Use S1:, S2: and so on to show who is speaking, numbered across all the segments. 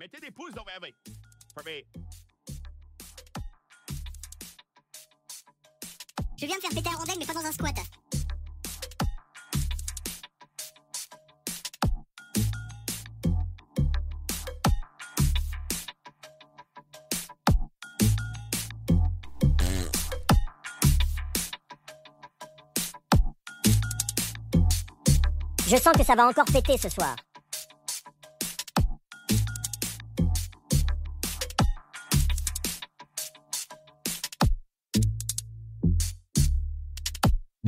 S1: Mettez des pouces, me. For me.
S2: Je viens de faire péter un rondel, mais pas dans un squat. Je sens que ça va encore péter ce soir.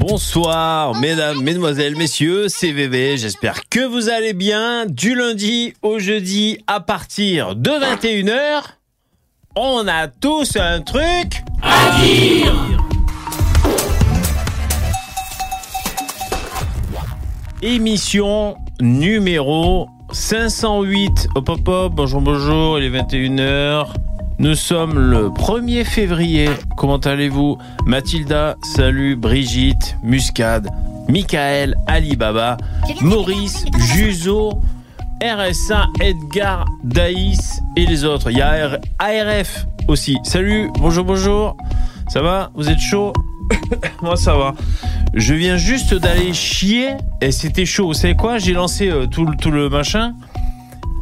S3: Bonsoir, mesdames, mesdemoiselles, messieurs, c'est VV. J'espère que vous allez bien. Du lundi au jeudi, à partir de 21h, on a tous un truc à dire. Émission numéro 508. Hop hop hop, bonjour bonjour, il est 21h. Nous sommes le 1er février. Comment allez-vous? Mathilda, salut, Brigitte, Muscade, Michael, Alibaba, Maurice, Juzo, RSA, Edgar, Daïs et les autres. Il y a ARF aussi. Salut, bonjour, bonjour. Ça va? Vous êtes chaud? Moi ça va. Je viens juste d'aller chier et c'était chaud. Vous savez quoi? J'ai lancé euh, tout, tout le machin.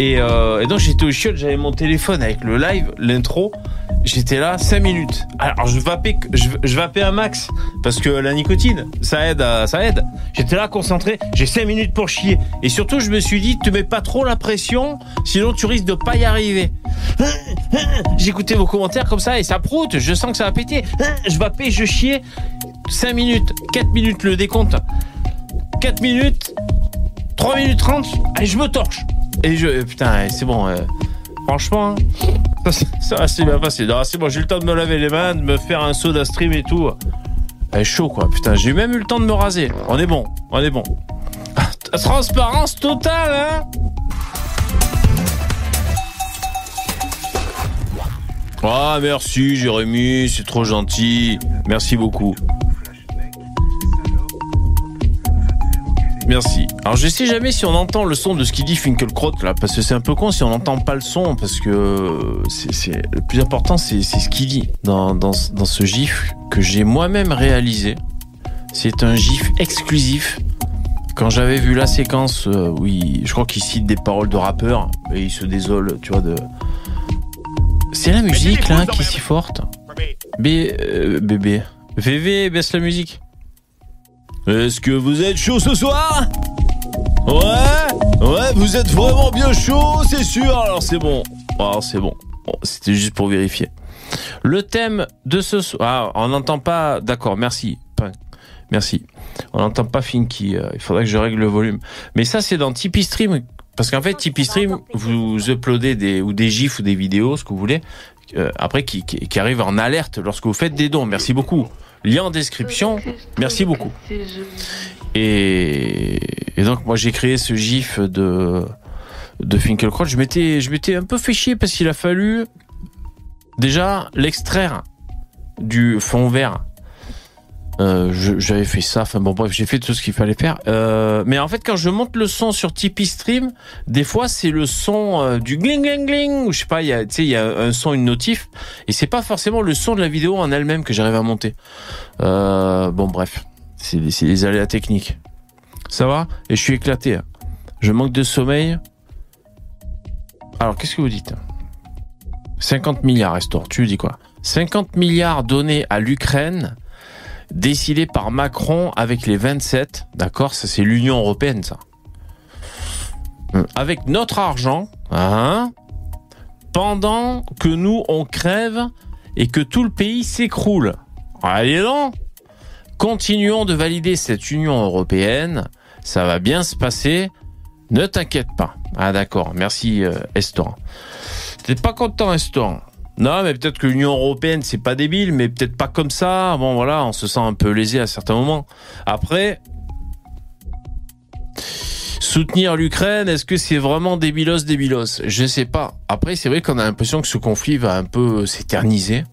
S3: Et, euh, et donc j'étais au chiottes, j'avais mon téléphone avec le live, l'intro. J'étais là 5 minutes. Alors je vapais, je, je vapais un max parce que la nicotine, ça aide, ça aide. J'étais là concentré, j'ai 5 minutes pour chier. Et surtout je me suis dit, te mets pas trop la pression, sinon tu risques de pas y arriver. J'écoutais vos commentaires comme ça et ça proute, je sens que ça va péter. Je vapais, je chiais. 5 minutes, 4 minutes le décompte. 4 minutes, 3 minutes 30, et je me torche. Et je. Putain, c'est bon. euh, franchement, ça, c'est- ça c'est bien passé. Non, C'est bon, j'ai eu le temps de me laver les mains, de me faire un soda stream et tout. Elle est chaud, quoi. Putain, j'ai même eu le temps de me raser. On est bon, on est bon. Ah, Transparence totale, hein Ah, merci, Jérémy, c'est trop gentil. Merci beaucoup. Merci. Alors je sais jamais si on entend le son de ce qu'il dit Finkelkraut là, parce que c'est un peu con si on n'entend pas le son, parce que c'est c'est- le plus important c'est ce qu'il dit dans, dans, ce- dans ce gif que j'ai moi-même réalisé. C'est un gif exclusif. Quand j'avais vu la séquence euh, où il- je crois qu'il cite des paroles de rappeurs et il se désole, tu vois, de... C'est la musique là qui est si forte. B, euh, bébé. VV, baisse la musique. Est-ce que vous êtes chaud ce soir? Ouais Ouais, vous êtes vraiment bien chaud, c'est sûr. Alors c'est bon. Alors c'est bon. Bon, C'était juste pour vérifier. Le thème de ce soir... Ah, on n'entend pas... D'accord, merci. Merci. On n'entend pas Finky. euh, Il faudrait que je règle le volume. Mais ça, c'est dans Tipeee Stream. Parce qu'en fait, Tipeee Stream, vous uploadez des, ou des gifs ou des vidéos, ce que vous voulez, euh, après qui, qui, qui arrive en alerte lorsque vous faites des dons. Merci beaucoup. Lien en description. Merci beaucoup. Et, donc moi j'ai créé ce gif de de Finkelkraut. Je m'étais je m'étais un peu fait chier parce qu'il a fallu déjà l'extraire du fond vert. Euh, J'avais fait ça, enfin bon bref, j'ai fait tout ce qu'il fallait faire. Euh, mais en fait, quand je monte le son sur Tipeee Stream, des fois c'est le son euh, du gling gling gling, ou je sais pas, il y a, un son, une notif, et c'est pas forcément le son de la vidéo en elle-même que j'arrive à monter. Bon bref, c'est les aléas techniques. Ça va? Et je suis éclaté. hein. Je manque de sommeil. Alors, qu'est-ce que vous dites? 50 milliards, Estor, tu dis quoi? 50 milliards donnés à l'Ukraine, décidés par Macron avec les 27. D'accord Ça, c'est l'Union Européenne, ça. Avec notre argent, hein pendant que nous, on crève et que tout le pays s'écroule. Allez donc Continuons de valider cette Union européenne. Ça va bien se passer. Ne t'inquiète pas. Ah d'accord. Merci euh, Estor. T'es pas content Estor Non, mais peut-être que l'Union européenne c'est pas débile, mais peut-être pas comme ça. Bon voilà, on se sent un peu lésé à certains moments. Après, soutenir l'Ukraine, est-ce que c'est vraiment débilos débilos? Je sais pas. Après, c'est vrai qu'on a l'impression que ce conflit va un peu s'éterniser.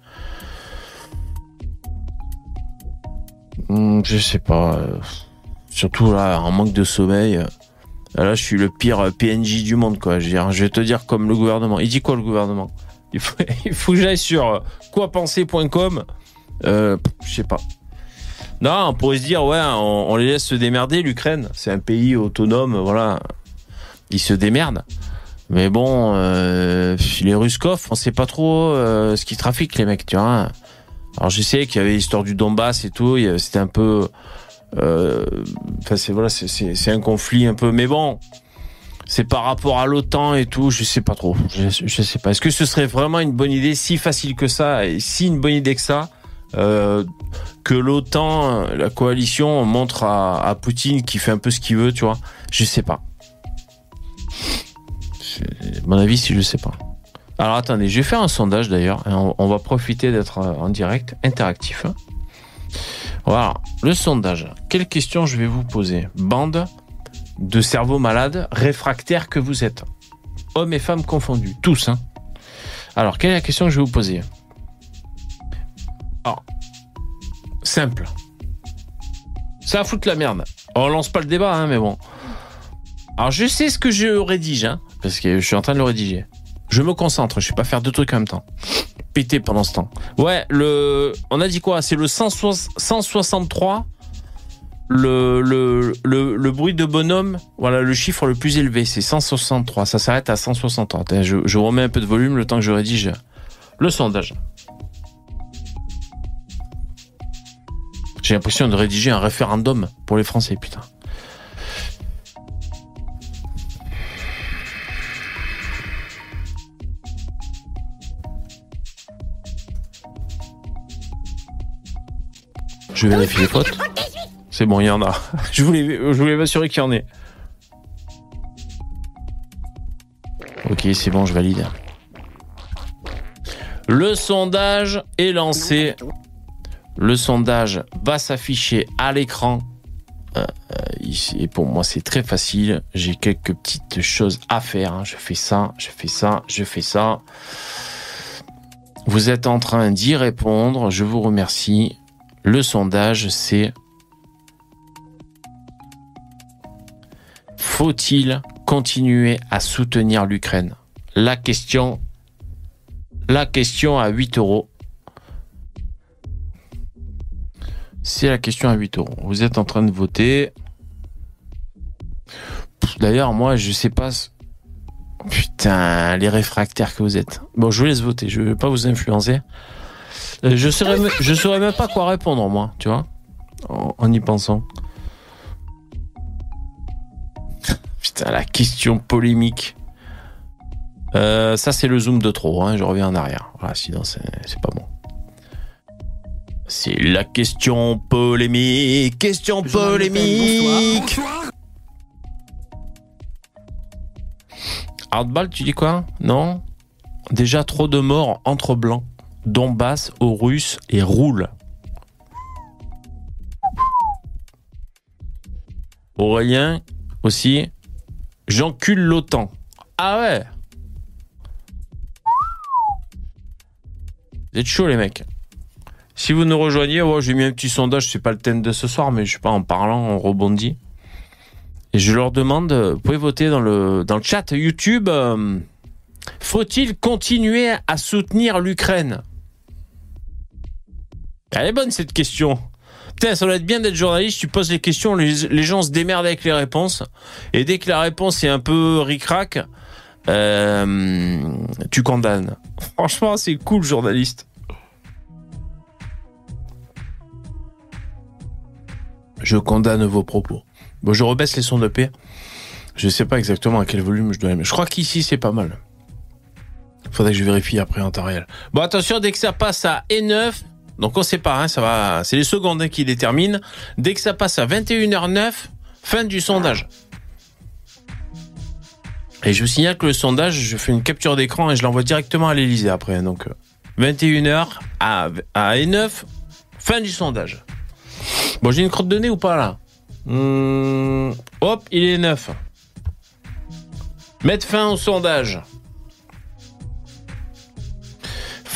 S3: Hmm, je sais pas. Surtout là, en manque de sommeil. Là, je suis le pire PNJ du monde, quoi. Je vais te dire comme le gouvernement. Il dit quoi, le gouvernement? il faut, que j'aille sur quoipenser.com. Euh, je sais pas. Non, on pourrait se dire, ouais, on, les laisse se démerder, l'Ukraine. C'est un pays autonome, voilà. Ils se démerdent. Mais bon, euh, les Ruskov, on sait pas trop euh, ce qu'ils trafiquent, les mecs, tu vois. Alors je sais qu'il y avait l'histoire du Donbass et tout, c'était un peu... euh, Enfin, c'est voilà, c'est un conflit un peu... Mais bon, c'est par rapport à l'OTAN et tout, je sais pas trop. Je, sais pas. Est-ce que ce serait vraiment une bonne idée, si facile que ça, si une bonne idée que ça, euh, que l'OTAN, la coalition, montre à, Poutine qu'il fait un peu ce qu'il veut, tu vois? Je sais pas. Mon avis, si je sais pas. Alors attendez, je vais faire un sondage d'ailleurs. On, on va profiter d'être euh, en direct, interactif. hein. Voilà, le sondage. Quelle question je vais vous poser? Bande de cerveaux malades, réfractaires que vous êtes. Hommes et femmes confondus, tous. Hein. Alors, quelle est la question que je vais vous poser Alors, simple. Ça va foutre la merde. On lance pas le débat, hein, mais bon. Alors, je sais ce que je rédige, hein, parce que je suis en train de le rédiger. Je me concentre, je vais pas faire deux trucs en même temps. Péter pendant ce temps. Ouais, on a dit quoi? C'est le 160 163 le, bruit de bonhomme, voilà le chiffre le plus élevé, c'est 163. Ça s'arrête à 163. Attends, Je, je remets un peu de volume le temps que je rédige le sondage. J'ai l'impression de rédiger un référendum pour les Français, putain. Je vérifie les fautes. C'est bon, il y en a. Je voulais, je voulais m'assurer qu'il y en ait. Ok, c'est bon, je valide. Le sondage est lancé. Le sondage va s'afficher à l'écran. Euh, euh, et pour moi, c'est très facile. J'ai quelques petites choses à faire. hein. Je fais ça, je fais ça, je fais ça. Vous êtes en train d'y répondre. Je vous remercie. Le sondage, c'est Faut-il continuer à soutenir l'Ukraine? La question, la question à 8 euros. C'est la question à 8 euros. Vous êtes en train de voter. D'ailleurs, moi, je sais pas. Putain, les réfractaires que vous êtes. Bon, je vous laisse voter. Je vais pas vous influencer. Euh, Je saurais, je saurais même pas quoi répondre, moi, tu vois, en y pensant. Putain, la question polémique. Euh, ça, c'est le zoom de trop. Hein, je reviens en arrière. Voilà, sinon, c'est c'est pas bon. C'est la question polémique. Question polémique. Hardball, tu dis quoi? Non? Déjà trop de morts entre blancs. Donbass aux Russes et roule. Aurélien aussi. J'encule l'OTAN. Ah ouais Vous êtes chaud les mecs. Si vous nous rejoignez, j'ai mis un petit sondage, c'est pas le thème de ce soir, mais je sais pas, en parlant, on rebondit. Et je leur demande, euh, vous pouvez voter dans le, dans le chat YouTube, euh, faut-il continuer à soutenir l'Ukraine? Elle est bonne cette question. Putain, ça doit être bien d'être journaliste, tu poses les questions, les, gens se démerdent avec les réponses. Et dès que la réponse est un peu ric-rac, euh, tu condamnes. Franchement, c'est cool, journaliste. Je condamne vos propos. Bon, je rebaisse les sons de paix. Je sais pas exactement à quel volume je dois mettre. Je crois qu'ici, c'est pas mal. Faudrait que je vérifie après en temps réel. Bon, attention, dès que ça passe à E9, donc on sait pas, hein, ça va, c'est les secondes qui déterminent. Dès que ça passe à 21h09, fin du sondage. Et je vous signale que le sondage, je fais une capture d'écran et je l'envoie directement à l'Elysée après. Donc, euh, 21h à, à E9, fin du sondage. Bon, j'ai une crotte de nez ou pas là? Hmm, Hop, il est 9. Mettre fin au sondage.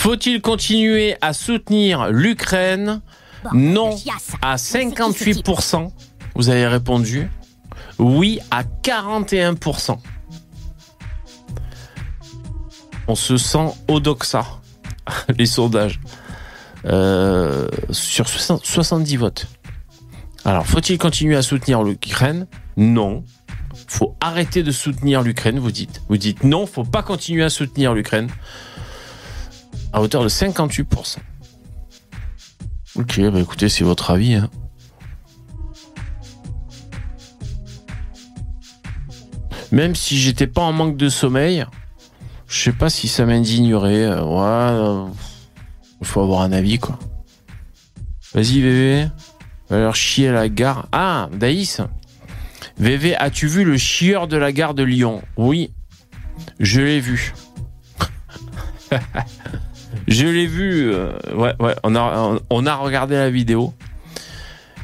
S3: Faut-il continuer à soutenir l'Ukraine Non à 58%. Vous avez répondu. Oui à 41%. On se sent au doxa, les sondages. Euh, sur 70 votes. Alors, faut-il continuer à soutenir l'Ukraine Non. Faut arrêter de soutenir l'Ukraine, vous dites. Vous dites non, faut pas continuer à soutenir l'Ukraine. À hauteur de 58%. Ok, bah écoutez, c'est votre avis. Hein. Même si j'étais pas en manque de sommeil, je sais pas si ça m'indignerait. Euh, ouais, il faut avoir un avis, quoi. Vas-y, VV. Va leur chier à la gare. Ah, Daïs. VV, as-tu vu le chieur de la gare de Lyon? Oui, je l'ai vu. je l'ai vu. Euh, ouais, ouais. On a, regardé la vidéo.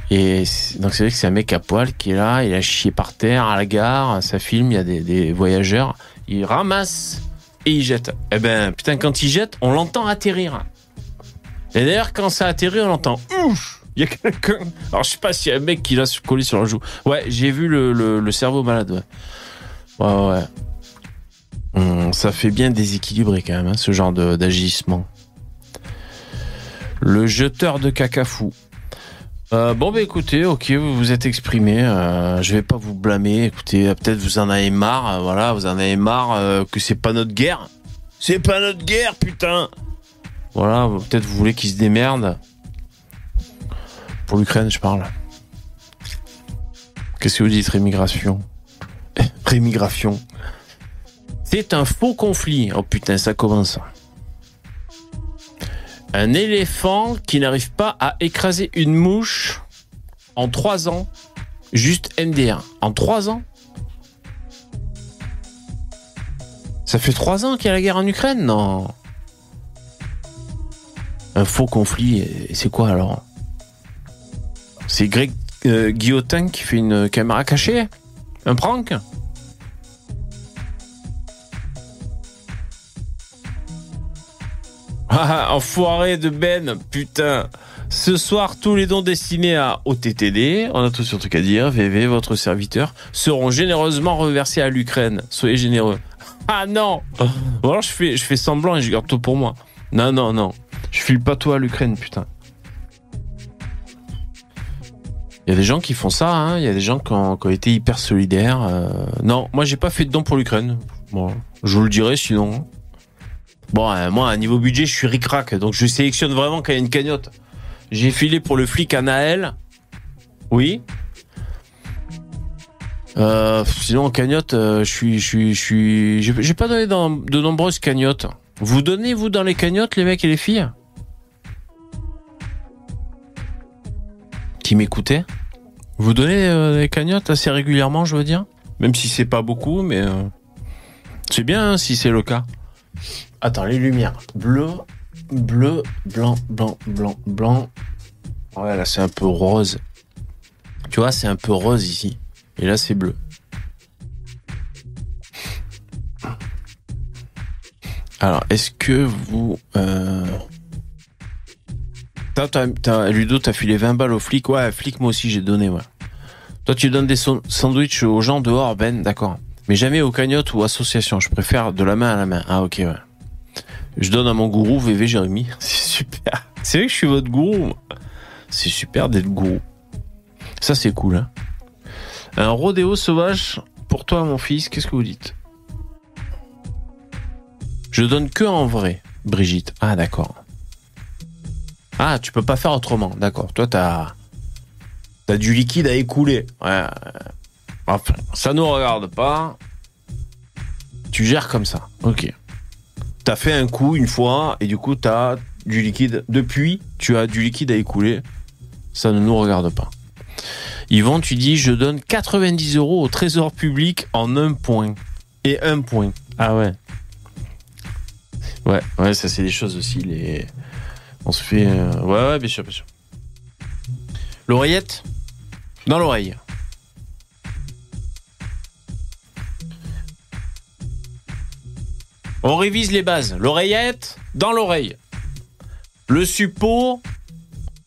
S3: Et donc c'est vrai que c'est un mec à poil qui est là, il a chié par terre à la gare, ça filme, il y a des, voyageurs, il ramasse et il jette. Eh ben putain quand il jette, on l'entend atterrir. Et d'ailleurs quand ça atterrit, on l'entend ouf. Il y a quelqu'un. Alors je sais pas s'il y a un mec qui l'a collé sur la joue. Ouais, j'ai vu le, le, le, cerveau malade. Ouais, ouais. ouais. Hum, ça fait bien déséquilibré quand même, hein, ce genre d'agissement. Le jeteur de caca fou. Euh, bon bah écoutez, ok, vous vous êtes exprimé. Euh, je vais pas vous blâmer. Écoutez, peut-être vous en avez marre. Euh, voilà, vous en avez marre euh, que c'est pas notre guerre. C'est pas notre guerre, putain. Voilà, peut-être vous voulez qu'ils se démerdent. Pour l'Ukraine, je parle. Qu'est-ce que vous dites, rémigration? Rémigration. C'est un faux conflit. Oh putain, ça commence. Un éléphant qui n'arrive pas à écraser une mouche en trois ans, juste MDR. En trois ans Ça fait trois ans qu'il y a la guerre en Ukraine Non? Un faux conflit, c'est quoi alors? C'est Greg euh, Guillotin qui fait une caméra cachée? Un prank? Ah, enfoiré de Ben, putain. Ce soir, tous les dons destinés à OTTD, on a tous sur truc à dire, VV, votre serviteur, seront généreusement reversés à l'Ukraine. Soyez généreux. Ah non Bon alors je fais, je fais semblant et je garde tout pour moi. Non, non, non. Je file pas tout à l'Ukraine, putain. Il y a des gens qui font ça, hein. Il y a des gens qui ont, qui ont été hyper solidaires. Euh... Non, moi j'ai pas fait de don pour l'Ukraine. Bon, je vous le dirai sinon. Bon, euh, moi, à niveau budget, je suis ric-rac, donc je sélectionne vraiment quand il y a une cagnotte. J'ai filé pour le flic à Naël. Oui. Euh, sinon, en cagnotte, euh, je suis, je suis, j'ai pas donné dans de nombreuses cagnottes. Vous donnez, vous, dans les cagnottes, les mecs et les filles? Qui m'écoutaient? Vous donnez des cagnottes assez régulièrement, je veux dire? Même si c'est pas beaucoup, mais c'est bien hein, si c'est le cas. Attends, les lumières. Bleu, bleu, blanc, blanc, blanc, blanc. Ouais, là, c'est un peu rose. Tu vois, c'est un peu rose ici. Et là, c'est bleu. Alors, est-ce que vous... Euh... T'as, t'as, Ludo, t'as filé 20 balles au flic. Ouais, flic, moi aussi, j'ai donné, ouais. Toi, tu donnes des sandwichs aux gens dehors, Ben, d'accord. Mais jamais aux cagnottes ou associations. Je préfère de la main à la main. Ah, ok, ouais. Je donne à mon gourou VV Jérémy. C'est super. C'est vrai que je suis votre gourou. C'est super d'être gourou. Ça, c'est cool. Hein. Un rodéo sauvage pour toi, mon fils. Qu'est-ce que vous dites? Je donne que en vrai, Brigitte. Ah, d'accord. Ah, tu peux pas faire autrement. D'accord. Toi, t'as as du liquide à écouler. Ouais. Enfin, ça nous regarde pas. Tu gères comme ça. Ok t'as fait un coup une fois et du coup t'as du liquide. Depuis, tu as du liquide à écouler. Ça ne nous regarde pas. Yvon, tu dis je donne 90 euros au trésor public en un point. Et un point. Ah ouais. Ouais, ouais, ça c'est des choses aussi. Les... On se fait. euh, Ouais, ouais, bien sûr, bien sûr. L'oreillette? Dans l'oreille. On révise les bases. L'oreillette dans l'oreille. Le suppôt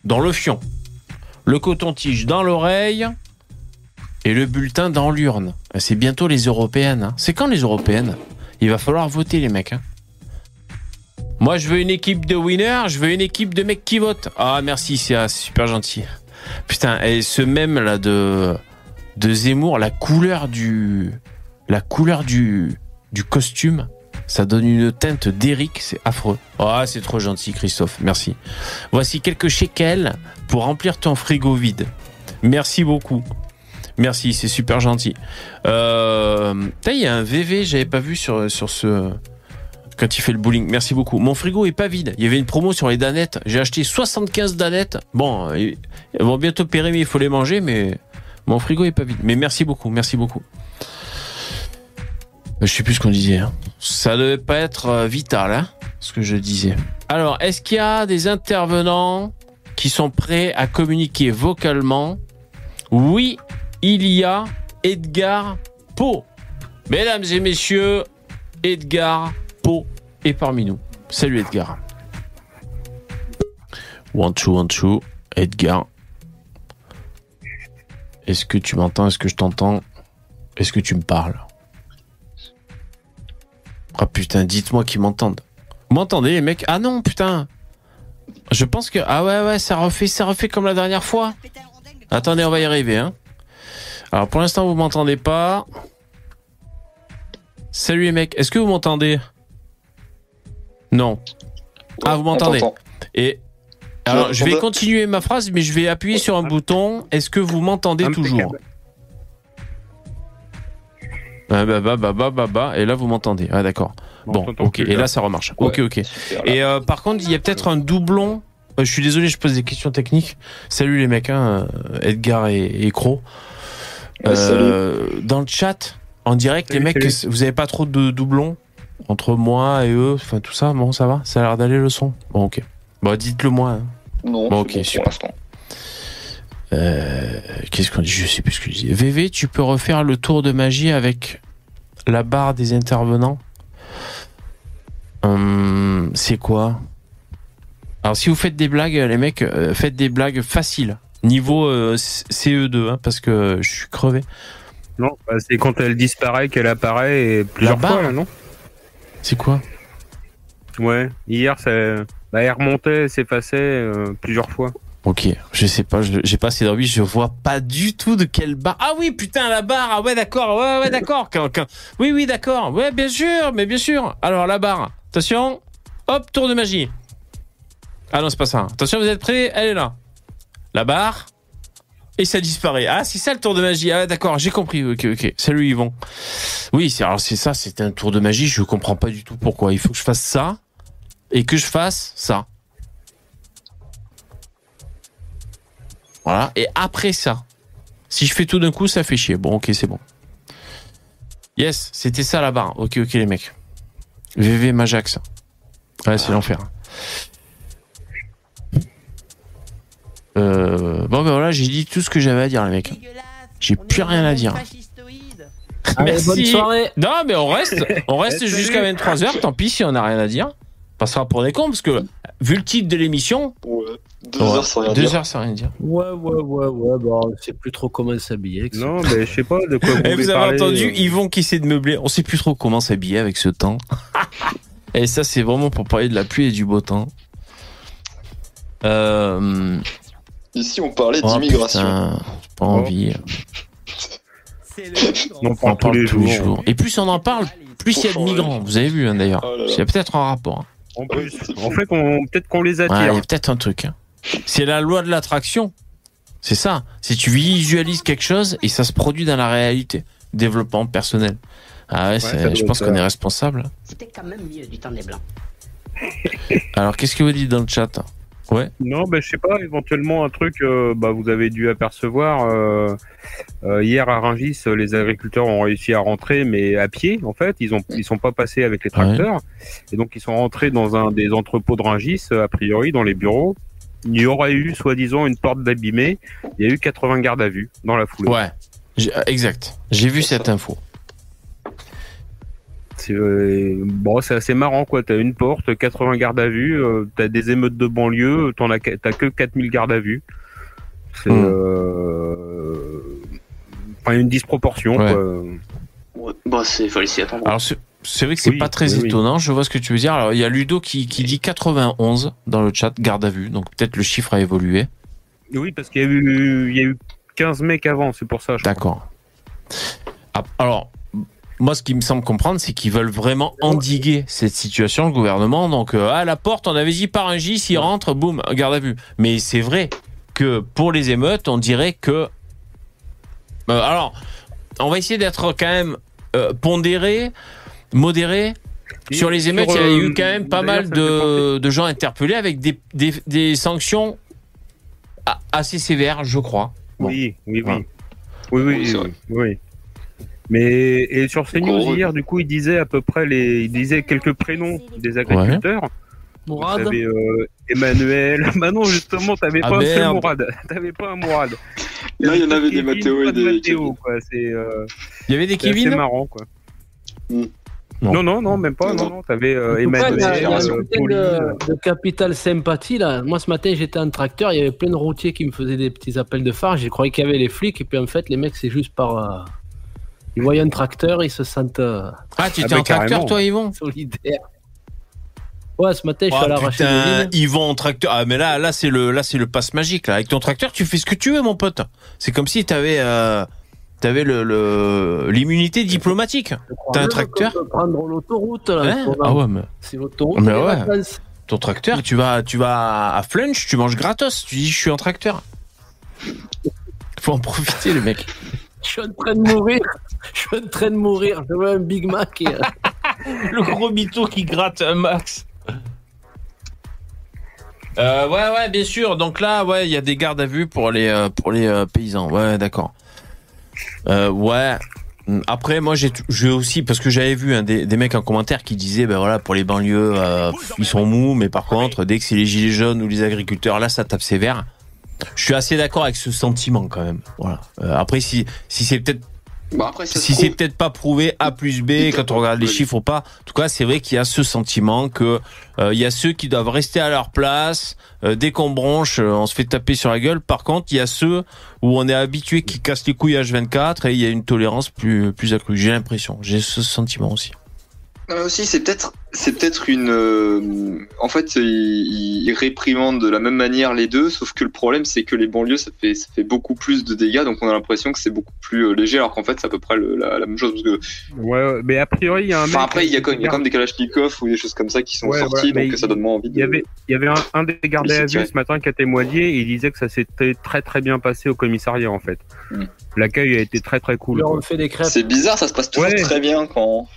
S3: dans le fion. Le coton-tige dans l'oreille. et le bulletin dans l'urne. C'est bientôt les européennes. hein. C'est quand les européennes? Il va falloir voter les mecs. hein. Moi, je veux une équipe de winners, je veux une équipe de mecs qui votent. Ah, merci, c'est ah, super gentil. Putain, et ce même là de de Zemmour, la couleur du la couleur du du costume, ça donne une teinte d'Eric, c'est affreux. Ah, c'est trop gentil, Christophe. Merci. Voici quelques shekels pour remplir ton frigo vide. Merci beaucoup. Merci, c'est super gentil. Euh, il y a un VV, j'avais pas vu sur, ce. Quand il fait le bowling. Merci beaucoup. Mon frigo est pas vide. Il y avait une promo sur les danettes. J'ai acheté 75 danettes. Bon, ils elles vont bientôt périmer, il faut les manger, mais mon frigo est pas vide. Mais merci beaucoup, merci beaucoup. Euh, Je sais plus ce qu'on disait. hein. Ça devait pas être euh, vital, hein, ce que je disais. Alors, est-ce qu'il y a des intervenants qui sont prêts à communiquer vocalement? Oui, il y a Edgar Poe. Mesdames et messieurs, Edgar Poe est parmi nous. Salut Edgar. One, two, one, two. Edgar. Est-ce que tu m'entends? Est-ce que je t'entends? Est-ce que tu me parles? Ah putain, dites-moi qu'ils m'entendent. Vous m'entendez les mecs? Ah non, putain. Je pense que ah ouais ouais, ça refait ça refait comme la dernière fois. Attendez, on va y arriver hein. Alors pour l'instant, vous m'entendez pas. Salut les mecs, est-ce que vous m'entendez? Non. Ah, vous m'entendez. Et alors, je vais continuer ma phrase, mais je vais appuyer sur un bouton. Est-ce que vous m'entendez toujours? Bah, bah, bah, bah, bah, bah, et là vous m'entendez. Ah d'accord.
S4: On
S3: Bon, ok.
S4: plus,
S3: Et
S4: là.
S3: là ça remarche.
S5: Ouais.
S3: Ok, ok. Et euh, par contre, il y a peut-être un doublon. Euh, je suis désolé, je pose des questions techniques. Salut les mecs, hein, euh, Edgar et, et Cro. Euh, dans le chat, en direct,
S4: Salut,
S3: les mecs,
S4: salut.
S3: vous avez pas trop de doublons entre moi et eux, enfin tout ça. Bon, ça va, ça a l'air d'aller le son. Bon, ok. Bon, dites-le moi. hein.
S5: Non,
S3: Bon, ok,
S5: bon
S3: super. Euh, Qu'est-ce qu'on dit? Je sais plus ce que je dis. VV, tu peux refaire le tour de magie avec la barre des intervenants? Hum, C'est quoi? Alors, si vous faites des blagues, les mecs, euh, faites des blagues faciles. Niveau euh, CE2, hein, parce que je suis crevé.
S4: Non, bah, c'est quand elle disparaît qu'elle apparaît et plusieurs fois, là, non?
S3: C'est quoi?
S4: Ouais, hier, ça, bah, elle remontait, s'effaçait euh, plusieurs fois.
S3: Ok, je sais pas, j'ai pas assez d'envie, je vois pas du tout de quelle barre. Ah oui, putain, la barre, ah ouais, d'accord, ouais, ouais, d'accord. Oui, oui, d'accord, ouais, bien sûr, mais bien sûr. Alors, la barre, attention, hop, tour de magie. Ah non, c'est pas ça. Attention, vous êtes prêts Elle est là. La barre, et ça disparaît. Ah, c'est ça le tour de magie. Ah, d'accord, j'ai compris. Ok, ok. Salut Yvon. Oui, c'est alors c'est ça, c'était un tour de magie. Je comprends pas du tout pourquoi. Il faut que je fasse ça et que je fasse ça. Voilà. Et après ça, si je fais tout d'un coup, ça fait chier. Bon, ok, c'est bon. Yes, c'était ça la barre. Ok, ok, les mecs. VV Majax. Ouais, c'est l'enfer. Euh, bon, ben voilà, j'ai dit tout ce que j'avais à dire, les mecs. J'ai plus rien à dire.
S6: Allez,
S3: Merci.
S6: bonne soirée.
S3: Non, mais on reste, on reste jusqu'à 23h. Tant pis si on n'a rien à dire. On passera pour des cons, parce que, vu le titre de l'émission,
S5: Ouais. Deux
S3: ouais,
S5: heures sans rien
S3: deux
S5: dire.
S3: heures sans rien dire.
S6: Ouais, ouais, ouais, ouais. Bah, on sait plus trop comment s'habiller. avec ça.
S4: Non, mais je sais pas de quoi vous
S3: Et
S4: voulez
S3: vous avez
S4: parler,
S3: entendu
S4: euh.
S3: Yvon qui essaie de meubler. On sait plus trop comment s'habiller avec ce temps. et ça, c'est vraiment pour parler de la pluie et du beau temps. Euh,
S5: Ici, on parlait
S3: oh,
S5: d'immigration.
S3: pas envie.
S4: On
S3: On
S4: parle
S3: en parle
S4: tous les jours.
S3: Et plus on en parle, plus il y a de migrants. Vous avez vu hein, d'ailleurs.
S5: Oh.
S3: Il y a peut-être un rapport. hein.
S4: En plus, en fait, peut-être qu'on les
S3: Ouais, il
S4: attire.
S3: y a peut-être un truc. hein. C'est la loi de l'attraction. C'est ça. Si tu visualises quelque chose et ça se produit dans la réalité. Développement personnel. Ah ouais, je pense qu'on est responsable.
S7: C'était quand même mieux du temps des Blancs.
S3: Alors, qu'est-ce que vous dites dans le chat? Ouais.
S4: Non, ben je sais pas, éventuellement un truc, euh, bah, vous avez dû apercevoir, euh, euh, hier à Rungis, les agriculteurs ont réussi à rentrer, mais à pied, en fait, ils ont, ils sont pas passés avec les tracteurs, et donc ils sont rentrés dans un des entrepôts de Rungis, a priori, dans les bureaux. Il y aurait eu, soi-disant, une porte d'abîmée, il y a eu 80 gardes à vue dans la foulée.
S3: Ouais. Euh, Exact. J'ai vu cette info.
S4: C'est euh, bon, c'est assez marrant quoi. T'as une porte, 80 gardes à vue, euh, t'as des émeutes de banlieue, t'en as que- t'as que 4000 gardes à vue. C'est
S3: Hmm.
S4: euh, enfin, une disproportion.
S3: Ouais.
S4: quoi.
S5: Ouais, bah, c'est, fallait s'y attendre.
S3: Alors c'est vrai que c'est
S4: Oui,
S3: pas très
S4: oui, oui.
S3: étonnant. Je vois ce que tu veux dire. Alors il y a Ludo qui, qui dit 91 dans le chat, garde à vue. Donc peut-être le chiffre a évolué.
S4: Oui, parce qu'il y a eu, il y a eu 15 mecs avant, c'est pour ça.
S3: D'accord. Ah, Alors moi, ce qui me semble comprendre, c'est qu'ils veulent vraiment endiguer cette situation, le gouvernement. Donc, euh, à la porte, on avait dit par un J, s'il rentre, boum, garde à vue. Mais c'est vrai que pour les émeutes, on dirait que. Euh, alors, on va essayer d'être quand même euh, pondéré, modéré.
S4: Et
S3: Sur les émeutes, il y a
S4: euh,
S3: eu quand même pas mal de, de gens interpellés avec des, des, des sanctions assez sévères, je crois. Bon.
S4: Oui, oui, oui.
S3: Ouais.
S4: Oui, oui,
S5: Oui, c'est.
S4: Mais et sur CNews hier, du coup, il disait à peu près les, il disait quelques prénoms des agriculteurs.
S6: Mourad
S4: T'avais euh, Emmanuel. bah non, justement, t'avais
S3: Ah
S4: pas un seul. Mourad. T'avais pas un Mourad.
S5: Là, il y en avait des Mathéo et
S4: de
S5: des
S4: Mathéo, quoi. C'est euh,
S3: Il y avait des
S4: c'est
S3: Kevin
S4: marrant, quoi.
S5: Hmm.
S3: Non.
S4: Non, non, non, même pas. Non,
S5: Non.
S4: non, t'avais euh, Emmanuel,
S6: il y a, il y a un
S4: euh,
S6: de, de capital sympathie là. Moi ce matin j'étais en tracteur, il y avait plein de routiers qui me faisaient des petits appels de phare. J'ai croyais qu'il y avait les flics et puis en fait les mecs c'est juste par. euh, Ils voient un tracteur, ils se sentent euh,
S3: Ah, tu
S4: Ah
S3: étais en tracteur, toi, Yvon
S6: solidaires. Ouais, ce matin je suis
S3: Oh,
S6: allé arracher des
S3: putain. Yvon en tracteur. Ah, mais là, là, c'est le, là, c'est le passe magique, là. Avec ton tracteur, tu fais ce que tu veux, mon pote. C'est comme si t'avais, euh, t'avais le, l'immunité diplomatique. T'as un tracteur
S6: prendre l'autoroute là.
S3: Hein ah ouais, mais
S6: C'est l'autoroute.
S3: Mais ouais. ton tracteur, tu vas, tu vas à Flunch, tu manges gratos. Tu dis, je suis en tracteur. Faut en profiter, le mec.
S6: Je suis en train de mourir. Je suis en train de mourir. Je veux un Big Mac. Et, euh,
S3: Le gros mytho qui gratte un max. Euh, ouais, ouais, bien sûr. Donc là, ouais, il y a des gardes à vue pour les euh, pour les euh, paysans. Ouais, d'accord. Euh, ouais. Après, moi, j'ai aussi parce que j'avais vu hein, des, des mecs en commentaire qui disaient, ben voilà, pour les banlieues, euh, ils sont mous, mais par contre, dès que c'est les gilets jaunes ou les agriculteurs, là, ça tape sévère. Je suis assez d'accord avec ce sentiment quand même. Voilà. Euh, après, si si c'est peut-être
S5: Bah, après,
S3: si c'est peut-être pas prouvé A plus B quand on regarde les chiffres ou pas, en tout cas c'est vrai qu'il y a ce sentiment que euh, il y a ceux qui doivent rester à leur place. euh, dès qu'on bronche, euh, on se fait taper sur la gueule. Par contre, il y a ceux où on est habitué qui cassent les couilles H24 et il y a une tolérance plus plus accrue. J'ai l'impression, j'ai ce sentiment aussi.
S5: Non, mais aussi, c'est peut-être, c'est peut-être une. euh, en fait, ils, ils réprimandent de la même manière les deux, sauf que le problème, c'est que les banlieues, ça fait, ça fait beaucoup plus de dégâts, donc on a l'impression que c'est beaucoup plus euh, léger, alors qu'en fait, c'est à peu près le- la, la même chose. Parce que,
S4: Ouais, mais a priori, il y a un mec.
S5: enfin, après, il y a quand même, il y a quand même des Kalachnikov ou des choses comme ça qui sont
S4: Ouais, mais
S5: donc ça donne moins envie.
S4: Il
S5: De...
S4: y avait, il y avait un, un des gardés à
S5: Il
S4: vue ce matin qui a témoigné et il disait que ça s'était très très bien passé au commissariat en fait.
S5: Mm.
S4: L'accueil a été très très cool.
S6: leur
S4: quoi.
S6: on fait des crêpes.
S5: C'est bizarre, ça se passe toujours
S4: Ouais.
S5: très bien quand,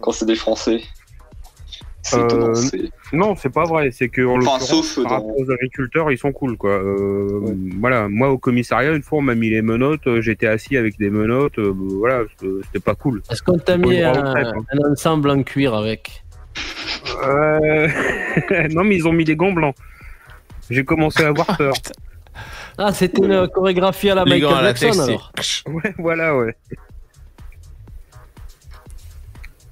S5: quand c'est des Français. C'est
S4: Euh,
S5: étonnant.
S4: Non, c'est pas vrai. C'est que en
S5: Enfin, sauf
S4: par
S5: dans-
S4: rapport aux agriculteurs, ils sont cool quoi. Euh,
S5: Ouais.
S4: Voilà, moi au commissariat une fois on m'a mis les menottes, euh, j'étais assis avec des menottes, euh, voilà, c'était- pas cool.
S6: Est-ce qu'on t'a mis un,
S4: hein.
S6: un ensemble en cuir avec
S4: Euh... non mais ils ont mis des gants blancs. J'ai commencé à avoir peur.
S6: Ah, c'était une chorégraphie à la
S3: Les
S6: Michael Jackson alors.
S4: Ouais, voilà, ouais.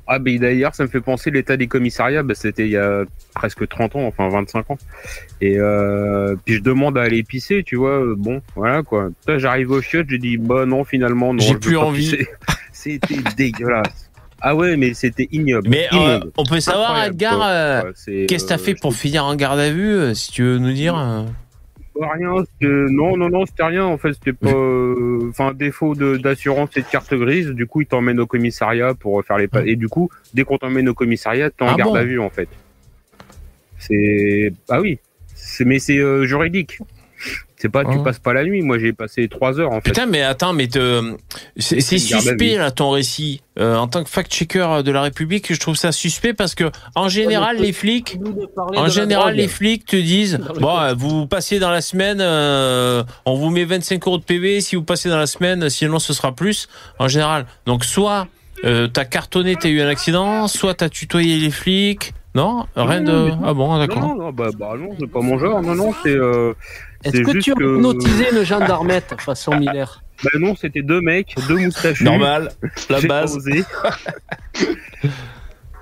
S4: Ah, mais d'ailleurs, ça me fait penser l'état des commissariats, bah, c'était il y a presque 30 ans, enfin 25 ans. Et euh, puis je demande à aller pisser, tu vois, euh, bon, voilà quoi. J'arrive au chiottes, j'ai dit, bah non, finalement, non.
S3: J'ai plus envie.
S4: C'était dégueulasse. Ah ouais, mais c'était ignoble.
S3: Mais euh,
S4: Immonde.
S3: on peut savoir,
S4: Incroyable,
S3: Edgar, euh, qu'est-ce que t'as
S4: euh,
S3: fait pour finir en garde à vue, si tu veux nous dire
S4: rien, non, non, non, c'était rien. En fait, c'était pas. euh, Enfin, défaut d'assurance et de carte grise. Du coup, ils t'emmènent au commissariat pour faire les. Et du coup, dès qu'on t'emmène au commissariat, t'es en
S3: Ah
S4: garde
S3: bon
S4: à vue, en fait. C'est. Ah oui. C'est- Mais c'est euh, juridique. C'est pas, tu passes pas la nuit. Moi, j'ai passé trois heures, en fait.
S3: Putain, mais attends, mais te- c'est suspect là ton récit. Euh, en tant que fact-checker de la République, je trouve ça suspect parce que en général, les flics, en général, les flics te disent bon, euh, vous passez dans la semaine, euh, on vous met 25 euros de PV si vous passez dans la semaine, sinon ce sera plus. En général, donc soit euh, t'as cartonné, t'as eu un accident, soit t'as tutoyé les flics. Non, rien
S4: Non,
S3: de. Ah bon, d'accord.
S4: non, non, bah, bah non, c'est pas mon genre. Non, non, c'est.
S6: Est-ce que tu as
S4: que-
S6: hypnotisé une gendarmette façon Miller
S4: Bah non, c'était deux mecs, deux moustachus.
S3: Normal, la base.
S4: osé.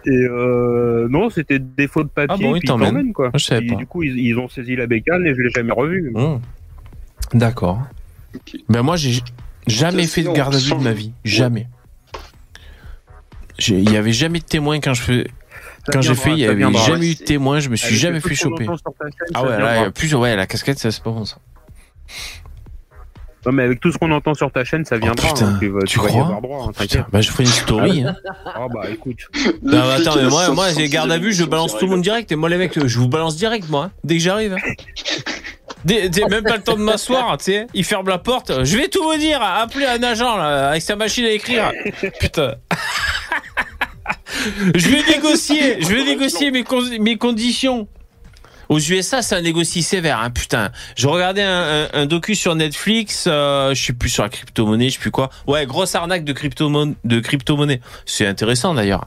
S4: Et euh, non, c'était des faux de papier.
S3: Ah bon, ils
S4: puis ils
S3: t'emmènent.
S4: quoi.
S3: Je savais
S4: Puis,
S3: pas.
S4: Du coup, ils, ils ont saisi la bécane et je l'ai jamais revu.
S3: Mmh. D'accord. Ben moi j'ai Jamais fait de garde à vue de ma vie. Jamais. Il y avait jamais de témoin quand je fais. Quand j'ai fait, il y
S4: ça
S3: avait
S4: viendra.
S3: jamais eu de témoin. Je me suis jamais fait choper. Ah ouais, là, plus, ouais, la casquette, ça c'est pas bon ça.
S4: Non, mais avec tout ce qu'on entend sur ta chaîne, ça viendra.
S3: putain,
S4: hein, tu vas,
S3: tu
S4: vas y
S3: crois
S4: avoir droit, hein,
S3: Putain, bah je ferai une story. hein.
S4: Ah bah écoute.
S3: Non, mais attends, mais moi, moi j'ai garde à vue, je balance tout le monde direct. Et moi, les mecs, je vous balance direct, moi, hein, dès que j'arrive. hein. Dès- dès- même pas le temps de m'asseoir, tu sais. Il ferme la porte. Je vais tout vous dire. Appelez un agent, là, avec sa machine à écrire. Putain. Je vais négocier. Je vais négocier mes, con- mes conditions. Aux USA, ça négocie sévère, hein, putain. Je regardais un, docu sur Netflix, euh, je suis plus sur la crypto-monnaie, je sais plus quoi. Ouais, grosse arnaque de crypto-monnaie. Crypto-monnaie. C'est intéressant d'ailleurs.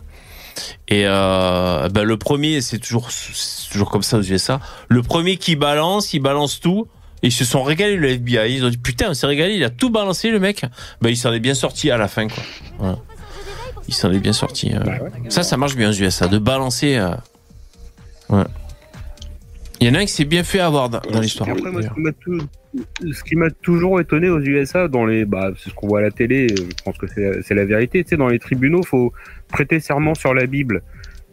S3: Et euh, bah, le premier, c'est toujours, toujours comme ça aux USA. Le premier qui balance, il balance tout. Ils se sont régalés, le FBI. Ils ont dit, putain, on s'est régalé, il a tout balancé, le mec. Bah, il s'en est bien sorti à la fin, quoi. Voilà. Il s'en est bien sorti. euh. Ça, ça marche bien aux USA, de balancer. euh. Ouais. Il y en a un qui s'est bien fait avoir dans, dans l'histoire.
S4: Après, moi, ce qui m'a toujours étonné aux USA, dans les, bah, c'est ce qu'on voit à la télé, euh, je pense que c'est la vérité. Tu sais, dans les tribunaux, faut prêter serment sur la Bible.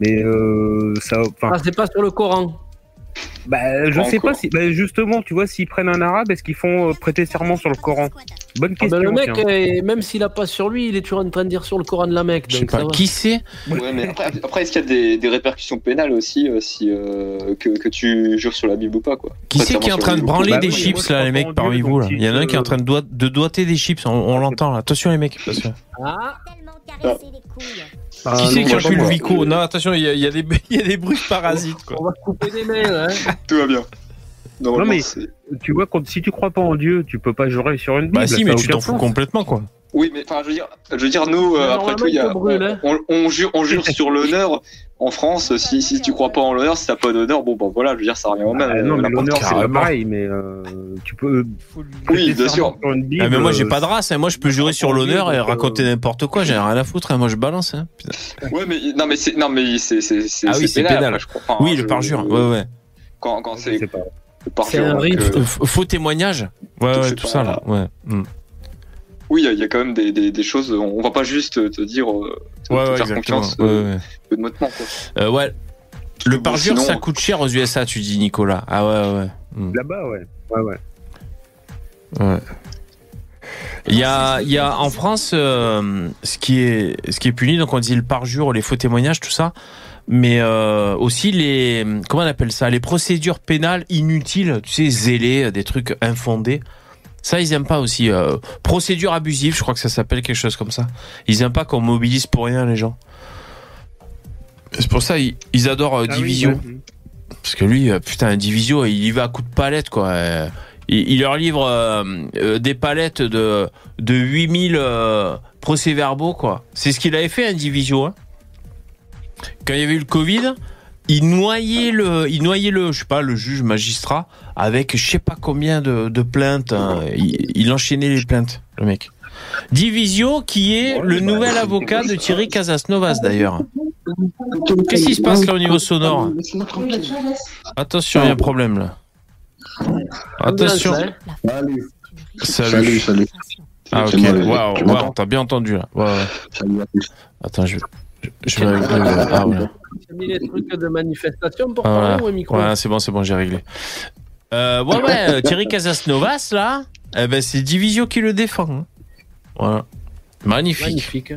S4: Mais euh, ça,
S6: Ah, c'est pas sur le Coran.
S4: Bah, je sais pas si, bah, justement, tu vois, s'ils prennent un arabe, est-ce qu'ils font euh, prêter serment sur le Coran? Bonne
S6: Ah
S4: question.
S6: ben, le mec,
S4: tiens.
S6: euh, même s'il a pas sur lui, il est toujours en train de dire sur le Coran de la Mecque.
S3: Je sais
S6: donc ça
S3: pas,
S6: va.
S3: qui c'est
S5: Ouais, mais après, après, est-ce qu'il y a des, des répercussions pénales aussi euh, si euh, que, que tu jures sur la Bible ou pas quoi?
S3: Qui c'est qui est en train de branler
S4: Bah
S3: des
S4: oui,
S3: chips
S4: moi, je
S3: là, les mecs parmi
S4: Dieu,
S3: vous là
S4: donc
S3: Il y en a un qui est en train de, doi- de doigter des chips, on, on l'entend là. Attention les mecs. parce que-
S6: Ah,
S2: Tellement caressé les couilles.
S4: Ah,
S3: qui c'est
S4: non,
S3: qui
S4: moi,
S3: encule
S4: moi,
S3: Vico Non, attention, il y, a- il y a des il y a des bruits parasites quoi.
S6: on va se couper des mains, là, hein.
S5: Tout va bien. Normalement,
S4: mais- Tu vois, quand, si tu crois pas en Dieu, tu peux pas jurer sur une Bible.
S3: Bah si,
S4: a
S3: mais tu t'en fous complètement quoi.
S5: Oui, mais enfin, je veux dire, je veux dire, nous, euh, après tout, il y a,
S6: hein.
S5: on, on jure, on jure sur l'honneur. En France, si, si tu crois pas en l'honneur, si t'as pas d'honneur, bon, bah voilà, je veux dire, ça revient au même.
S4: Ah, non,
S5: euh,
S4: mais l'honneur, c'est pareil, mais euh, tu peux.
S5: Oui,
S4: prêter
S5: bien sûr.
S4: Bible,
S3: Ah, mais moi j'ai
S4: euh,
S3: pas de race, hein. moi je peux jurer sur l'honneur et raconter n'importe quoi, j'ai rien à foutre, hein. moi je balance. Hein.
S5: Ouais, mais non, mais c'est non, mais c'est c'est c'est
S3: Ah oui, c'est
S5: pénal, je crois. Enfin,
S3: Oui,
S5: je-
S3: le parjure, ouais ouais.
S5: Quand quand c'est
S6: C'est un
S5: euh,
S3: Euh, Faux témoignage Ouais, ouais, tout ça là. Ouais.
S5: Oui, il y a- il y, a quand même des, des, des choses. On va pas juste te dire, euh, te,
S3: Ouais,
S5: te
S3: ouais,
S5: faire
S3: exactement.
S5: confiance
S3: Ouais,
S5: euh,
S3: ouais.
S5: quoi.
S3: Euh, ouais. Le
S5: Bon,
S3: parjure,
S5: sinon-
S3: ça coûte cher aux USA, tu dis, Nicolas. Ah ouais, ouais. Mm.
S4: Là-bas, ouais. Ouais, ouais.
S3: Ouais. Il y a, il y a en France euh, ce qui est ce qui est puni donc on dit le parjure, les faux témoignages, tout ça, mais euh, aussi les comment on appelle ça, les procédures pénales inutiles, tu sais zélées, des trucs infondés. Ça ils aiment pas aussi. Euh, procédure abusive, je crois que ça s'appelle quelque chose comme ça. Ils aiment pas qu'on mobilise pour rien les gens. C'est pour ça ils, ils adorent euh,
S4: Ah oui,
S3: Divisio.
S4: ouais.
S3: Parce que lui, euh, putain, Divisio, il y va à coups de palette, quoi. Il, il leur livre euh, des palettes de, de 8000 euh, procès-verbaux, quoi. C'est ce qu'il avait fait, un Divisio. Hein. Quand il y avait eu le Covid, il noyait le, il noyait le, je sais pas, le juge magistrat avec je sais pas combien de, de plaintes. hein. Il, il enchaînait les plaintes, le mec. Divisio, qui est le nouvel avocat de Thierry Casasnovas, d'ailleurs. Qu'est-ce qui se passe là au niveau sonore Attention, il y a un problème là. Attention. Salut.
S8: Salut, salut.
S3: Ah ok. Waouh, t'as bien entendu là. Ouais, ouais.
S8: Salut à tous.
S3: Attends, je, je, je vais régler. le- Ah voilà.
S6: Tu as mis les trucs de manifestation pour
S3: Ah,
S6: parler
S3: voilà.
S6: ou micro
S3: Ouais, c'est bon, c'est bon, j'ai réglé. Euh, ouais, ouais, euh, Thierry Casasnovas là, eh ben, c'est Divisio qui le défend. hein. Voilà. Magnifique.
S6: Magnifique.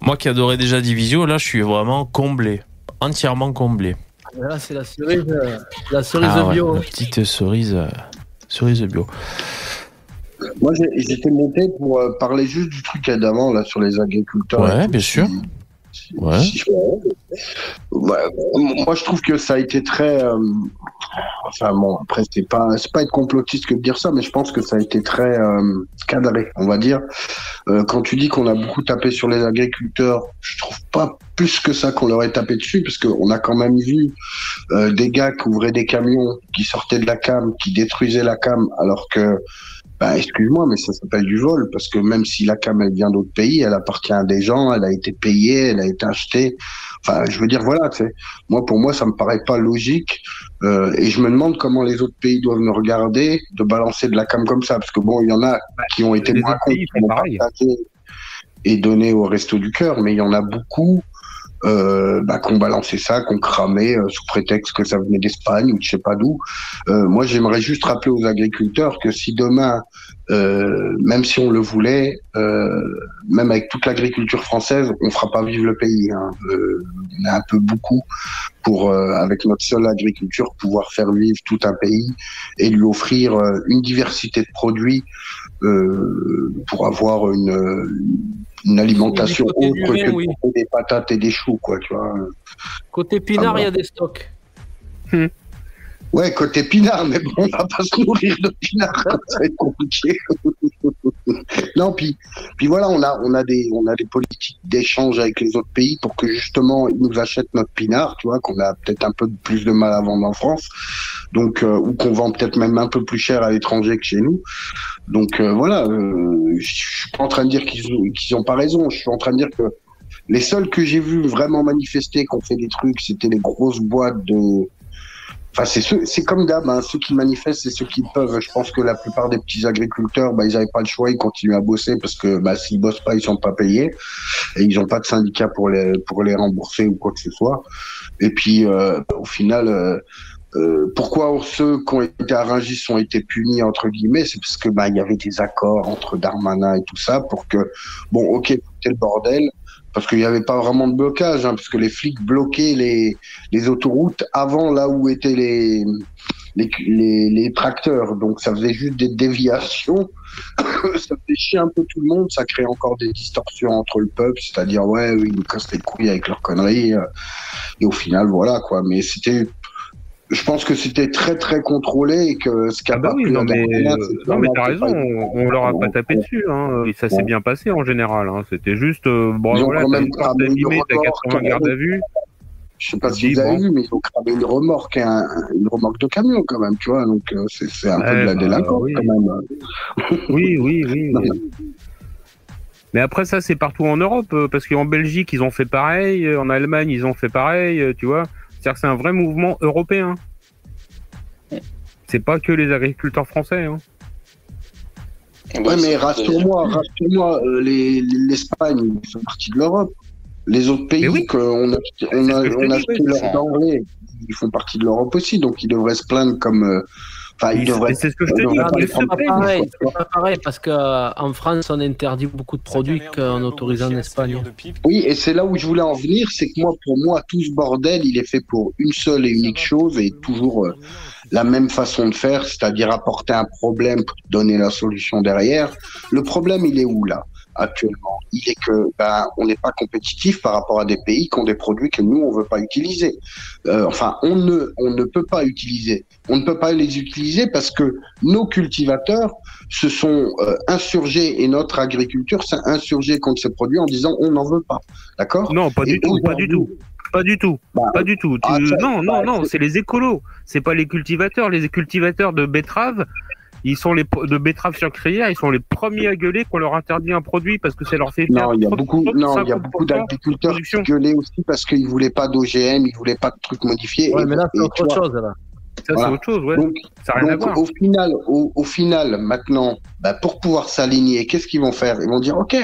S3: Moi qui adorais déjà Divisio, là je suis vraiment comblé. Entièrement comblé.
S6: Là, c'est la cerise, euh, la cerise
S3: Ah ouais,
S6: bio.
S3: la petite cerise, cerise bio.
S8: Moi, j'ai- j'étais monté pour parler juste du truc d'avant, là, sur les agriculteurs.
S3: Ouais, bien sûr. Ouais,
S8: moi, je trouve que ça a été très. euh, Enfin, bon, après, c'est pas, pas être complotiste que de dire ça, mais je pense que ça a été très euh, cadré, on va dire. Euh, quand tu dis qu'on a beaucoup tapé sur les agriculteurs, je trouve pas plus que ça qu'on leur ait tapé dessus, parce qu'on a quand même vu euh, des gars qui ouvraient des camions, qui sortaient de la cam, qui détruisaient la cam, alors que bah, excuse-moi, mais ça s'appelle du vol, parce que même si la cam elle vient d'autres pays, elle appartient à des gens, elle a été payée, elle a été achetée. Enfin, je veux dire, voilà, tu sais, moi, pour moi, ça me paraît pas logique, euh, et je me demande comment les autres pays doivent me regarder de balancer de la cam comme ça, parce que bon, il y en a qui ont été
S4: Les
S8: moins qui ont partagé et donné au resto du cœur, mais il y en a beaucoup euh, bah, qu'on balançait ça, qu'on cramait euh, sous prétexte que ça venait d'Espagne ou de je sais pas d'où. Euh, moi, j'aimerais juste rappeler aux agriculteurs que si demain, euh, même si on le voulait, euh, même avec toute l'agriculture française, on fera pas vivre le pays. Hein. Euh, on est un peu beaucoup pour, avec notre seule agriculture, pouvoir faire vivre tout un pays et lui offrir une diversité de produits pour avoir une, une alimentation
S6: Du côté
S8: autre que
S6: oui.
S8: des patates et des choux, quoi, tu vois.
S6: Côté Pinard, il y a des stocks.
S8: Ouais, côté pinard, mais bon, on va pas se nourrir de pinard, ça va être compliqué. non, puis, puis voilà, on a, on a des, on a des politiques d'échange avec les autres pays pour que justement ils nous achètent notre pinard, tu vois, qu'on a peut-être un peu plus de mal à vendre en France, donc euh, ou qu'on vend peut-être même un peu plus cher à l'étranger que chez nous. Donc euh, voilà, euh, je suis pas en train de dire qu'ils ont, qu'ils ont pas raison, je suis en train de dire que les seuls que j'ai vus vraiment manifester, qu'on fait des trucs, c'était les grosses boîtes de Enfin, c'est c'est comme d'hab, hein, ceux qui manifestent, c'est ceux qui peuvent. Je pense que la plupart des petits agriculteurs, bah, ils n'avaient pas le choix, ils continuent à bosser parce que bah, s'ils bossent pas, ils sont pas payés et ils n'ont pas de syndicat pour les pour les rembourser ou quoi que ce soit. Et puis, euh, au final, euh, euh, pourquoi ceux qui ont été à Rungis ont été punis entre guillemets, c'est parce que bah il y avait des accords entre Darmanin et tout ça pour que bon, ok, c'était le bordel. Parce qu'il n'y avait pas vraiment de blocage, hein, parce que les flics bloquaient les, les autoroutes avant là où étaient les, les, les, les tracteurs. Donc ça faisait juste des déviations. ça faisait chier un peu tout le monde. Ça crée encore des distorsions entre le peuple. C'est-à-dire, ouais, ils nous cassent les couilles avec leurs conneries. euh, Et au final, voilà quoi. Mais c'était. Je pense que c'était très très contrôlé et que ce qu'a
S4: Ah bah oui, non mais, euh, non mais t'as raison, on, on leur a pas tapé dessus, hein, et ça s'est bien passé en général. Hein. C'était juste, euh, bon
S8: Ils
S4: voilà,
S8: quand
S4: t'as
S8: même
S4: une porte
S8: cramé
S4: abîmée,
S8: le
S4: t'as
S8: remorque,
S4: 80 gardes à vue.
S8: Je sais pas si vous avez
S4: bon.
S8: vu, mais ils ont cramé une remorque, et un- une remorque de camion quand même, tu vois. Donc euh, c'est un peu de la
S4: bah,
S8: délinquance
S4: oui.
S8: quand même.
S4: Oui, oui, oui.
S8: Non,
S4: mais- après ça, c'est partout en Europe, parce qu'en Belgique, ils ont fait pareil, en Allemagne, ils ont fait pareil, tu vois. C'est-à-dire que c'est un vrai mouvement européen. C'est pas que les agriculteurs français. Hein.
S8: Ouais, mais rassure-moi, rassure-moi, euh, les- les- l'Espagne, ils font partie de l'Europe. Les autres pays
S4: oui.
S8: qu'on a, on a, on a acheté leurs denrées, ils font partie de l'Europe aussi, donc ils devraient se plaindre comme. Euh, Enfin, ils
S4: Et
S8: devraient.
S4: C'est ce que je te dis. se
S6: c'est pas pareil, pas pareil parce qu'en France, on interdit beaucoup de produits qu'en autorisant en Espagne.
S8: Oui, et c'est là où je voulais en venir, c'est que moi, pour moi, tout ce bordel, il est fait pour une seule et unique chose et toujours euh, la même façon de faire, c'est-à-dire apporter un problème pour donner la solution derrière. Le problème, il est où là? Actuellement Il est que ben on n'est pas compétitif par rapport à des pays qui ont des produits que nous on veut pas utiliser. Euh, enfin, on ne on ne peut pas utiliser. On ne peut pas les utiliser parce que nos cultivateurs se sont euh, insurgés et notre agriculture s'est insurgée contre ces produits en disant on n'en veut pas. D'accord?
S4: Non, pas
S8: Et
S4: du tout, pas du tout. Pas du tout,
S8: Bah,
S4: pas du tout. Tu-
S8: ah,
S4: non, non,
S8: bah,
S4: non,
S8: c'est-
S4: c'est les écolos. C'est pas les cultivateurs. Les cultivateurs de betteraves, ils sont les de betteraves sucrières, ils sont les premiers à gueuler qu'on leur interdit un produit parce que ça leur fait
S8: Non, il y a beaucoup, non, il y a
S4: 50%
S8: beaucoup d'agriculteurs qui gueulaient aussi parce qu'ils voulaient pas d'OGM, ils voulaient pas de trucs modifiés.
S6: Ouais,
S8: Et-
S6: mais là, c'est autre chose. Là.
S4: Ça, c'est
S8: Voilà.
S4: autre chose, ouais.
S8: Donc,
S4: ça n'a rien à voir.
S8: au final, au, au final, maintenant, bah, pour pouvoir s'aligner, qu'est-ce qu'ils vont faire? Ils vont dire, ok,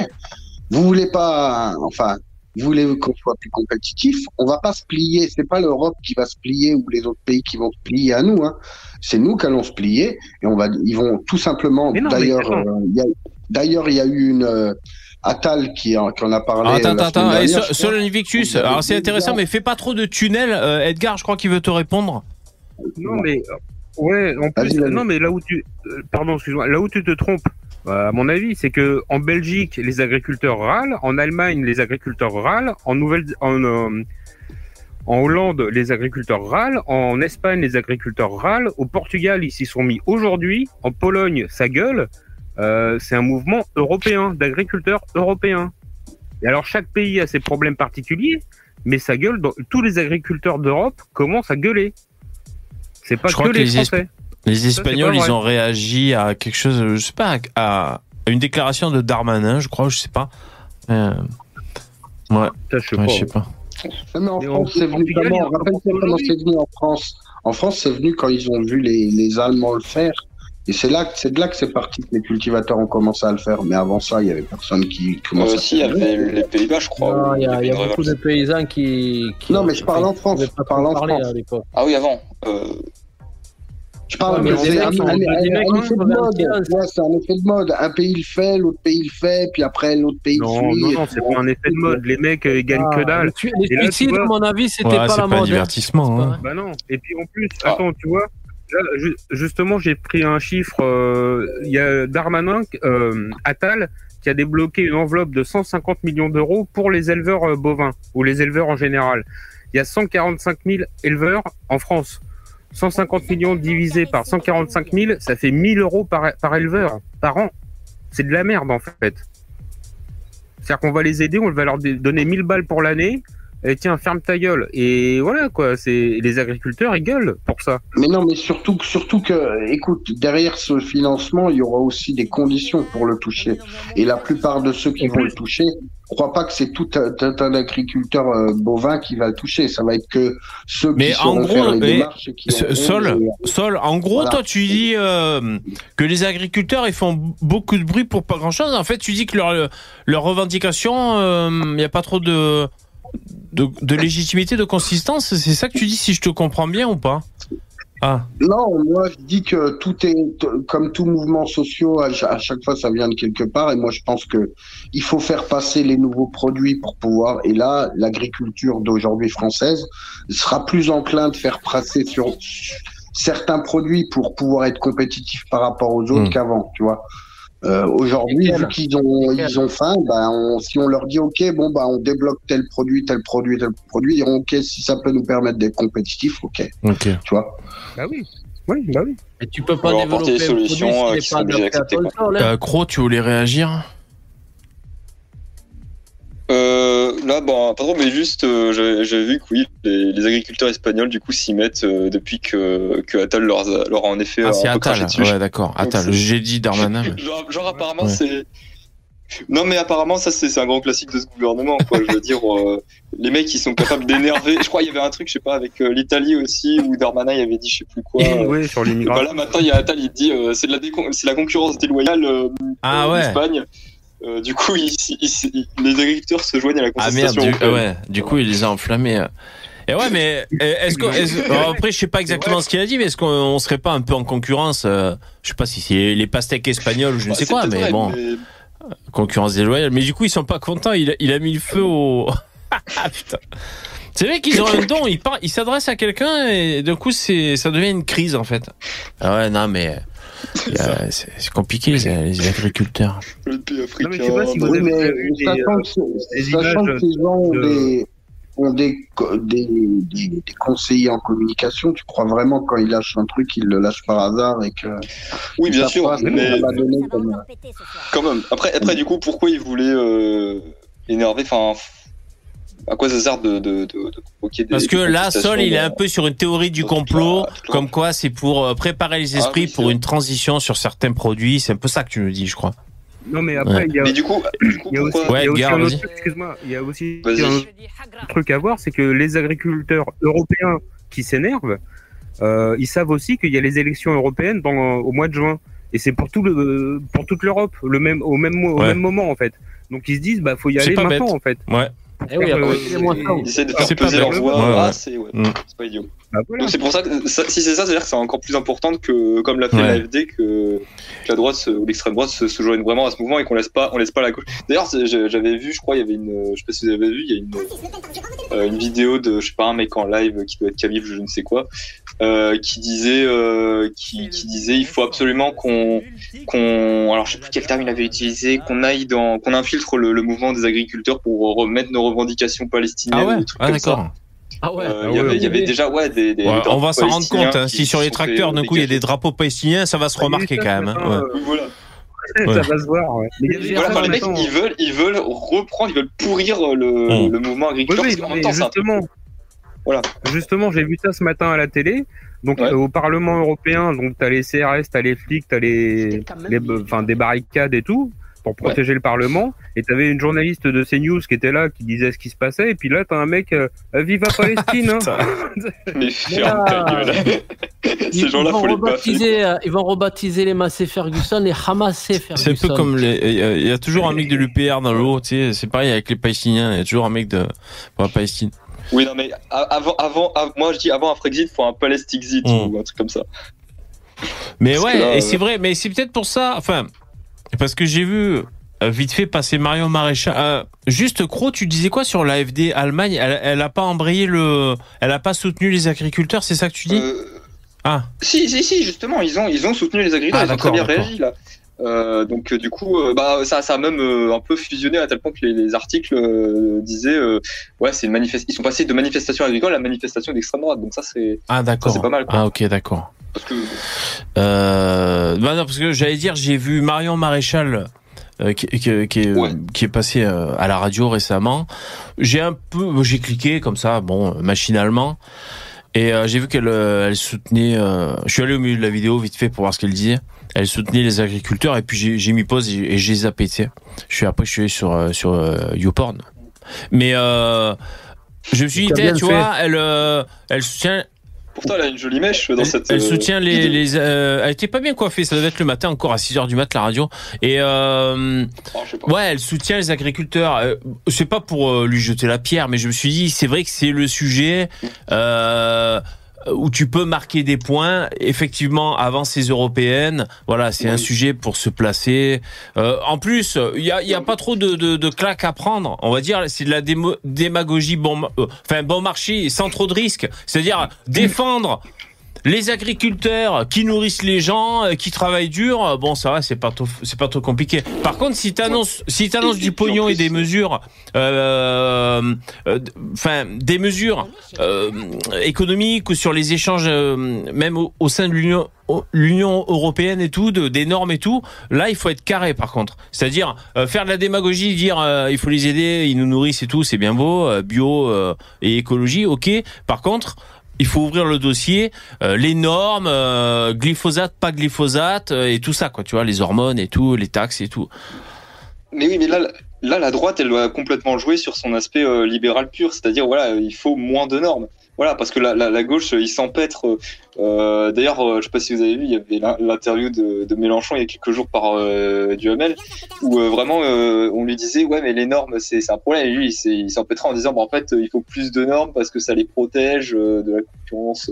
S8: vous voulez pas, enfin, voulez qu'on soit plus compétitif, on va pas se plier. C'est pas l'Europe qui va se plier ou les autres pays qui vont se plier à nous. Hein. C'est nous qui allons se plier et on va, ils vont tout simplement. D'ailleurs, euh, il y a- d'ailleurs, il y a eu une euh, Attal qui, en- qui en a parlé.
S3: Ah, attends,
S8: euh, la
S3: attends, attends.
S8: Vous avez
S3: alors c'est intéressant, mais fais pas trop de tunnels. Euh, Edgar, je crois qu'il veut te répondre.
S4: Non, mais ouais, en plus, non, mais là où tu, euh, pardon, excuse-moi, là où tu te trompes, euh, à mon avis, c'est que en Belgique, les agriculteurs râlent, en Allemagne, les agriculteurs râlent, en Nouvelle, en, euh, en Hollande, les agriculteurs râlent, en Espagne, les agriculteurs râlent, au Portugal, ils s'y sont mis aujourd'hui, en Pologne, ça gueule. Euh, c'est un mouvement européen d'agriculteurs européens. Et alors chaque pays a ses problèmes particuliers, mais ça gueule. Dans... Tous les agriculteurs d'Europe commencent à gueuler. C'est pas
S3: Je
S4: que les Français.
S3: Les Espagnols, ils ont réagi à quelque chose, je sais pas, à, à une déclaration de Darmanin, je crois, je sais pas. Euh, ouais,
S4: Ça, je sais
S3: ouais,
S4: pas.
S3: je sais pas.
S8: Non, mais en
S4: Mais
S8: France, c'est venu comment? comment c'est venu en France. En France, c'est venu quand ils ont vu les, les Allemands le faire. Et c'est là, que- c'est de là que c'est parti que les cultivateurs ont commencé à le faire. Mais avant ça, il y avait personne qui
S5: Euh,
S8: commençait à
S5: si, il y avait les Pays-Bas, je crois.
S6: Il y a, y beaucoup de paysans qui. qui
S8: Non, mais je parle en France, je parle en
S6: parler
S8: France.
S6: à l'époque.
S5: Ah oui, avant. Euh,
S8: Je parle
S6: Ouais, mais
S8: mais
S6: on
S8: c'est
S6: est-
S8: un, un- un- effet de mode.
S6: 21.
S8: Ouais, c'est un effet de mode. Un pays le fait, l'autre pays le fait, puis après l'autre pays
S4: Non,
S8: suit.
S4: non, non, c'est pas un effet de mode. Les mecs, euh, ils gagnent
S6: Ah,
S4: que dalle.
S6: Les, suicides, à mon avis, c'était
S3: Ouais,
S6: pas
S3: c'est
S6: la
S3: pas un
S6: mode. hein.
S3: divertissement. hein.
S4: Bah non. Et puis en plus,
S5: Ah.
S4: attends, tu vois, là, ju- justement, j'ai pris un chiffre. euh, Il y a Darmanin, euh, Attal, qui a débloqué une enveloppe de 150 millions d'euros pour les éleveurs euh, bovins ou les éleveurs en général. Il y a 145 000 éleveurs en France. 150 millions divisé par 145 000, ça fait 1000 euros par, éleveur par an. C'est de la merde en fait. C'est-à-dire qu'on va les aider, on va leur donner 1000 balles pour l'année. Et tiens, ferme ta gueule. Et voilà quoi, c'est les agriculteurs ils gueulent pour ça.
S8: Mais non, mais surtout, surtout que, écoute, derrière ce financement, il y aura aussi des conditions pour le toucher. Et la plupart de ceux qui vont le toucher, je crois pas que c'est tout un, tout un agriculteur euh, bovin qui va le toucher. Ça va être que ceux
S3: Mais
S8: qui
S3: en gros,
S8: faire les
S3: mais
S8: démarches qui
S3: Sol,
S8: les-
S3: Sol, en gros,
S8: Voilà.
S3: toi, tu dis euh, que les agriculteurs, ils font beaucoup de bruit pour pas grand-chose. En fait, tu dis que leur, leur revendication, il n'y a pas trop de, de, de légitimité, de consistance. C'est ça que tu dis, si je te comprends bien ou pas? Ah,
S8: Non, moi je dis que tout est comme tout mouvement social, à cha- à chaque fois ça vient de quelque part. Et moi je pense que il faut faire passer les nouveaux produits pour pouvoir. Et là, l'agriculture d'aujourd'hui française sera plus enclin de faire passer sur certains produits pour pouvoir être compétitif par rapport aux autres
S3: Mm.
S8: qu'avant, tu vois. Euh, Aujourd'hui, vu qu'ils ont ils ont faim, ben on, si on leur dit ok, bon bah on débloque tel produit, tel produit, tel produit, ils diront ok si ça peut nous permettre d'être compétitifs, ok,
S3: ok.
S8: tu vois?
S4: Bah oui. Oui, bah oui.
S6: Et tu peux pas développer
S5: des
S6: un produit
S5: solutions, euh, qui
S6: pas
S5: sont obligées
S6: adapté à
S5: d'accepter,
S3: Cro, tu voulais réagir?
S5: Euh, là, bon, pas trop, mais juste, euh, j'ai vu que oui, les, les agriculteurs espagnols, du coup, s'y mettent euh, depuis que, que Attal leur, a- leur a en effet
S3: Ah, c'est
S5: un peu
S3: Attal.
S5: dessus.
S3: Ouais, d'accord. Attal. J'ai dit Darmanin. mais-
S5: Genre, genre, apparemment,
S3: Ouais.
S5: c'est. Non, mais apparemment, ça, c'est un grand classique de ce gouvernement, quoi. Je veux dire, euh, les mecs, ils sont capables d'énerver. Je crois qu'il y avait un truc, je sais pas, avec euh, l'Italie aussi, où Darmanin, il avait dit, je sais plus quoi. euh,
S4: oui, sur l'immigration.
S5: Voilà, maintenant, il y a Attal, il dit, euh, c'est de la, décon- la concurrence déloyale euh,
S3: Ah
S5: euh,
S3: ouais.
S5: d'Espagne. Euh, du coup, les agriculteurs se joignent à la
S3: Ah merde,
S5: contestation.
S3: du, ouais, du coup, il les a enflammés. euh. Et ouais, mais est-ce que. est-ce- alors après, je sais pas exactement ce qu'il a dit, mais est-ce qu'on on serait pas un peu en concurrence euh, Je sais pas si c'est les pastèques espagnols ou je ne
S5: Bah,
S3: sais quoi, mais
S5: vrai,
S3: bon,
S5: mais-
S3: concurrence déloyale. Mais du coup, ils sont pas contents. Il a, il a mis le feu au. ah putain. C'est vrai qu'ils ont un don. Ils par- ils s'adressent à quelqu'un et d'un coup, c'est, ça devient une crise en fait. Ah ouais, non, mais. C'est compliqué les, agriculteurs.
S5: Le pays africain.
S4: Non, mais je sais pas si vous
S8: Oui,
S4: avez
S8: mais
S4: vu des,
S8: sachant
S4: euh,
S8: que, ces gens ont,
S4: de-
S8: des, ont des, des, des, des conseillers en communication, tu crois vraiment quand ils lâchent un truc, ils le lâchent par hasard et que
S5: Oui, bien sûr,
S8: pas
S5: mais
S8: comme-
S5: quand même. Après, après du coup, pourquoi ils voulaient euh, énerver Enfin, à quoi ça sert de, de, de, de provoquer des.
S3: Parce que
S5: des
S3: là, Sol, il est un peu sur une théorie du
S5: toute
S3: complot, comme quoi c'est pour euh, préparer les
S5: Ah
S3: esprits
S5: oui,
S3: pour une transition sur certains produits. C'est un peu ça que tu nous dis, je crois.
S4: Non, mais après,
S3: Ouais.
S4: il y a,
S5: Mais du coup, du coup
S4: il y a aussi,
S5: pourquoi
S3: Ouais,
S4: il y a aussi
S3: Edgar,
S4: un autre truc, excuse-moi, il y a aussi
S5: Vas-y.
S4: un truc à voir, c'est que les agriculteurs européens qui s'énervent, euh, ils savent aussi qu'il y a les élections européennes dans, au mois de juin. Et c'est pour tout le, pour toute l'Europe, le même, au même, au
S3: Ouais.
S4: même moment, en fait. Donc ils se disent, bah, faut y aller
S3: pas
S4: maintenant,
S3: bête.
S4: en fait.
S3: Ouais.
S6: Eh oui, c'est
S5: de
S3: Ah,
S5: faire peser leur voix
S3: Ouais,
S5: Ah,
S3: ouais.
S5: c'est ouais,
S3: Mm.
S5: c'est pas idiot.
S4: Voilà.
S5: Donc c'est pour ça que ça- si c'est ça, c'est-à-dire que c'est encore plus important que, comme l'a fait
S3: Ouais.
S5: l'AFD, que, que la droite se- ou l'extrême droite se, se joigne vraiment à ce mouvement et qu'on laisse pas, on laisse pas la gauche. D'ailleurs, j'avais vu, je crois, il y avait une, je sais pas si vous avez vu, il y a une, euh, une vidéo de, je sais pas, un mec en live qui doit être Camille, je ne sais quoi, euh, qui disait, euh, qui, qui disait, il faut absolument qu'on, qu'on, alors je sais plus quel terme il avait utilisé, qu'on aille dans, qu'on infiltre le, le mouvement des agriculteurs pour remettre nos revendications palestiniennes,
S3: Ah ouais Ah d'accord.
S6: Ah ouais.
S5: Euh,
S4: Ah
S5: il y avait,
S4: ouais,
S5: il y avait déjà ouais des, des
S3: Ouais,
S5: drapeaux
S3: on va s'en rendre compte. hein. Si sur les tracteurs, d'un coup, il y a des drapeaux palestiniens, ça va se remarquer quand même. hein. Ouais.
S5: Voilà.
S3: Ouais.
S4: Ça va se voir. Mais
S5: Voilà, enfin, les mecs, ils veulent, ils veulent reprendre, ils veulent pourrir le,
S3: Mm.
S5: le mouvement
S4: Oui,
S5: agriculteur.
S4: oui,
S5: même temps,
S4: justement,
S5: Voilà.
S4: justement, j'ai vu ça ce matin à la télé. Donc
S5: Ouais.
S4: euh, au Parlement européen, donc t'as les CRS, t'as les flics, t'as les, enfin des barricades et tout pour protéger le Parlement. Et t'avais une journaliste de CNews qui était là, qui disait ce qui se passait. Et puis là, t'as un mec, euh, Viva Palestine. hein.
S5: Mais ferme
S6: là,
S5: ta gueule.
S6: Ils,
S5: Ces gens-là,
S6: ils vont
S5: faut les baffer.
S6: rebaptiser, euh, ils vont rebaptiser les Massé Ferguson les Hamassé Ferguson.
S3: C'est un peu comme les. Il y a- il y a toujours un mec de l'UPR dans l'eau, tu sais. C'est pareil avec les Palestiniens. Il y a toujours un mec de pour la Palestine.
S5: Oui, non, mais avant, avant, av- moi je dis avant un Frexit, faut un Palestixit
S3: Mm.
S5: ou un truc comme ça.
S3: Mais
S5: Parce
S3: ouais,
S5: là,
S3: et
S5: euh,
S3: c'est vrai, mais c'est peut-être pour ça. Enfin, parce que j'ai vu euh, vite fait passer Marion Maréchal. Euh, juste, Cro, tu disais quoi sur l'AFD Allemagne? Elle, elle a pas embrayé le. Elle a pas soutenu les agriculteurs, c'est ça que tu dis?
S5: Euh,
S3: Ah.
S5: Si, si, si, justement, ils ont, ils ont soutenu les agriculteurs,
S3: Ah,
S5: ils ont très bien réagi là. Euh, donc euh, du coup, euh, bah ça, ça a même un peu fusionné à tel point que les, les articles disaient, ouais, c'est une manifestation. Ils sont passés de manifestation agricole à manifestation d'extrême droite. Donc ça, c'est
S3: Ah, d'accord.
S5: C'est pas mal, quoi.
S3: Ah, ok, d'accord.
S5: parce que
S3: bah non, parce que j'allais dire, j'ai vu Marion Maréchal euh, qui, qui, qui est,
S5: Ouais.
S3: qui est passé euh, à la radio récemment. J'ai un peu, j'ai cliqué comme ça, bon, machinalement, et euh, j'ai vu qu'elle elle soutenait. euh, je suis allé au milieu de la vidéo vite fait pour voir ce qu'elle disait. Elle soutenait les agriculteurs et puis j'ai mis pause et, et j'ai zappé. tu sais. Je suis après, je suis allé sur sur euh, YouPorn, mais euh, je me suis dit, tu
S6: fait.
S3: vois, elle euh, elle soutient
S5: pourtant, elle a une jolie mèche dans
S3: elle,
S5: cette.
S3: elle
S5: euh,
S3: soutient les, les euh, elle était pas bien coiffée ça devait être le matin encore à 6 heures du mat la radio et euh,
S5: Oh, pas.
S3: ouais elle soutient les agriculteurs euh, c'est pas pour euh, lui jeter la pierre mais je me suis dit c'est vrai que c'est le sujet euh, où tu peux marquer des points effectivement avant ces européennes. Voilà c'est un sujet pour se placer. Euh, en plus il y a, y a pas trop de, de, de claques à prendre on va dire. C'est de la démo- démagogie bon euh, enfin bon marché sans trop de risques. C'est-à-dire défendre les agriculteurs qui nourrissent les gens, euh, qui travaillent dur, euh, bon ça va, c'est pas trop, c'est pas trop compliqué. Par contre, si t'annonces, si t'annonces du pognon et des mesures, euh, euh, enfin des mesures euh, économiques ou sur les échanges, euh, même au, sein de l'Union, l'Union européenne et tout, de, des normes et tout, là il faut être carré par contre. C'est-à-dire euh, faire de la démagogie, dire euh, il faut les aider, ils nous nourrissent et tout, c'est bien beau, euh, bio euh, et écologie, ok. Par contre il faut ouvrir le dossier, euh, les normes, euh, glyphosate, pas glyphosate, euh, et tout ça, quoi, tu vois, les hormones et tout, les taxes et tout.
S5: Mais oui, mais là, là, la droite, elle doit complètement jouer sur son aspect libéral pur, c'est-à-dire, voilà, il faut moins de normes. Voilà, parce que la, la, la gauche, il s'empêtre. Euh, D'ailleurs, euh, je sais pas si vous avez vu, il y avait l'in- l'interview de, de Mélenchon il y a quelques jours par euh, Duhamel, où euh, vraiment on lui disait, ouais, mais les normes, c'est un problème. Et lui, il s'empêtrait en disant, bah, en fait, il faut plus de normes parce que ça les protège de la concurrence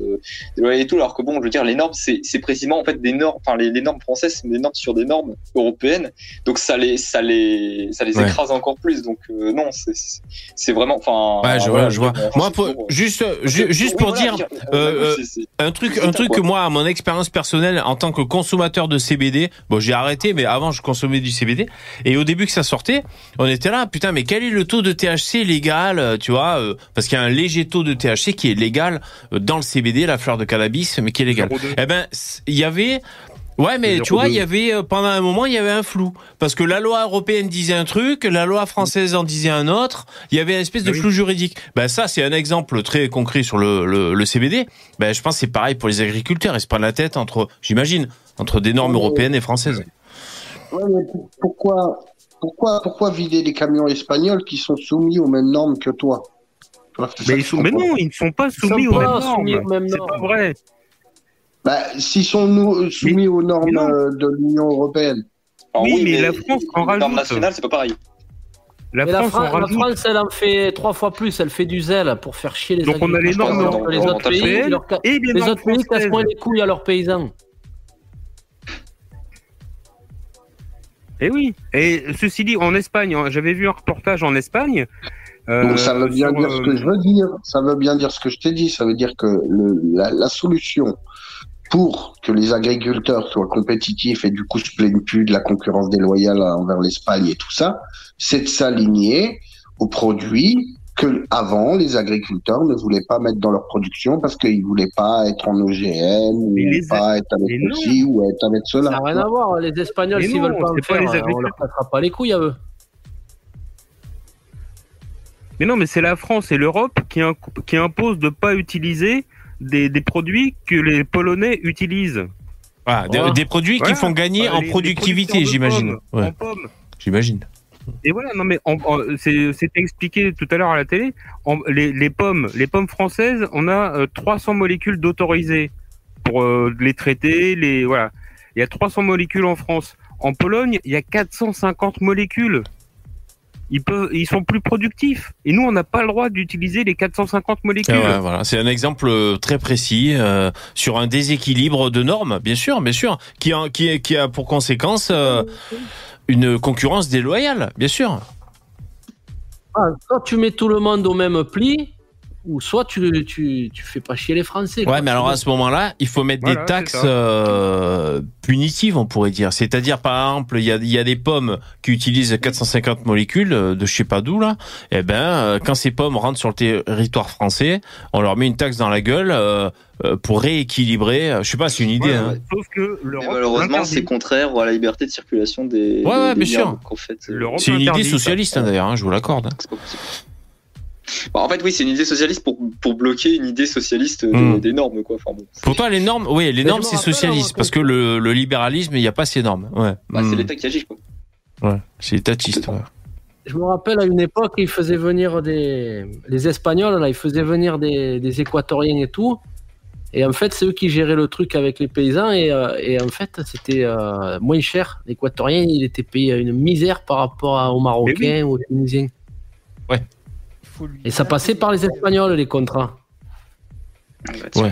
S5: et tout. Alors que bon, je veux dire, les normes, c'est précisément en fait des normes. Enfin, les, les normes françaises, c'est des normes sur des normes européennes. Donc ça les, ça les, ça les
S3: Ouais.
S5: écrase encore plus. Donc non, c'est- vraiment, enfin.
S3: Ouais, je
S5: voilà,
S3: vois, je vois. Moi, pour, juste, juste pour dire, un truc, un truc que moi, à mon expérience personnelle, en tant que consommateur de CBD, bon, j'ai arrêté, mais avant, je consommais du CBD. Et au début que ça sortait, on était là, putain, mais quel est le taux de THC légal, euh, tu vois, euh, parce qu'il y a un léger taux de THC qui est légal euh, dans le CBD, la fleur de cannabis, mais qui est légal.
S4: 0,2.
S3: Eh ben, il y avait. Ouais, mais tu vois,
S4: 0,2.
S3: il y avait euh, pendant un moment, il y avait un flou parce que la loi européenne disait un truc, la loi française en disait un autre. Il y avait une espèce de
S4: Oui.
S3: flou juridique. Ben ça, c'est un exemple très concret sur le, le, le CBD. Ben je pense que c'est pareil pour les agriculteurs. Ils se prennent la tête entre, j'imagine, entre des normes européennes et françaises.
S8: Ouais, mais pour- pourquoi, pourquoi, pourquoi vider les camions espagnols qui sont soumis aux mêmes normes que toi? C'est
S4: Mais, ils sont, mais non, ils ne sont pas
S6: sont
S4: soumis aux
S6: pas
S4: mêmes
S6: soumis
S4: normes.
S6: aux mêmes
S4: C'est
S6: normes.
S4: pas vrai.
S8: Bah, s'ils sont nous, soumis aux normes euh, de l'Union européenne.
S5: Alors
S4: oui, mais la France en
S5: les normes
S4: rajoute.
S5: nationales, c'est pas pareil.
S4: La France
S6: Fran- la
S4: rajoute.
S6: France, elle en fait trois fois plus. Elle fait du zèle pour faire chier les
S4: Donc on a les normes
S6: que les
S5: dans-
S6: autres pays, leur
S4: et les,
S6: autres pays cassent moins les couilles à leurs paysans.
S4: Et Eh oui. Et ceci dit, en Espagne, hein, j'avais vu un reportage en Espagne. euh,
S8: Donc ça veut bien
S4: sur,
S8: dire ce
S4: euh,
S8: que je veux dire. Ça veut bien dire ce que je t'ai dit. Ça veut dire que le, la, la solution pour que les agriculteurs soient compétitifs et du coup se plaignent plus de la concurrence déloyale envers l'Espagne et tout ça, c'est de s'aligner aux produits que avant les agriculteurs ne voulaient pas mettre dans leur production parce qu'ils voulaient pas être en OGM ou pas être avec ceci ou être avec
S6: Ça
S8: cela.
S6: n'a rien à voir. Les Espagnols,
S4: Mais
S6: s'ils
S4: non,
S6: veulent pas
S4: pas
S6: faire,
S4: les
S6: euh, on
S4: agriculteurs.
S6: leur passera pas les couilles à eux.
S4: Mais non, mais c'est la France et l'Europe qui, qui imposent de pas utiliser des, des produits que les Polonais utilisent.
S3: Ah, des,
S6: Voilà.
S3: des produits qui font gagner en
S4: les-
S3: productivité, j'imagine. Ouais, j'imagine.
S4: Et voilà, non mais c'était expliqué tout à l'heure à la télé. En- les, les pommes, les pommes françaises, on a euh, 300 molécules d'autorisées pour euh, les traiter. Les voilà, il y a 300 molécules en France. En Pologne, il y a 450 molécules. Ils peuvent, ils sont plus productifs. Et nous, on n'a pas le droit d'utiliser les 450 molécules.
S3: Ouais, voilà, c'est un exemple euh, très précis euh, sur un déséquilibre de normes, bien sûr, bien sûr, qui a, qui, a- qui a pour conséquence euh, une concurrence déloyale, bien sûr.
S6: Ah, soit tu mets tout le monde au même pli, ou soit tu, tu, tu fais pas chier les Français. quoi.
S3: Ouais, mais alors à ce moment-là, il faut mettre
S4: Voilà,
S3: des taxes euh, punitives, on pourrait dire. C'est-à-dire, par exemple, il y a, il y a des pommes qui utilisent 450 molécules euh, de je sais pas d'où là. Eh ben, euh, quand ces pommes rentrent sur le territoire français, on leur met une taxe dans la gueule euh, pour rééquilibrer. Je sais pas, c'est une idée.
S4: Voilà.
S3: hein.
S4: Sauf que
S5: malheureusement, c'est contraire à la liberté de circulation des.
S3: Ouais, ouais,
S5: des
S3: bien sûr.
S5: en fait,
S3: C'est une idée socialiste hein, d'ailleurs, hein, je vous l'accorde.
S5: c'est pas possible. Bon, en fait, oui, c'est une idée socialiste pour, pour bloquer une idée socialiste des,
S3: Hmm.
S5: des normes, quoi. Enfin, bon,
S3: Pour toi, les normes, oui, les normes c'est
S6: rappelle,
S3: socialiste
S6: hein,
S3: parce que le, le libéralisme, il n'y a pas ces normes. Ouais,
S5: bah, c'est
S3: Hmm.
S5: l'État qui agit, quoi.
S3: Ouais, c'est étatiste. ouais.
S6: Je me rappelle à une époque, ils faisaient venir des. Les Espagnols, là, ils faisaient venir des, des Équatoriens et tout. Et en fait, c'est eux qui géraient le truc avec les paysans. Et, euh, et en fait, c'était euh, moins cher. L'Équatorien, il était payé une misère par rapport à- aux Marocains ou aux Tunisiens. Et ça passait par les Espagnols, les contrats.
S3: Ouais.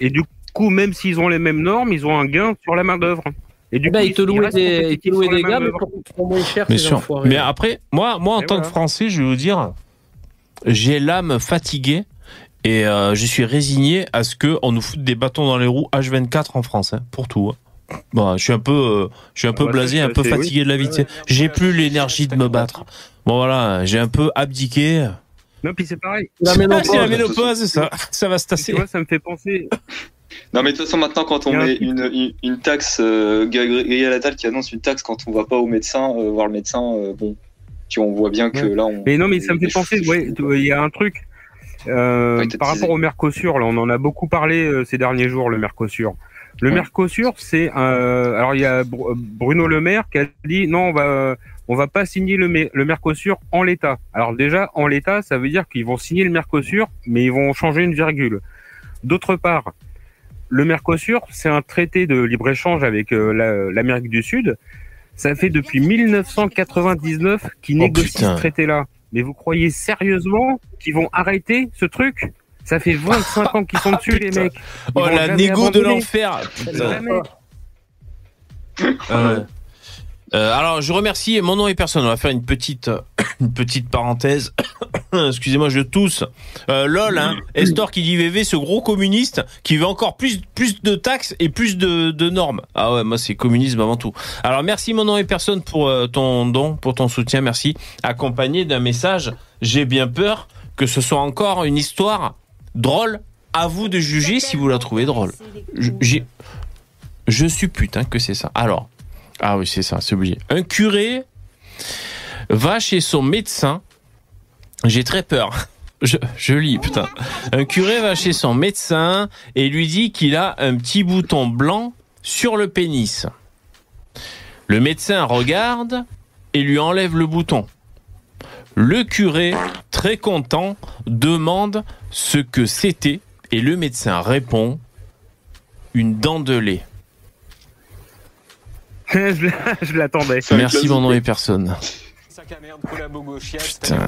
S4: Et du coup, même s'ils ont les mêmes normes, ils ont un gain sur la main d'œuvre. Et du
S6: Eh ben,
S4: coup,
S6: ils te louaient des, ils te louaient des gars, mais
S4: main-d'œuvre.
S6: pour, moins cher,
S3: Bien
S6: ces
S3: sûr. Mais après, moi, moi en
S4: Et
S3: tant
S4: voilà.
S3: que Français, je vais vous dire, j'ai l'âme fatiguée et euh, je suis résigné à ce que on nous foute des bâtons dans les roues H24 en France, hein, pour tout. hein. Bon, je suis un peu, euh, je suis un peu
S4: Ah bah,
S3: blasé, un peu fatigué de la vie. J'ai plus l'énergie de me battre. Bon voilà, j'ai un peu abdiqué.
S4: Non, puis c'est pareil.
S6: La
S3: Ah, c'est la
S6: ménopause.
S3: ménopause, ça, ça va se
S4: Tu
S3: tasser.
S4: vois, ça me fait penser.
S5: Non, mais de toute façon, maintenant, quand on met une, une, une taxe, euh, Gabriel Attal qui annonce une taxe quand on va pas au médecin, euh, voir le médecin, euh, bon, tu, on voit bien que
S4: Ouais.
S5: là, on.
S4: Mais non, mais ça me fait penser. Ouais, il y a un truc. euh,
S5: Ouais,
S4: par rapport au Mercosur, là, on en a beaucoup parlé euh, ces derniers jours, le Mercosur. Le. Mercosur, c'est un. Alors, il y a Br- Bruno Le Maire qui a dit non, on va, on va pas signer le, Mer- le Mercosur en l'état. Alors déjà, en l'état, ça veut dire qu'ils vont signer le Mercosur, mais ils vont changer une virgule. D'autre part, le Mercosur, c'est un traité de libre-échange avec euh, la- l'Amérique du Sud. Ça fait depuis 1999 qu'ils
S3: Oh,
S4: négocient
S3: putain.
S4: ce traité-là. Mais vous croyez sérieusement qu'ils vont arrêter ce truc? Ça fait 25 ans qu'ils sont dessus, les mecs. Ils
S3: Oh la négo de l'enfer. Euh, alors, je remercie mon nom et personne. On va faire une petite, une petite parenthèse. Excusez-moi, je tousse. Euh, lol, hein. Estor qui dit VV, ce gros communiste qui veut encore plus, plus de taxes et plus de, normes. Ah ouais, moi c'est communisme avant tout. Alors merci mon nom et personne pour euh, ton don, pour ton soutien, merci. Accompagné d'un message. J'ai bien peur que ce soit encore une histoire drôle. À vous de juger si vous la trouvez drôle. Je- je suis putain que c'est ça. Alors, ah oui, c'est ça, c'est obligé. Un curé va chez son médecin. J'ai très peur. Je, je lis, putain. Un curé va chez son médecin et lui dit qu'il a un petit bouton blanc sur le pénis. Le médecin regarde et lui enlève le bouton. Le curé, très content, demande ce que c'était et le médecin répond une dent de lait.
S4: je l'a- je l'attendais.
S3: Merci mon nom et personne. Putain,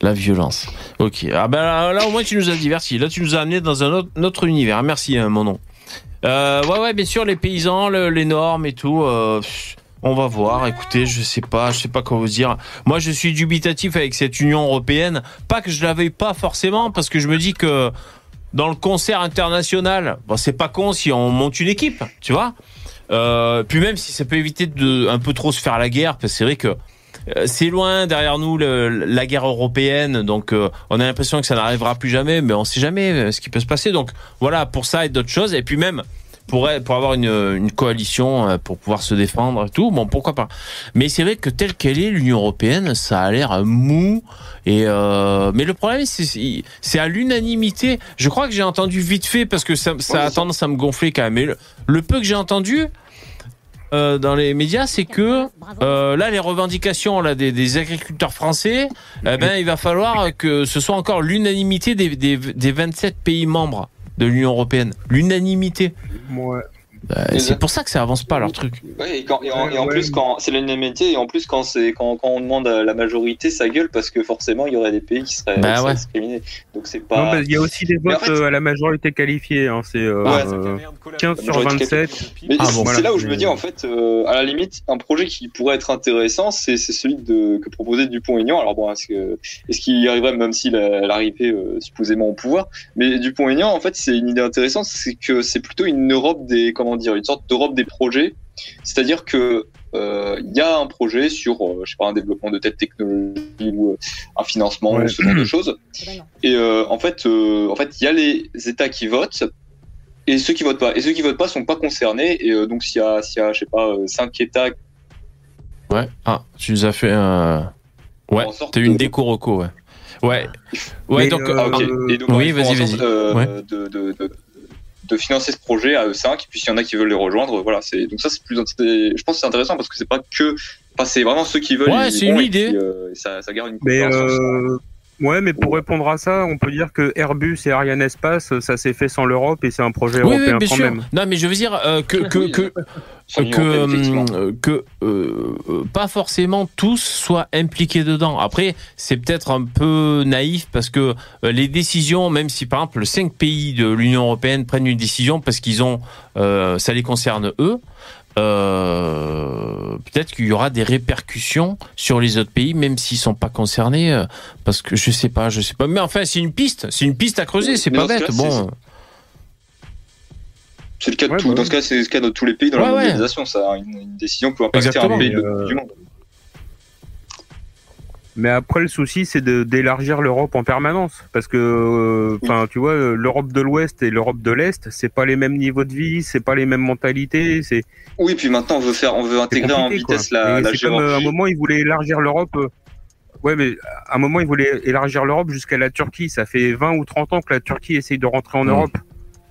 S3: la violence. Ok. Ah ben là, là, au moins tu nous as divertis. Là tu nous as amené dans un autre, notre univers. Merci hein, mon nom. Euh, ouais ouais bien sûr les paysans, le- les normes et tout. euh, on va voir. Écoutez, je sais pas, je sais pas quoi vous dire. Moi je suis dubitatif avec cette Union européenne. Pas que je la veuille pas forcément parce que je me dis que dans le concert international, bon, c'est pas con si on monte une équipe, tu vois. Euh, puis même si ça peut éviter de un peu trop se faire la guerre, parce que c'est vrai que euh, c'est loin derrière nous la guerre européenne, donc euh, on a l'impression que ça n'arrivera plus jamais, mais on sait jamais ce qui peut se passer. Donc voilà, pour ça et d'autres choses, et puis même pour, pour avoir une, une coalition, euh, pour pouvoir se défendre et tout, bon, pourquoi pas. Mais c'est vrai que telle qu'elle est, l'Union européenne, ça a l'air mou. Et euh, mais le problème, c'est c'est à l'unanimité. Je crois que j'ai entendu vite fait parce que ça, a tendance à me gonfler quand même. Mais le, le peu que j'ai entendu euh, dans les médias, c'est que euh, là, les revendications là des, des agriculteurs français, eh ben, il va falloir que ce soit encore l'unanimité des, des, des 27 pays membres de l'Union européenne. L'unanimité. Euh, c'est pour ça que ça avance pas leur truc.
S5: Ouais, et, quand- et en,
S4: Ouais,
S5: et en
S4: ouais.
S5: plus, quand c'est l'unanimité, et en plus, quand, c'est, quand, quand on demande à la majorité, ça gueule parce que forcément, il y aurait des pays qui seraient,
S3: Bah
S5: qui seraient
S3: ouais.
S5: discriminés. Donc, c'est
S4: Non,
S5: pas.
S4: il y a aussi des
S5: en
S4: votes
S5: fait-
S4: euh, à la majorité qualifiée. Hein. C'est euh,
S5: Ouais.
S4: euh, 15 sur
S5: majorité
S4: 27.
S5: Mais
S3: Ah
S5: c'est
S3: bon,
S5: c'est
S4: voilà.
S5: là où je me dis, en fait, euh, à la limite, un projet qui pourrait être intéressant, c'est celui de, que proposait Dupont-Aignan. Alors, bon, est-ce que- est-ce qu'il y arriverait même s'il arrivait euh, supposément au pouvoir? Mais Dupont-Aignan, en fait, c'est une idée intéressante, c'est que c'est plutôt une Europe des, comment dire, une sorte d'Europe des projets. C'est-à-dire que euh, il y a un projet sur, euh, je sais pas, un développement de telle technologie ou euh, un financement
S4: Ouais.
S5: ou ce genre de choses. Et euh, en fait, euh, en fait, il y a les États qui votent et ceux qui votent pas. Et ceux qui votent pas sont pas concernés. Et euh, donc, s'il y a, s'il y a, je sais pas, euh, cinq États
S3: Ouais. Ah, tu nous as fait un. Ouais. T'as eu une déco reco, ouais. Ouais. Ouais,
S4: Mais,
S3: donc.
S4: euh,
S5: Ah, ok. Et donc,
S3: oui, vas-y, vas-y. Ouais.
S5: de, de, de, financer ce projet à eux cinq. Et puis, s'il y en a qui veulent les rejoindre, voilà. C'est donc ça, c'est plus. Je pense que c'est intéressant parce que c'est pas que. Enfin, c'est vraiment ceux qui veulent.
S3: Ouais, c'est une
S5: et
S3: idée.
S5: puis, euh, ça, ça garde une
S4: Mais
S5: cohérence.
S4: euh, ouais, mais pour répondre à ça, on peut dire que Airbus et Ariane Espace, ça s'est fait sans l'Europe et c'est un projet
S3: Oui,
S4: européen
S3: oui, bien
S4: quand
S3: sûr.
S4: même.
S3: Non, mais je veux dire euh, que que que que, euh, que euh, euh, pas forcément tous soient impliqués dedans. Après, c'est peut-être un peu naïf parce que euh, les décisions, même si par exemple cinq pays de l'Union européenne prennent une décision parce qu'ils ont, euh, ça les concerne eux. Euh, peut-être qu'il y aura des répercussions sur les autres pays, même s'ils sont pas concernés, euh, parce que je sais pas, je sais pas. Mais enfin, c'est une piste, c'est une piste à creuser, c'est pas
S5: ce
S3: bête.
S5: cas,
S3: Bon,
S5: C'est le cas de
S4: Ouais,
S5: tout.
S4: bah
S5: Dans ce cas, c'est le cas de tous les pays dans
S3: Ouais,
S5: la
S3: ouais.
S5: mondialisation. Ça, une, une décision peut impacter
S3: Exactement.
S5: un pays de-
S4: Euh,
S5: du monde.
S4: Mais après, le souci, c'est de- d'élargir l'Europe en permanence. Parce que, euh, enfin, tu vois, l'Europe de l'Ouest et l'Europe de l'Est, c'est pas les mêmes niveaux de vie, c'est pas les mêmes mentalités, c'est
S5: Oui, puis maintenant on veut faire, on veut intégrer en
S4: quoi.
S5: vitesse la,
S4: Et
S5: la
S4: C'est comme euh, à un moment, ils voulaient élargir l'Europe. euh, Ouais, mais à un moment, ils voulaient élargir l'Europe jusqu'à la Turquie. Ça fait 20 ou 30 ans que la Turquie essaye de rentrer en
S3: Mm.
S4: Europe.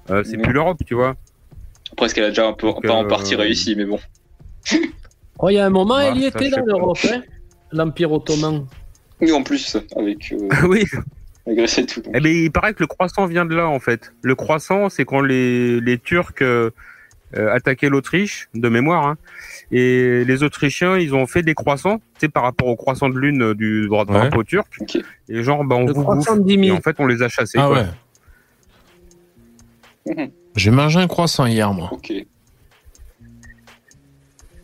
S4: Euh, c'est
S5: Mm.
S4: plus l'Europe, tu vois.
S5: Après, ce qu'elle a déjà un peu,
S4: Donc,
S5: pas en
S4: euh,
S5: partie réussi, mais bon.
S6: Oh, il y a un moment, elle y était dans l'Europe, hein l'Empire ottoman.
S5: Oui, en plus, avec euh,
S4: oui.
S5: et tout.
S4: Eh ben, il paraît que le croissant vient de là, en fait. Le croissant, c'est quand les, les Turcs euh, euh, attaquaient l'Autriche, de mémoire, hein, et les Autrichiens, ils ont fait des croissants, tu sais, par rapport au croissant de lune du droit de
S3: Ouais.
S4: drapeau turc.
S5: Ok.
S4: Et genre, bah, on
S6: Le
S4: vous bouffe.
S6: de 10
S4: Et
S6: 000.
S4: en fait, on les a chassés.
S3: ah
S4: quoi.
S3: ouais. J'ai mangé un croissant hier, moi.
S5: Ok.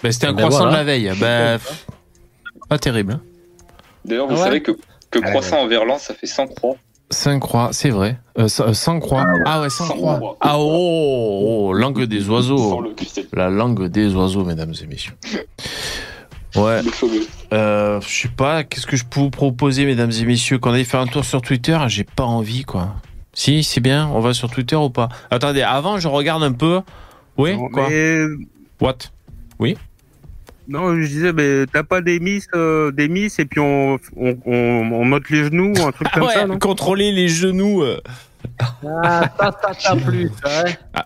S3: Ben, c'était un
S6: Ben
S3: croissant
S6: voilà.
S3: de la veille. Ben, pff, pas terrible. hein.
S5: D'ailleurs, vous
S6: Ah ouais
S5: savez que, que
S4: Ah,
S5: croissant en verlan, ça fait 100 croix.
S3: Cinq croix, c'est vrai. Euh, c- euh, sans croix. Ah ouais, sans
S5: Sans
S3: croix.
S5: croix.
S3: Ah oh, oh, langue des
S5: Sans
S3: oiseaux. La langue des oiseaux, mesdames et messieurs. Ouais. Euh, je sais pas, qu'est-ce que je peux vous proposer, mesdames et messieurs, qu'on aille faire un tour sur Twitter? J'ai pas envie, quoi. Si, c'est bien, on va sur Twitter ou pas? Attendez, avant, je regarde un peu. Oui,
S4: Non,
S3: quoi?
S4: mais-
S3: What?
S4: Non, je disais, mais t'as pas des miss, euh, des miss, et puis on, on, on, on note les genoux, un truc
S3: Ah
S4: comme
S3: ouais,
S4: ça, non?
S3: contrôler les genoux. euh.
S6: Ah, ça, ça t'a plu, ça, hein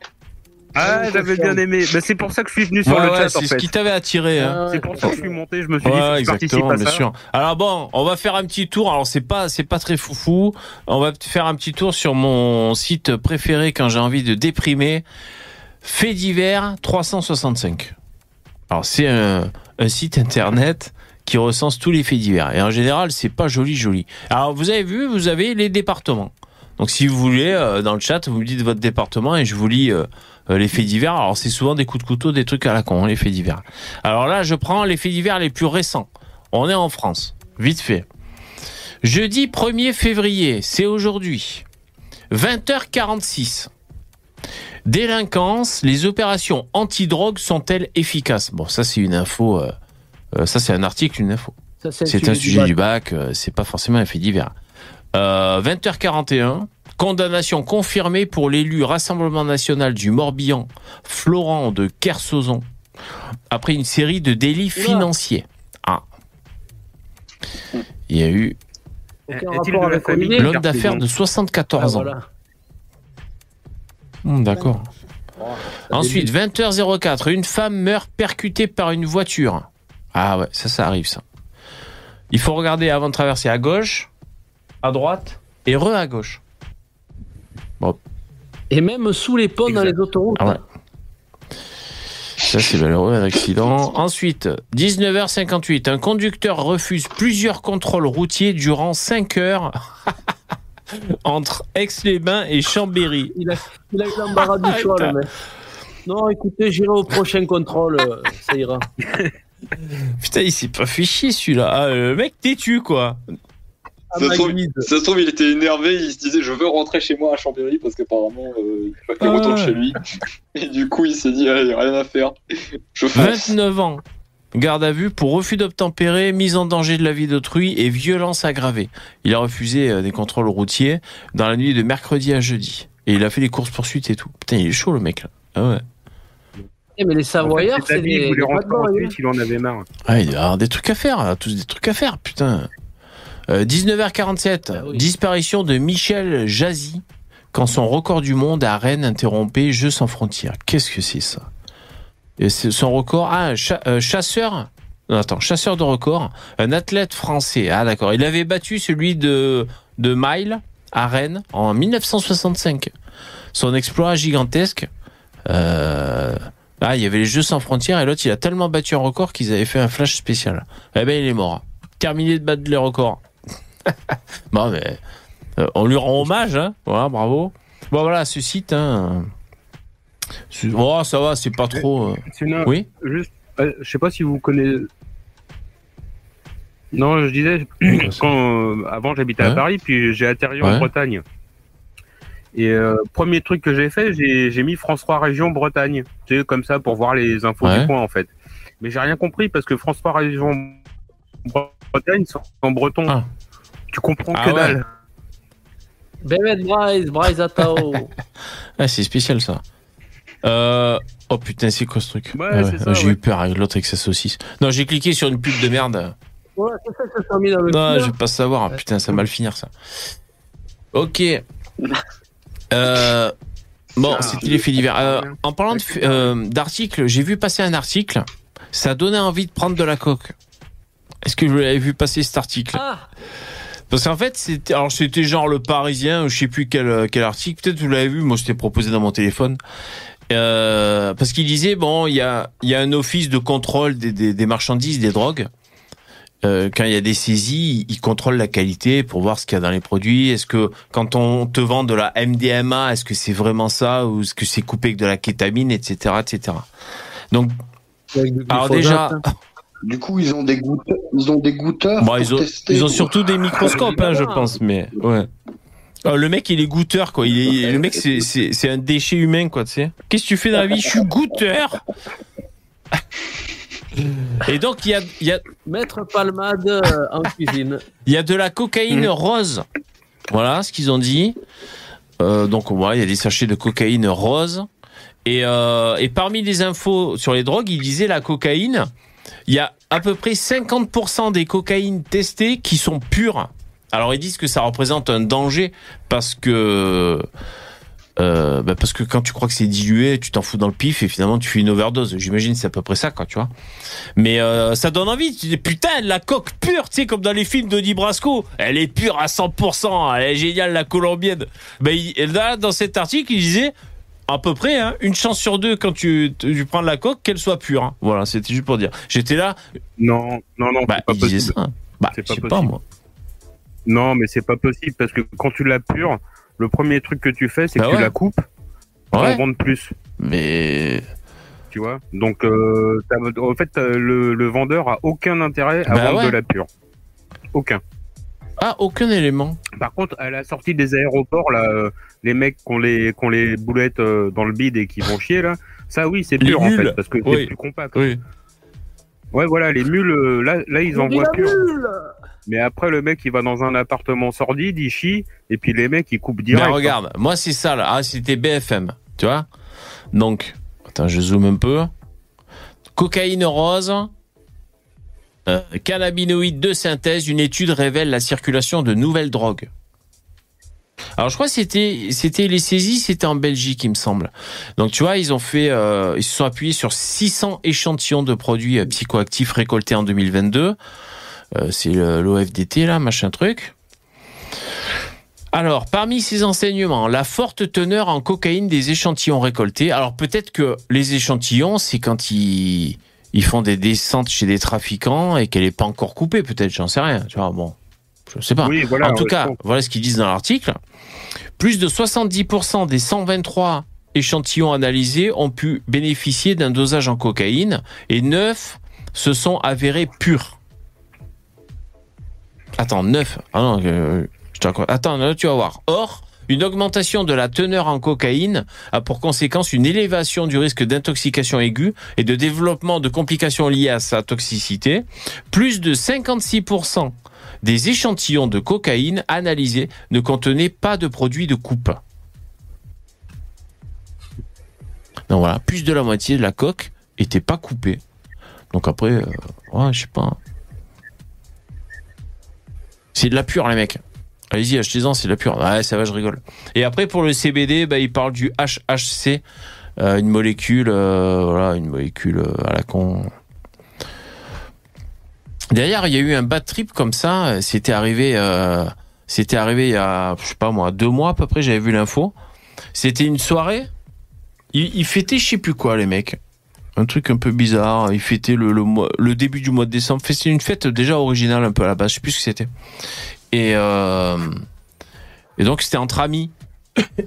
S4: Ah, j'avais bien aimé. Mais c'est pour ça que je suis venu sur
S3: Ouais,
S4: le
S3: ouais,
S4: chat, en
S3: c'est ce
S4: fait.
S3: qui t'avait attiré. Hein.
S6: Ah.
S4: C'est pour ça que je suis monté, je me suis dit, faut que je participe
S3: exactement,
S4: à
S3: bien
S4: ça.
S3: sûr. Alors bon, on va faire un petit tour. Alors c'est pas c'est pas très foufou. On va faire un petit tour sur mon site préféré quand j'ai envie de déprimer. Fait divers 365. Alors c'est un, site internet qui recense tous les faits divers. Et en général, c'est pas joli joli. Alors vous avez vu, vous avez les départements. Donc si vous voulez, euh, dans le chat, vous me dites votre département et je vous lis euh, les faits divers. Alors c'est souvent des coups de couteau, des trucs à la con, hein, les faits divers. Alors là, je prends les faits divers les plus récents. On est en France, vite fait. Jeudi 1er février, c'est aujourd'hui. 20h46. Délinquance, les opérations antidrogue sont-elles efficaces? Bon, ça c'est une info, euh, euh, ça c'est un article, une info. C'est un sujet du bac, euh, c'est pas forcément un fait divers. Euh, 20h41, Condamnation confirmée pour l'élu Rassemblement national du Morbihan, Florent de Kersozon, après une série de délits financiers. Ah. Il y a eu
S4: L'homme
S3: d'affaires de
S6: Ah,
S3: 74 ans.
S6: voilà.
S3: Hmm, D'accord. Ensuite, 20h04, une femme meurt percutée par une voiture. Ah ouais, ça, ça arrive, ça. Il faut regarder avant de traverser à gauche, à droite et re à gauche.
S6: Et même sous les ponts dans les autoroutes.
S3: Ah ouais. Ça, c'est malheureux, un accident. Ensuite, 19h58, un conducteur refuse plusieurs contrôles routiers durant 5 heures entre Aix-les-Bains et Chambéry.
S6: Il a, il a eu l'embarras du choix, le mec. Non, écoutez, j'irai au prochain contrôle, euh, ça ira.
S3: Putain, il s'est pas fait chier celui-là. Ah, le mec têtu, quoi.
S5: Ça se, trouve,
S6: guise.
S5: ça se trouve, il était énervé, il se disait je veux rentrer chez moi à Chambéry parce qu'apparemment euh, il faut qu'il
S3: Ah.
S5: retourne chez lui. Et du coup il s'est dit il n'y a rien à faire. Je fonce.
S3: 29 ans. Garde à vue pour refus d'obtempérer, mise en danger de la vie d'autrui et violence aggravée. Il a refusé euh, des contrôles routiers dans la nuit de mercredi à jeudi. Et il a fait des courses poursuites et tout. Putain, il est chaud le mec là. Ah ouais.
S6: Eh, mais les
S4: En fait,
S6: Savoyards,
S4: c'est il
S6: des.
S4: voulait
S6: des
S4: rentrer
S6: bad boys,
S4: en
S6: hein.
S4: Il en avait marre.
S3: Ah, il doit y avoir des trucs à faire, là, tous des trucs à faire, putain. Euh, 19h47,
S6: Ah oui.
S3: disparition de Michel Jazzy quand son record du monde à Rennes interrompait Jeux sans frontières. Qu'est-ce que c'est ça? Son record, ah, euh, chasseur, non, attends, chasseur de record, un athlète français. Ah d'accord, il avait battu celui de de Mile à Rennes en 1965. Son exploit gigantesque. Euh, ah, il y avait les Jeux sans frontières et l'autre, il a tellement battu un record qu'ils avaient fait un flash spécial. Eh ben, il est mort. Terminé de battre les records. bon, mais euh, on lui rend hommage, hein. Voilà, bravo. Bon, voilà, ce site, hein. C'est- Oh, ça va, c'est pas trop. euh,
S4: Sinon,
S3: Oui?
S4: juste, euh, je sais pas si vous connaissez. Non, je disais, quand euh, avant j'habitais
S3: Ouais.
S4: à Paris, puis j'ai atterri
S3: Ouais.
S4: en Bretagne. Et euh, premier truc que j'ai fait, j'ai j'ai mis France 3 Région Bretagne, tu sais, comme ça pour voir les infos
S3: Ouais.
S4: du coin en fait. Mais j'ai rien compris parce que France 3 Région Bretagne sont en breton.
S3: Ah.
S4: Tu comprends
S3: Ah
S4: que
S3: ouais.
S4: dalle.
S6: Bébé Bryce, Bryce Atao.
S3: Ah, c'est spécial ça. Euh... Oh putain, c'est quoi ce truc
S4: Ouais,
S3: Ah
S4: ça,
S3: J'ai
S4: ouais.
S3: eu peur avec l'autre avec sa saucisse. Non, j'ai cliqué sur une pub de merde.
S6: Ouais, c'est ça s'est dans le
S3: Non, je vais pas savoir. Putain, ça va mal finir ça. Ok. Euh, bon,
S4: Ah.
S3: c'était les faits divers. Euh, en parlant euh, d'articles, j'ai vu passer un article. Ça donnait envie de prendre de la coque. Est-ce que vous l'avez vu passer cet article
S6: Ah,
S3: Parce qu'en fait, c'était alors c'était genre le Parisien, je sais plus quel quel article. Peut-être vous l'avez vu. Moi, c'était proposé dans mon téléphone. Euh, parce qu'il disait bon, il y a il y a un office de contrôle des, des, des marchandises, des drogues. Euh, quand il y a des saisies, ils contrôlent la qualité pour voir ce qu'il y a dans les produits. Est-ce que quand on te vend de la MDMA, est-ce que c'est vraiment ça ou est-ce que c'est coupé avec de la kétamine, etc., etc. Donc, alors déjà,
S8: Du coup, ils ont des goûteurs. Ils ont des goûteurs.
S3: Bon,
S8: pour
S3: ils ont,
S8: tester,
S3: ils ont
S8: quoi.
S3: surtout des microscopes, hein, je pense, mais ouais. Ah, le mec, il est goûteur, quoi. Il est, le mec, c'est, un déchet humain, quoi, tu sais. Qu'est-ce que tu fais dans la vie? Je suis goûteur. Et donc, il y a, y a,
S6: Maître Palmade euh, en cuisine.
S3: il y a de la cocaïne rose. Voilà ce qu'ils ont dit. Euh, donc, voilà, il y a des sachets de cocaïne rose. Et, euh, et parmi les infos sur les drogues, il disait la cocaïne. Il y a à peu près 50% des cocaïnes testées qui sont pures. Alors ils disent que ça représente un danger parce que euh, bah, parce que quand tu crois que c'est dilué, tu t'en fous dans le pif et finalement tu fais une overdose. J'imagine c'est à peu près ça quoi, tu vois. Mais euh, ça donne envie. Tu dis putain la coque pure, tu sais comme dans les films de Di Brasco, elle est pure à 100%. Elle est géniale la colombienne. Ben là dans cet article il disait à peu près hein, une chance sur deux quand tu, tu prends de la coque qu'elle soit pure. hein. Voilà, c'était juste pour dire. J'étais là,
S4: Non, non, non,
S3: bah
S4: c'est pas
S3: il disait
S4: possible.
S3: ça. Bah
S4: C'est pas
S3: pas moi.
S4: Non, mais c'est pas possible parce que quand tu la pures, le premier truc que tu fais, c'est
S3: Bah
S4: que
S3: ouais.
S4: tu la coupes pour
S3: Ouais.
S4: en vendre plus.
S3: Mais
S4: Tu vois? Donc, euh, en fait, le, le vendeur a aucun intérêt à
S3: Bah
S4: vendre
S3: ouais.
S4: de la pure. Aucun.
S3: ah aucun élément.
S4: Par contre, à la sortie des aéroports, là, euh, les mecs qui ont les, qui ont les boulettes euh, dans le bide et qui vont chier, là, ça oui, c'est pur en fait, parce que c'est
S3: Oui.
S4: plus compact.
S3: Oui.
S4: Ouais, voilà, les mules, euh, là, là ils en
S6: Nourris
S4: voient
S6: la
S4: plus.
S6: mule
S4: Mais après, le mec, il va dans un appartement sordide, il chie, et puis les mecs, ils coupent direct.
S3: Mais regarde, moi c'est ça là. Ah, c'était BFM, tu vois. Donc, attends, je zoome un peu. Cocaïne rose, euh, cannabinoïdes de synthèse. Une étude révèle la circulation de nouvelles drogues. Alors je crois que c'était c'était les saisies, c'était en Belgique il me semble. Donc tu vois ils ont fait euh, ils se sont appuyés sur 600 échantillons de produits euh, psychoactifs récoltés en 2022. Euh, c'est l'OFDT là machin truc. Alors, parmi ces enseignements, la forte teneur en cocaïne des échantillons récoltés. Alors, peut-être que les échantillons, c'est quand ils, ils font des descentes chez des trafiquants et qu'elle n'est pas encore coupée, peut-être, j'en sais rien. Tu vois, bon, je sais pas.
S4: Oui, voilà.
S3: en tout cas, voilà ce qu'ils disent dans l'article. Plus de 70% des 123 échantillons analysés ont pu bénéficier d'un dosage en cocaïne et 9 se sont avérés purs. Attends, 9 Ah non, euh, je te raconte. Attends, là, tu vas voir. Or, une augmentation de la teneur en cocaïne a pour conséquence une élévation du risque d'intoxication aiguë et de développement de complications liées à sa toxicité. Plus de 56% des échantillons de cocaïne analysés ne contenaient pas de produits de coupe. Donc voilà, plus de la moitié de la coque était pas coupée. Donc après, euh, je sais pas. C'est de la pure, les mecs. Allez-y, achetez-en, c'est la pure. Ouais, ça va, je rigole. Et après, pour le CBD, bah, il parle du HHC, euh, une molécule, euh, voilà, une molécule euh, à la con. Derrière, il y a eu un bad trip comme ça. C'était arrivé, c'était arrivé il y a, je sais pas moi, deux mois à peu près. J'avais vu l'info. C'était une soirée. Ils, fêtaient, je sais plus quoi, les mecs. Un truc un peu bizarre. Ils fêtaient le, le, le début du mois de décembre. C'était une fête déjà originale un peu à la base. Je sais plus ce que c'était. Et, euh, et donc c'était entre amis.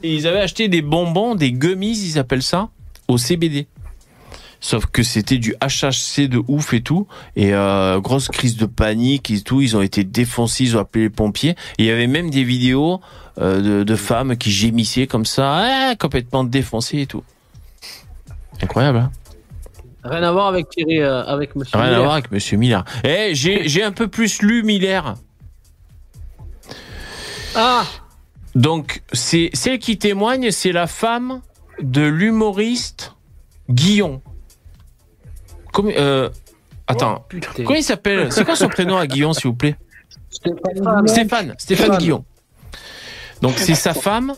S3: Et ils avaient acheté des bonbons, des gummies, ils appellent ça, au CBD. Sauf que c'était du HHC de ouf et tout. Et euh, grosse crise de panique et tout. Ils ont été défoncés, ils ont appelé les pompiers. Et il y avait même des vidéos euh, de, de femmes qui gémissaient comme ça, ah, complètement défoncées et tout. Incroyable, hein
S6: Rien à voir avec Thierry, euh, avec Monsieur
S3: Rien à voir avec Monsieur Miller. Eh, j'ai un peu plus lu Miller.
S6: Ah
S3: Donc, c'est celle qui témoigne, c'est la femme de l'humoriste Guillon. Comme, euh, attends,
S6: putain.
S3: comment il s'appelle? C'est quoi son prénom à Guillon, s'il vous plaît? Stéphane, Stéphane Guillon. Donc, c'est sa femme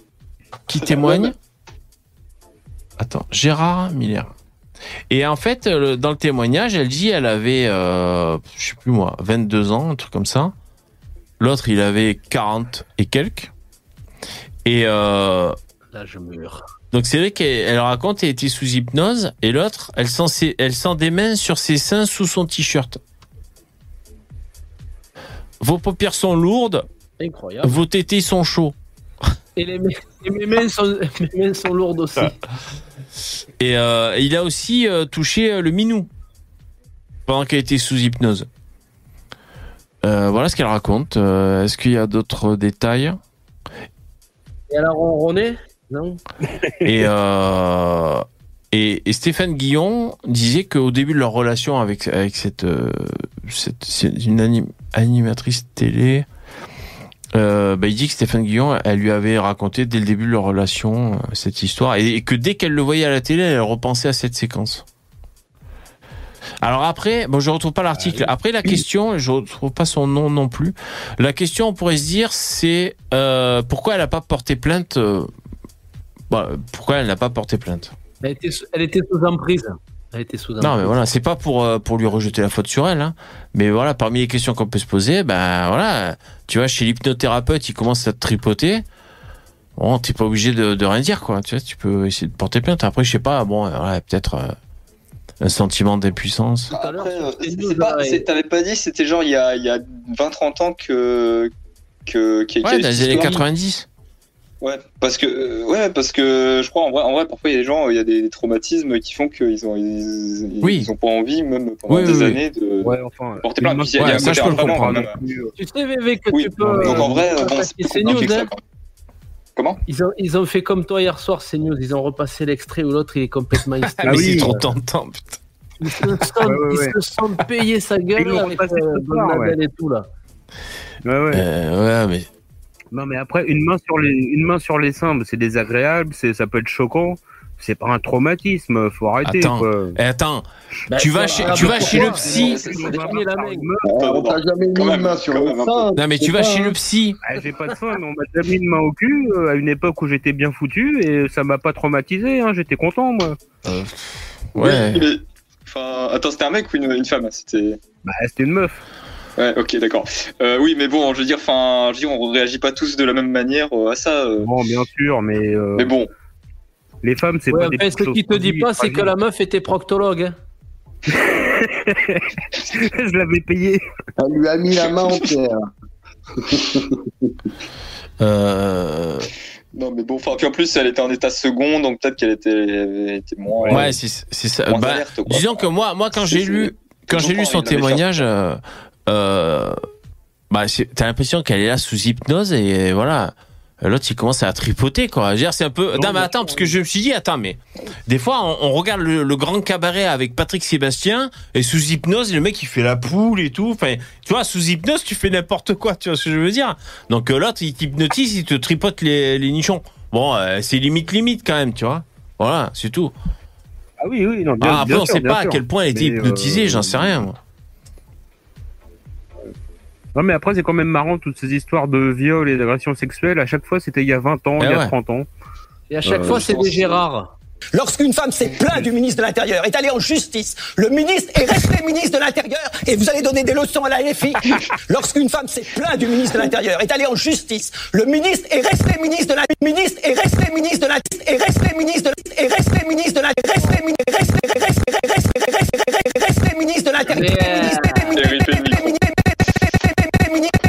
S3: qui témoigne. Attends, Gérard Miller. Et en fait, le- dans le témoignage, elle dit elle avait, euh, je sais plus moi, 22 ans, un truc comme ça. L'autre, il avait 40 et quelques. Et euh,
S6: Là, je meurs.
S3: donc c'est vrai qu'elle elle raconte qu'elle était sous hypnose et l'autre, elle sent, ses- elle sent des mains sur ses seins sous son t-shirt. Vos paupières sont lourdes,
S6: Incroyable.
S3: vos tétés sont chauds.
S6: Et, les, mains- et mes, mains sont, mes mains sont lourdes aussi.
S3: Et euh, il a aussi euh, touché le minou pendant qu'elle était sous hypnose. Euh, voilà ce qu'elle raconte. Euh, Est-ce qu'il y a d'autres détails?
S6: Et alors, on ronronné Non
S3: et, euh, et, et Stéphane Guillon disait qu'au début de leur relation avec, avec cette, cette, c'est une anim- animatrice télé, bah, il dit que Stéphane Guillon, elle lui avait raconté dès le début de leur relation cette histoire et, et que dès qu'elle le voyait à la télé, elle repensait à cette séquence. Alors après, bon, je retrouve pas l'article. Après la question, je retrouve pas son nom non plus. La question, on pourrait se dire, c'est euh, pourquoi elle a pas porté plainte euh, bah, pourquoi elle n'a pas porté plainte?
S6: Elle était, sous- elle était sous emprise. Elle était sous emprise.
S3: Non, mais voilà, c'est pas pour euh, pour lui rejeter la faute sur elle, hein. Mais voilà, parmi les questions qu'on peut se poser, ben voilà, tu vois, chez l'hypnothérapeute, il commence à te tripoter. Bon, t'es pas obligé de, de rien dire, quoi. Tu vois, tu peux essayer de porter plainte. Après, je sais pas, bon, voilà, peut-être euh, un sentiment d'impuissance.
S6: à l'heure,
S5: Après, euh, t'avais pas dit, c'était genre il y a, il y a 20-30 ans que. que qu'il y a-
S3: Ouais,
S5: qu'il y
S3: dans
S5: a
S3: les
S5: cette
S3: années
S5: histoire.
S3: 90.
S5: Ouais, parce que, euh, ouais, parce que je crois en vrai, en vrai parfois il y a des gens, il y a des, des traumatismes qui font qu'ils ont, ils,
S3: Oui.
S5: ils ont pas envie, même pendant
S3: Oui,
S5: des
S3: oui,
S5: années, de.
S4: Ouais, enfin.
S5: Porter plainte,
S3: Ouais, ça, je peux le comprendre.
S5: quand même.
S6: Tu sais, VV, que
S5: Oui,
S6: tu peux.
S5: donc en vrai,
S6: euh,
S5: bon, c'est beaucoup Comment
S6: Ils ont, ils ont fait comme toi hier soir, CNews. Ils ont repassé l'extrait où l'autre il est complètement hystérique.
S4: Ah oui.
S3: c'est trop tentant, putain.
S6: Ils se sont,
S4: Ouais, ouais,
S6: ils
S4: ouais.
S6: se sont payés sa gueule avec
S4: repassé
S6: euh,
S4: soir,
S6: et tout là.
S4: Ouais, ouais.
S3: Euh, ouais, mais
S4: Non, mais après, une main sur les, une main sur les seins, c'est désagréable, c'est, ça peut être choquant. C'est pas un traumatisme, faut arrêter,
S3: Attends.
S4: quoi.
S3: eh, attends,
S6: Bah,
S3: tu vas chez,
S6: ah,
S3: tu vas chez le psy.
S6: C'est défini, la mec.
S8: On t'a jamais mis une main sur le sein.
S3: Non, mais tu vas chez le psy.
S4: Ah, j'ai pas de faim, mais on m'a déjà mis une main au cul euh, à une époque où j'étais bien foutu et ça m'a pas traumatisé, hein, j'étais content, moi.
S3: Ouais.
S5: Oui, mais- Enfin, attends, c'était un mec ou une, une femme C'était.
S4: Bah, c'était une meuf.
S5: Ouais, ok, d'accord. Euh, oui, mais bon, je veux dire, enfin, je veux dire, on réagit pas tous de la même manière euh, à ça. euh.
S4: Bon, bien sûr, mais, euh,
S5: Mais bon,
S4: les femmes, c'est
S6: Ouais,
S4: pas des
S6: ce qu'il te dit pas, c'est que la meuf était proctologue. hein.
S4: je l'avais payé.
S8: Elle lui a mis la main entière.
S3: Euh,
S5: non, mais bon, enfin, puis en plus, elle était en état second, donc peut-être qu'elle était, elle était moins.
S3: ouais, c'est c'est ça.
S5: moins
S3: Bah,
S5: alerte, quoi.
S3: disons que moi, moi, quand j'ai lu, quand j'ai lu son témoignage, euh, euh, bah, c'est- t'as l'impression qu'elle est là sous hypnose et voilà. L'autre, il commence à tripoter, quoi. C'est un peu. Non, mais attends, parce que je me suis dit, attends, mais des fois, on, on regarde le, le grand cabaret avec Patrick Sébastien et sous hypnose, le mec, il fait la poule et tout. Enfin, tu vois, sous hypnose, tu fais n'importe quoi, tu vois ce que je veux dire. Donc euh, l'autre, il t'hypnotise, il te tripote les, les nichons. Bon, euh, c'est limite, limite quand même, tu vois. Voilà, c'est tout.
S4: Ah oui, oui, non, bien,
S3: Ah, après,
S4: bien
S3: on
S4: sûr,
S3: sait pas à quel point elle était
S4: euh,
S3: j'en sais rien, moi.
S4: Non, mais après, c'est quand même marrant, toutes ces histoires de viol et d'agression sexuelle. À chaque fois, c'était il y a 20 ans,
S3: Eh
S4: il y a
S3: ouais.
S4: 30 ans.
S6: Et à chaque
S4: Euh,
S6: fois, c'est des Gérard.
S7: Lorsqu'une femme s'est plainte du ministre de l'Intérieur, est allée en justice, le ministre est resté ministre de l'Intérieur et vous allez donner des leçons à la LFI. Lorsqu'une femme s'est plainte du ministre de l'Intérieur, est allée en justice, le ministre est resté ministre de la ministre est resté ministre de la est resté ministre de la est resté ministre de la resté ministre resté resté resté resté resté ministre de l'Intérieur.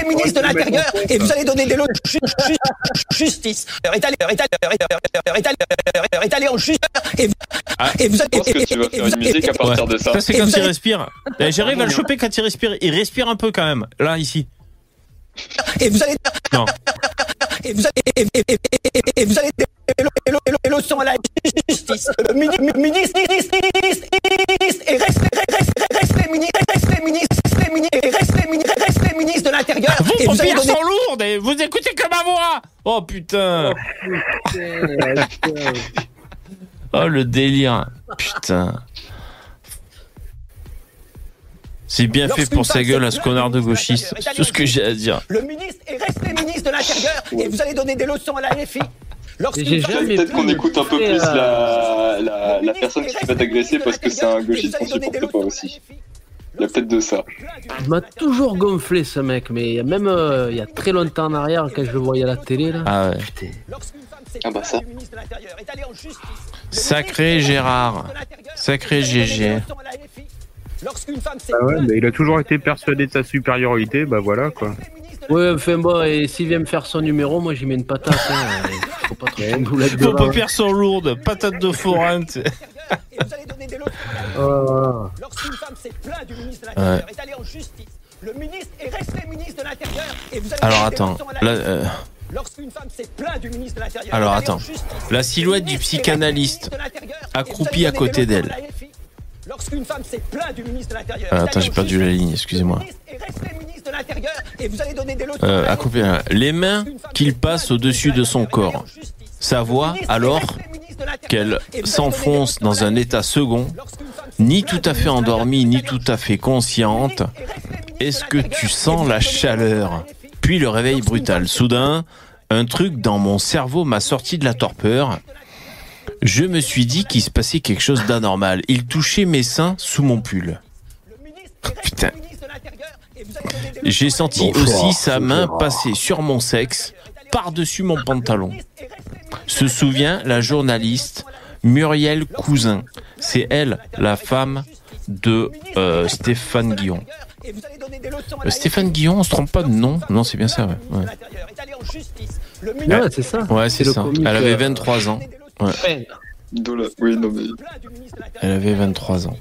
S7: Ministre de l'Intérieur et vous allez donner des ju- ju- justice est allé est allé en justice et vous
S3: Ah,
S7: et vous
S5: je pense que
S7: et-
S5: tu vas
S7: et-
S5: faire
S7: et-
S5: une musique à partir de ça.
S3: Ça, c'est
S7: Et
S3: quand il
S7: allez-
S3: respire. J'arrive à le choper quand il respire. Il respire un peu quand même. Là, ici.
S7: et vous allez
S3: Non.
S7: et vous allez et, et- et- et- et vous allez leçons à la justice le mini- ministre ministre ministre est resté resté resté ministre resté ministre resté ministre ministre de l'Intérieur
S3: Vos
S7: et vous allez
S3: paupières
S7: donner
S3: sont lourdes et vous écoutez que ma voix. Oh putain. Oh le délire. Putain. C'est bien fait pour sa gueule à ce connard de gauchiste. C'est tout ce que j'ai à dire.
S7: le ministre est resté ministre de l'Intérieur et vous allez donner des leçons à la
S6: jamais
S5: Peut-être qu'on écoute un peu plus la, personne qui se
S7: resté
S5: fait agresser parce que c'est un
S7: l'Intérieur et
S5: gauchiste
S7: vous
S5: qu'on supporte pas aussi. Il y a peut-être de ça.
S6: Il m'a toujours gonflé ce mec, mais il y a même euh, il y a très longtemps en arrière, quand je le voyais à la télé, là.
S3: Ah ouais.
S6: Putain.
S5: Ah bah ça.
S7: du ministre de l'Intérieur, est allée en justice. Le
S3: Sacré Gérard. Sacré GG.
S4: Ah ouais, mais il a toujours été persuadé de sa supériorité, bah voilà, quoi.
S6: Ouais, enfin bon, et s'il vient me faire son numéro, moi j'y mets une patate. Hein. Faut pas trop de boulettes
S3: Vos
S6: dedans.
S3: paupières sont lourdes. Patate de forain.
S7: et vous allez donner des leçons à la. Lorsqu'une femme s'est plainte du ministre de l'Intérieur, est allée en justice. Le ministre est resté ministre de l'Intérieur et vous allez
S3: Alors
S7: donner des
S3: attends.
S7: leçons à la
S3: Là, euh,
S7: Lorsqu'une femme s'est plainte du ministre de l'Intérieur,
S3: Alors, attends.
S7: justice.
S3: La silhouette du psychanalyste accroupi à côté
S7: des
S3: d'elle.
S7: Lorsqu'une femme s'est plainte du ministre de l'Intérieur, est
S3: attends, j'ai perdu la ligne. Excusez-moi. Euh,
S7: à LFI.
S3: euh, les mains qu'il passe au-dessus de son corps. Sa voix, alors qu'elle s'enfonce dans un état second, ni tout à fait endormie, ni tout à fait consciente. Est-ce que tu sens la chaleur? Puis le réveil brutal. Soudain, un truc dans mon cerveau m'a sorti de la torpeur. Je me suis dit qu'il se passait quelque chose d'anormal. Il touchait mes seins sous mon pull. Putain. J'ai senti aussi sa main passer sur mon sexe, par-dessus mon pantalon. Se souvient la journaliste Muriel Cousin. C'est elle, la femme de euh, Stéphane Guillon. Euh, Stéphane Guillon, on se trompe pas de nom Non, c'est bien ça, ouais. Ouais,
S6: Ouais, c'est ça.
S3: Ouais, c'est ça. Elle avait
S6: euh,
S3: 23 ans. Ouais.
S5: Dola- Oui, non, mais
S3: Elle avait 23 ans.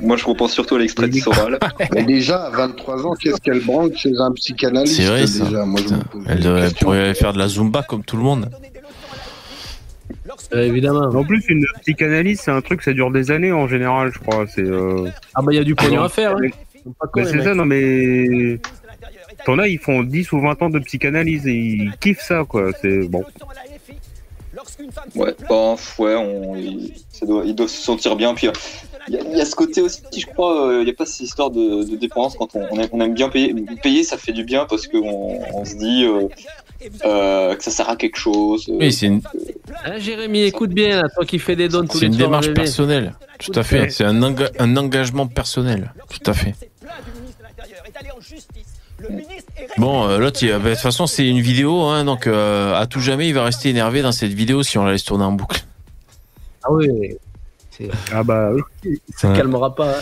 S5: moi je repense surtout à l'extrait de Soral.
S8: Mais déjà, à 23 ans, qu'est-ce qu'elle branle chez un psychanalyste
S3: C'est vrai ça.
S8: déjà Moi,
S3: Elle devrait- pourrait aller faire de la zumba comme tout le monde.
S6: Euh, évidemment.
S4: En plus, une psychanalyse, c'est un truc, ça dure des années en général, je crois. C'est. euh,
S6: Ah bah il y a du pognon à faire. hein.
S4: Bah, c'est ça, non mais. T'en as, ils font 10 ou 20 ans de psychanalyse et ils kiffent ça, quoi. C'est bon.
S5: Ouais, bah, ouais, on, il, ça doit- ils doivent se sentir bien. Puis il y, a- il y a ce côté aussi, je crois, euh, il n'y a pas cette histoire de, de dépendance quand on, on aime, bien payer. Payer, ça fait du bien parce qu'on on se dit euh, euh, que ça sert à quelque chose.
S3: Oui, c'est une,
S6: Hein, Jérémy, écoute bien, là, toi qui fais des dons tous
S3: c'est
S6: les
S3: une
S6: soirs.
S3: démarche personnelle. Tout à fait. C'est un, enga- un engagement personnel. Tout à fait. Bon, euh, l'autre, il- bah, de toute façon, c'est une vidéo, hein, donc euh, à tout jamais, il va rester énervé dans cette vidéo si on la laisse tourner en boucle.
S6: Ah oui. C'est-
S4: Ah bah oui.
S6: Ça
S3: Ouais.
S6: calmera pas. hein.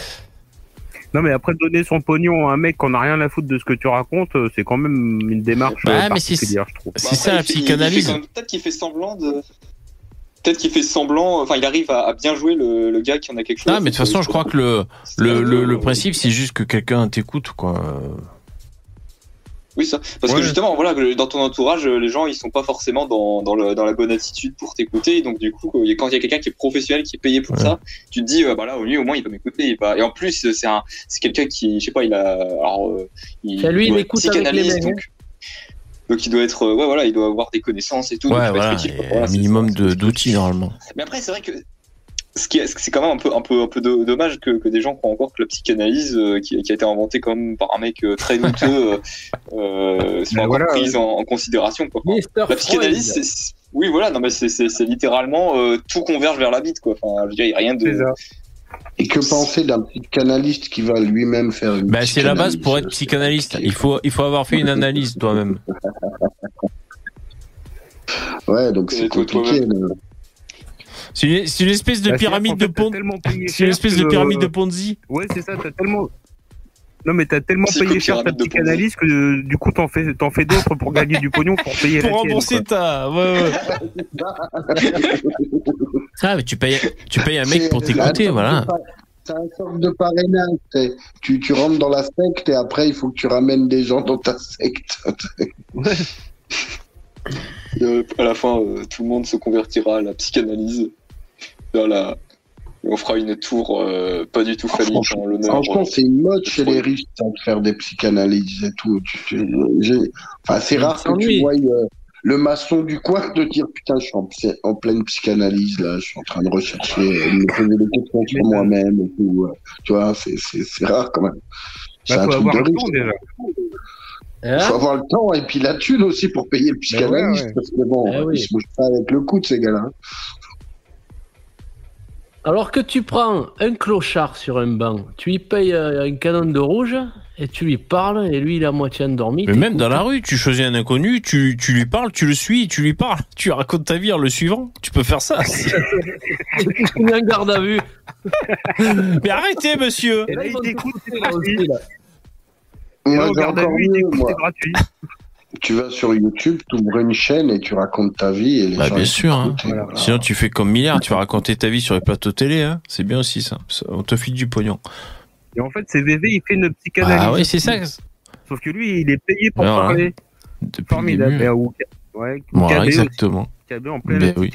S4: Non mais après donner son pognon à un mec qu'on a rien à foutre de ce que tu racontes, euh, c'est quand même une démarche
S3: Bah,
S4: particulière, je trouve.
S5: Bah,
S3: C'est ça
S5: après,
S3: la psychanalyse.
S5: Peut-être qu'il fait semblant de. Peut-être qu'il fait semblant. Enfin, il arrive à, à bien jouer le, le gars qui en a quelque chose.
S3: Ah, mais de toute façon, je crois que le, le, le, le principe, c'est juste que quelqu'un t'écoute, quoi.
S5: Oui, ça. Parce
S4: Ouais.
S5: que justement, voilà, dans ton entourage, les gens, ils sont pas forcément dans, dans, le, dans la bonne attitude pour t'écouter. Donc, du coup, quand il y a quelqu'un qui est professionnel, qui est payé pour
S3: Ouais.
S5: ça, tu te dis, euh, bah là, au mieux, au moins, il va m'écouter. va- Et en plus, c'est un, c'est quelqu'un qui, je sais pas, il a, alors, euh, il,
S6: lui, il écoute avec les
S5: donc, donc, il doit être, euh, ouais, voilà, il doit avoir des connaissances et tout. donc
S3: Ouais,
S5: être
S3: voilà,
S5: utile, quoi.
S3: et
S5: Voilà,
S3: un minimum d'outils, normalement.
S5: mais après, c'est vrai que ce qui est, c'est quand même un peu, un peu, un peu do- dommage que, que des gens croient encore que la psychanalyse, euh, qui, qui a été inventée quand même par un mec euh, très douteux, euh, euh, soit
S4: Ben
S5: encore
S4: voilà,
S5: prise en, en considération. Quoi. La psychanalyse, c'est, oui, voilà, non, mais c'est, c'est, c'est littéralement euh, tout converge vers la bite, quoi. Enfin, je veux dire, il y a rien de.
S8: Et que penser d'un psychanalyste qui va lui-même faire une
S3: Bah, c'est la base pour être psychanalyste. Il faut, il faut avoir fait une analyse toi-même.
S8: Ouais, donc c'est
S5: Et toi,
S8: compliqué. là.
S3: C'est une, c'est une espèce de
S4: Bah,
S3: pyramide de Ponzi. C'est une espèce de pyramide
S4: euh,
S3: de Ponzi.
S4: Ouais, c'est ça, t'as tellement. Non, mais t'as tellement payé cher ta psychanalyse que euh, du coup, t'en fais, t'en fais d'autres pour gagner du pognon pour payer
S3: Pour
S4: la tienne,
S3: rembourser ta. Ouais, ouais. Ah, mais tu payes, tu payes un mec
S8: C'est
S3: pour t'écouter, voilà.
S8: C'est un sorte de parrainage. Tu, tu rentres dans la secte et après, il faut que tu ramènes des gens dans ta secte.
S5: Et, euh, à la fin, euh, tout le monde se convertira à la psychanalyse. Vers la... on fera une tour euh, pas du tout phallique en l'honneur.
S8: Franchement, c'est une mode chez les riches de faire des psychanalyses et tout. Tu- tu- j'ai- Enfin, c'est
S6: Ils
S8: rare que tu vois euh, le maçon du coin te dire Putain, je suis en, pleine psychanalyse, là, je suis en train de rechercher, euh, de me poser des questions sur moi-même et tout. euh. Tu vois, c'est- rare quand même. C'est
S4: Bah,
S8: un
S4: faut
S8: truc
S4: avoir
S8: de
S4: le
S8: riche.
S4: temps déjà.
S8: Il
S6: Hein
S8: faut avoir le temps et puis la thune aussi pour payer le psychanalyste.
S4: ouais, ouais.
S8: Parce que bon,
S6: Eh oui.
S8: ils se bougent pas avec le coude, ces gars-là.
S6: Alors que tu prends un clochard sur un banc, tu lui payes euh, un canon de rouge et tu lui parles et lui il est à moitié endormi.
S3: Mais même dans la rue, tu choisis un inconnu, tu, tu lui parles, tu le suis, tu lui parles, tu racontes ta vie en le suivant. Tu peux faire ça.
S6: Tu mets un garde à vue.
S3: Mais arrêtez, monsieur.
S4: Et là, il
S6: te
S4: c'est gratuit.
S8: Moi,
S4: regarde à
S8: moi.
S4: c'est gratuit.
S8: Tu vas sur YouTube, tu ouvres une chaîne et tu racontes ta vie. Et les
S3: Bah,
S8: gens,
S3: bien sûr, hein.
S4: Voilà.
S8: voilà.
S3: Sinon, tu fais comme milliard, tu vas raconter ta vie sur les plateaux télé. Hein. C'est bien aussi ça. On te file du pognon.
S4: Et en fait, c'est VV, il fait une psychanalyse.
S3: Ah oui, c'est ça.
S4: Sauf que lui, il est payé pour
S3: Voilà.
S4: parler.
S3: Depuis le
S4: Formidable.
S3: début.
S4: Et, ou- ouais, ou
S3: Voilà, exactement.
S4: KB en pleine
S3: Ben oui.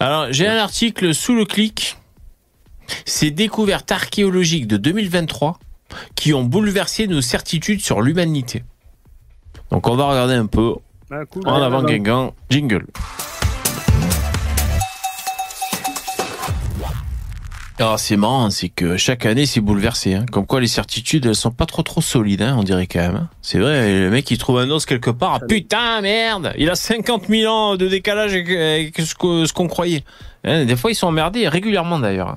S3: Alors, j'ai un article sous le clic. Ces découvertes archéologiques de 2023 qui ont bouleversé nos certitudes sur l'humanité. Donc, on va regarder un peu.
S4: Ah, cool.
S3: En avant, Guingamp. Jingle. Alors, c'est marrant, c'est que chaque année, c'est bouleversé. Hein. Comme quoi, les certitudes, elles sont pas trop trop solides, hein, on dirait quand même. hein. C'est vrai, le mec, il trouve un os quelque part. Ah, putain, merde Il a 50 000 ans de décalage avec, avec ce qu'on croyait. Des fois, ils sont emmerdés, régulièrement d'ailleurs.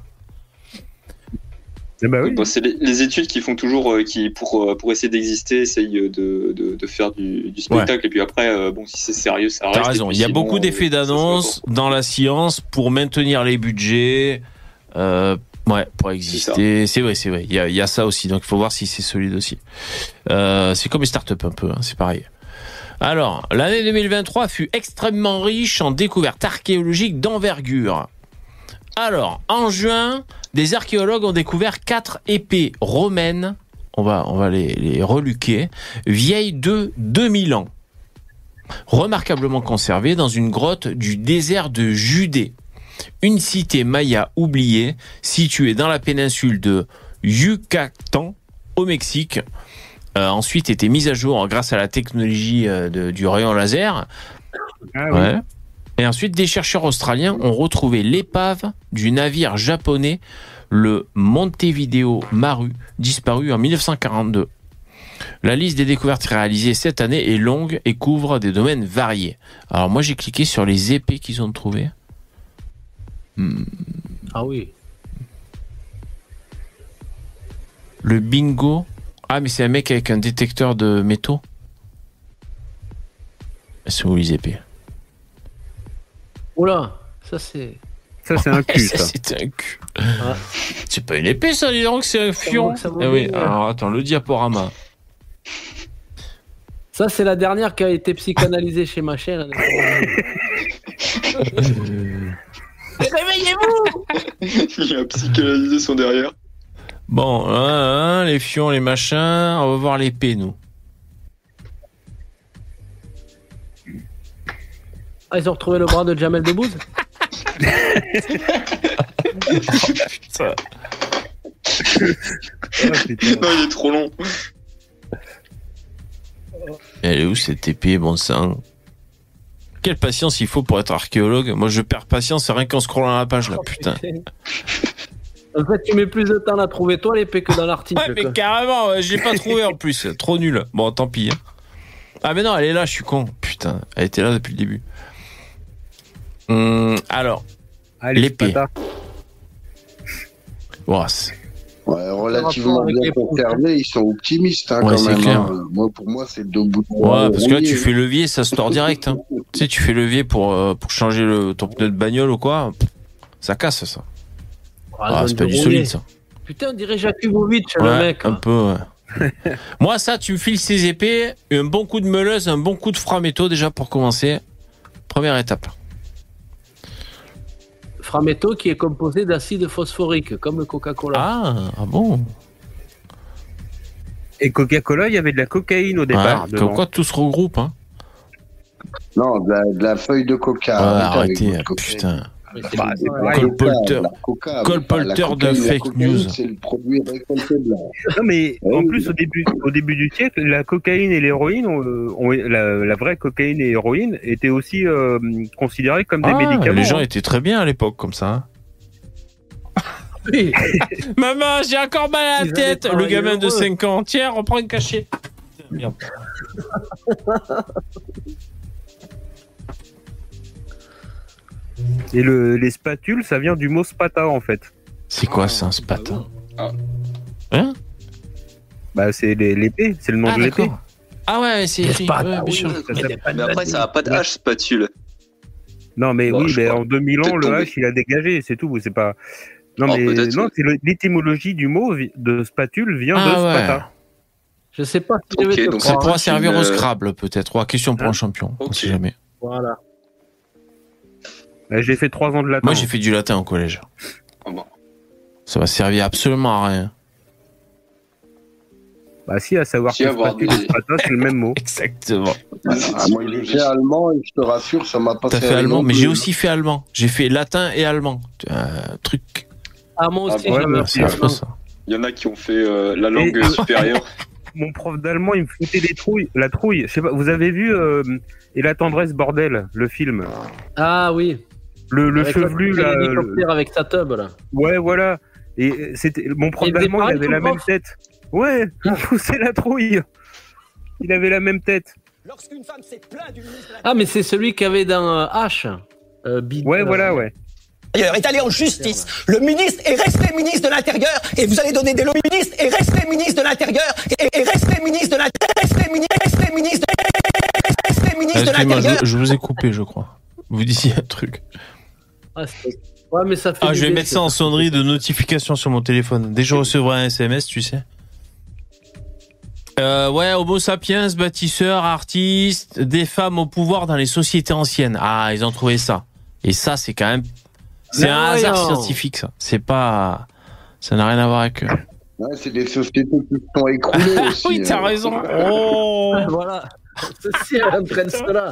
S4: Eh ben oui.
S5: Bon, c'est les, les études qui font toujours, euh, qui pour, euh, pour essayer d'exister, essayent euh, de, de, de faire du, du spectacle. Et puis après, euh, bon, si c'est sérieux, ça reste.
S3: T'as raison, il y a
S5: sinon,
S3: beaucoup d'effets d'annonce dans la science pour maintenir les budgets. Euh, ouais, pour exister. C'est vrai, c'est vrai. Il y a, il y a ça aussi. Donc il faut voir si c'est solide aussi. Euh, c'est comme les startups un peu, hein, c'est pareil. Alors, l'année 2023 fut extrêmement riche en découvertes archéologiques d'envergure. Alors, en juin, des archéologues ont découvert quatre épées romaines. On va, on va les, les reluquer. Vieilles de 2000 ans remarquablement conservées dans une grotte du désert de Judée. une cité maya oubliée située dans la péninsule de Yucatan au Mexique. a ensuite été mise à jour grâce à la technologie euh, de- du rayon laser.
S4: Ah oui.
S3: Ouais. Et ensuite, des chercheurs australiens ont retrouvé l'épave du navire japonais, le Montevideo Maru, disparu en 1942. La liste des découvertes réalisées cette année est longue et couvre des domaines variés. Alors moi, j'ai cliqué sur les épées qu'ils ont trouvées.
S6: Ah oui.
S3: Le bingo. Ah, mais c'est un mec avec un détecteur de métaux. C'est où les épées?
S6: Oula, ça c'est.
S4: Ça, c'est un cul,
S3: Ça, un cul. C'est pas une épée, ça, dis donc, c'est un fion. Ah oui, alors attends, le diaporama.
S6: Ça, c'est la dernière qui a été psychanalysée chez ma chaîne. Réveillez-vous
S5: Il a psychanalysé son derrière.
S3: Bon, hein, hein, les fions, les machins, on va voir l'épée, nous.
S6: Ah, ils ont retrouvé le bras de Jamel Debbouze
S3: Ça.
S5: non, il est trop long.
S3: Elle est où cette épée, bon sang Quelle patience il faut pour être archéologue Moi, je perds patience rien qu'en scrollant la page, là, putain.
S6: En fait, tu mets plus de temps à trouver toi l'épée que dans l'article.
S3: Ouais, mais
S6: quoi.
S3: carrément, ouais, je l'ai pas trouvé en plus. Trop nul. Bon, tant pis. hein. Ah, mais non, elle est là, je suis con. Putain, elle était là depuis le début. Hum, alors, L'épée. C'est-
S8: Ouais, relativement bien conservés, ils sont optimistes hein,
S3: Ouais,
S8: quand
S3: c'est
S8: même.
S3: clair.
S8: hein. Moi, pour moi, c'est deux bouts de
S3: ouais, parce que là, tu fais levier, ça se tord direct. hein. Tu sais, tu fais levier pour, euh, pour changer le, ton pneu de bagnole ou quoi. Ça casse, ça. Ah,
S6: zone
S3: c'est pas du solide, ça.
S6: Putain, on dirait Jakubovic, le
S3: Ouais,
S6: mec.
S3: un
S6: hein.
S3: peu, ouais. Moi, ça, tu me files ces épées, un bon coup de meuleuse, un bon coup de froid métaux déjà pour commencer. Première étape.
S6: Frametto qui est composé d'acide phosphorique, comme le Coca-Cola.
S3: Ah, ah bon?
S4: Et Coca-Cola, il y avait de la cocaïne au départ.
S3: Ouais. Comme quoi tout se regroupe. Hein.
S8: Non, de la, de la feuille de coca.
S3: Ouais,
S8: Arrêtez
S3: putain.
S4: Bah,
S8: coca,
S3: Colporteur
S8: la cocaïne,
S3: de fake
S8: cocaïne,
S3: news.
S8: C'est le produit récolté blanc.
S4: Non, mais
S8: Ouais,
S4: en plus, au début, au début du siècle, la cocaïne et l'héroïne, ont, euh, ont- la, la vraie cocaïne et héroïne étaient aussi euh, considérées comme des
S3: Ah,
S4: médicaments.
S3: les gens
S4: hein.
S3: étaient très bien à l'époque comme ça. hein.
S6: Oui.
S3: Maman, j'ai encore mal à la tête. Le gamin de
S6: heureux.
S3: 5 ans. Tiens, reprends une cachet. Merde.
S4: Et le, les spatules, ça vient du mot spata en fait.
S3: C'est quoi ça, un spatin
S5: Ah.
S3: Hein
S4: Bah, c'est les- l'épée, c'est le nom
S3: Ah,
S4: de l'épée.
S3: Ah ouais, c'est écrit.
S6: Spata,
S3: ouais, bien
S6: oui, mais
S5: Mais après, ça a pas de H, spatule.
S4: Non, mais
S5: Bon,
S4: oui, mais en 2000 ans, le. H, il a dégagé, c'est tout. C'est pas. Non,
S5: Oh,
S4: mais non, c'est l'étymologie du mot de spatule vient de
S3: Ah ouais.
S4: spata.
S6: Je sais pas si je
S5: Ok,
S6: vais te
S5: donc
S3: Ça pourra servir au
S5: euh,
S3: Scrabble peut-être. Ouais, question pour
S4: Hein
S3: un champion. On
S5: Ok.
S3: sait jamais.
S6: Voilà.
S4: Bah, J'ai fait trois ans de latin.
S3: Moi, j'ai fait du latin au collège.
S5: Ah bon.
S3: Ça va servir absolument à rien.
S4: Bah, si, à savoir
S5: Si,
S4: que
S5: des-
S4: c'est le même mot.
S3: Exactement.
S8: Ah, moi, j'ai fait allemand et je te rassure, ça m'a pas
S3: T'as
S8: servi
S3: fait allemand, mais j'ai aussi fait allemand. J'ai fait latin et allemand. Un truc.
S6: Ah, moi
S5: Ah,
S6: aussi,
S4: ouais,
S3: C'est
S6: ça.
S3: ça.
S5: Il y en a qui ont fait euh, la langue
S4: Et-
S5: supérieure.
S4: Mon prof d'allemand, il me foutait des trouilles, la trouille. Je sais pas, vous avez vu euh, Et la tendresse, bordel, le film?
S6: Ah oui.
S4: Le, le
S6: Avec
S4: chevelu,
S6: la-
S4: là. le-
S6: avec sa tub, là.
S4: Ouais, voilà. Et euh, c'était mon prof d'allemand, il avait la même tête. Ouais, il poussait la trouille. Il avait la même tête.
S7: Lorsqu'une femme s'est plainte du
S6: Ah, mais c'est celui qu'il y avait dans euh, H. Euh,
S4: Ouais,
S6: euh,
S4: voilà, ouais.
S7: l'Intérieur est allé en justice. Le ministre est resté ministre de l'Intérieur et vous allez donner des lois. Le ministre est resté ministre de l'Intérieur et, et resté ministre de l'Intérieur. Resté ministre, resté ministre, resté ministre de l'Intérieur.
S3: je, je vous ai coupé, je crois. Vous disiez un truc.
S6: Ah, c'est- ouais, mais ça fait.
S3: Ah, je vais mettre ça en sonnerie de notification sur mon téléphone. Dès que je recevrai un SMS, tu sais. Euh, ouais, Homo sapiens, bâtisseurs, artistes, des femmes au pouvoir dans les sociétés anciennes. Ah, ils ont trouvé ça. Et ça, c'est quand même. C'est un hasard
S6: non.
S3: scientifique, ça. C'est pas. Ça n'a rien à voir avec eux.
S8: Ouais, c'est des sociétés qui sont écroulées aussi.
S3: oui, t'as
S8: hein.
S3: raison. Oh
S6: Voilà. Ceci entraîne cela.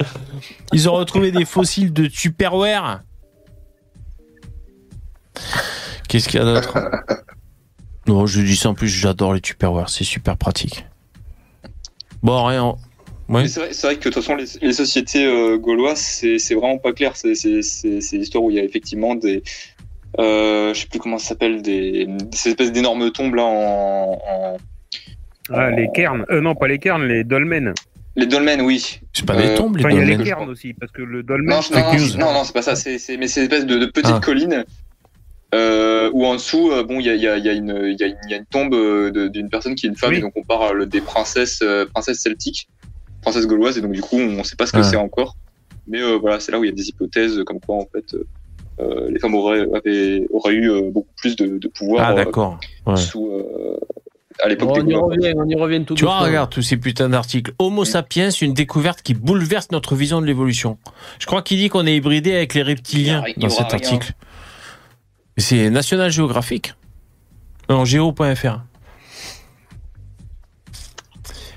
S3: Ils ont retrouvé des fossiles de Tupperware. Qu'est-ce qu'il y a d'autre Non, je dis ça en plus, j'adore les Tupperware, c'est super pratique. Bon, rien.
S5: Mais C'est vrai, que de toute façon, les, les sociétés euh, gauloises, c'est vraiment pas clair. C'est l'histoire où il y a effectivement des. Euh, je sais plus comment ça s'appelle, des, ces espèces d'énormes tombes là en. en-
S4: Ah, les cairns. Euh, non, pas les cairns, les dolmens.
S5: Les dolmens, oui.
S3: C'est pas des
S5: Euh,
S3: tombes, les
S4: Enfin, il y a les
S3: dolmens.
S4: cairns aussi, parce que le dolmen.
S5: Non,
S4: c'est-
S5: non, non,
S3: news.
S5: non, non, c'est pas ça. C'est c'est- mais c'est une espèce de, de petite
S3: Ah.
S5: colline euh, où en dessous, euh, bon, il y a, il y, a, il y, a une- il y, a une- il y a une tombe euh, d'une personne qui est une femme,
S4: Oui.
S5: et donc on parle des princesses, euh, princesses celtiques, princesses gauloises, et donc du coup, on sait pas ce que
S3: Ah.
S5: c'est encore. Mais euh, voilà, c'est là où il y a des hypothèses comme quoi, en fait, euh, euh, les femmes auraient, avaient, auraient eu euh, beaucoup plus de, de pouvoir
S3: Ah,
S5: euh,
S3: d'accord. Ouais.
S5: sous, euh, à l'époque
S6: on y revient, on y revient tout
S3: Tu vois, regarde tous ces putains d'articles. Homo sapiens, une découverte qui bouleverse notre vision de l'évolution. Je crois qu'il dit qu'on est hybridé avec les reptiliens
S5: Il y
S3: dans
S5: aura
S3: cet
S5: rien.
S3: C'est National Geographic. Non, géo.fr.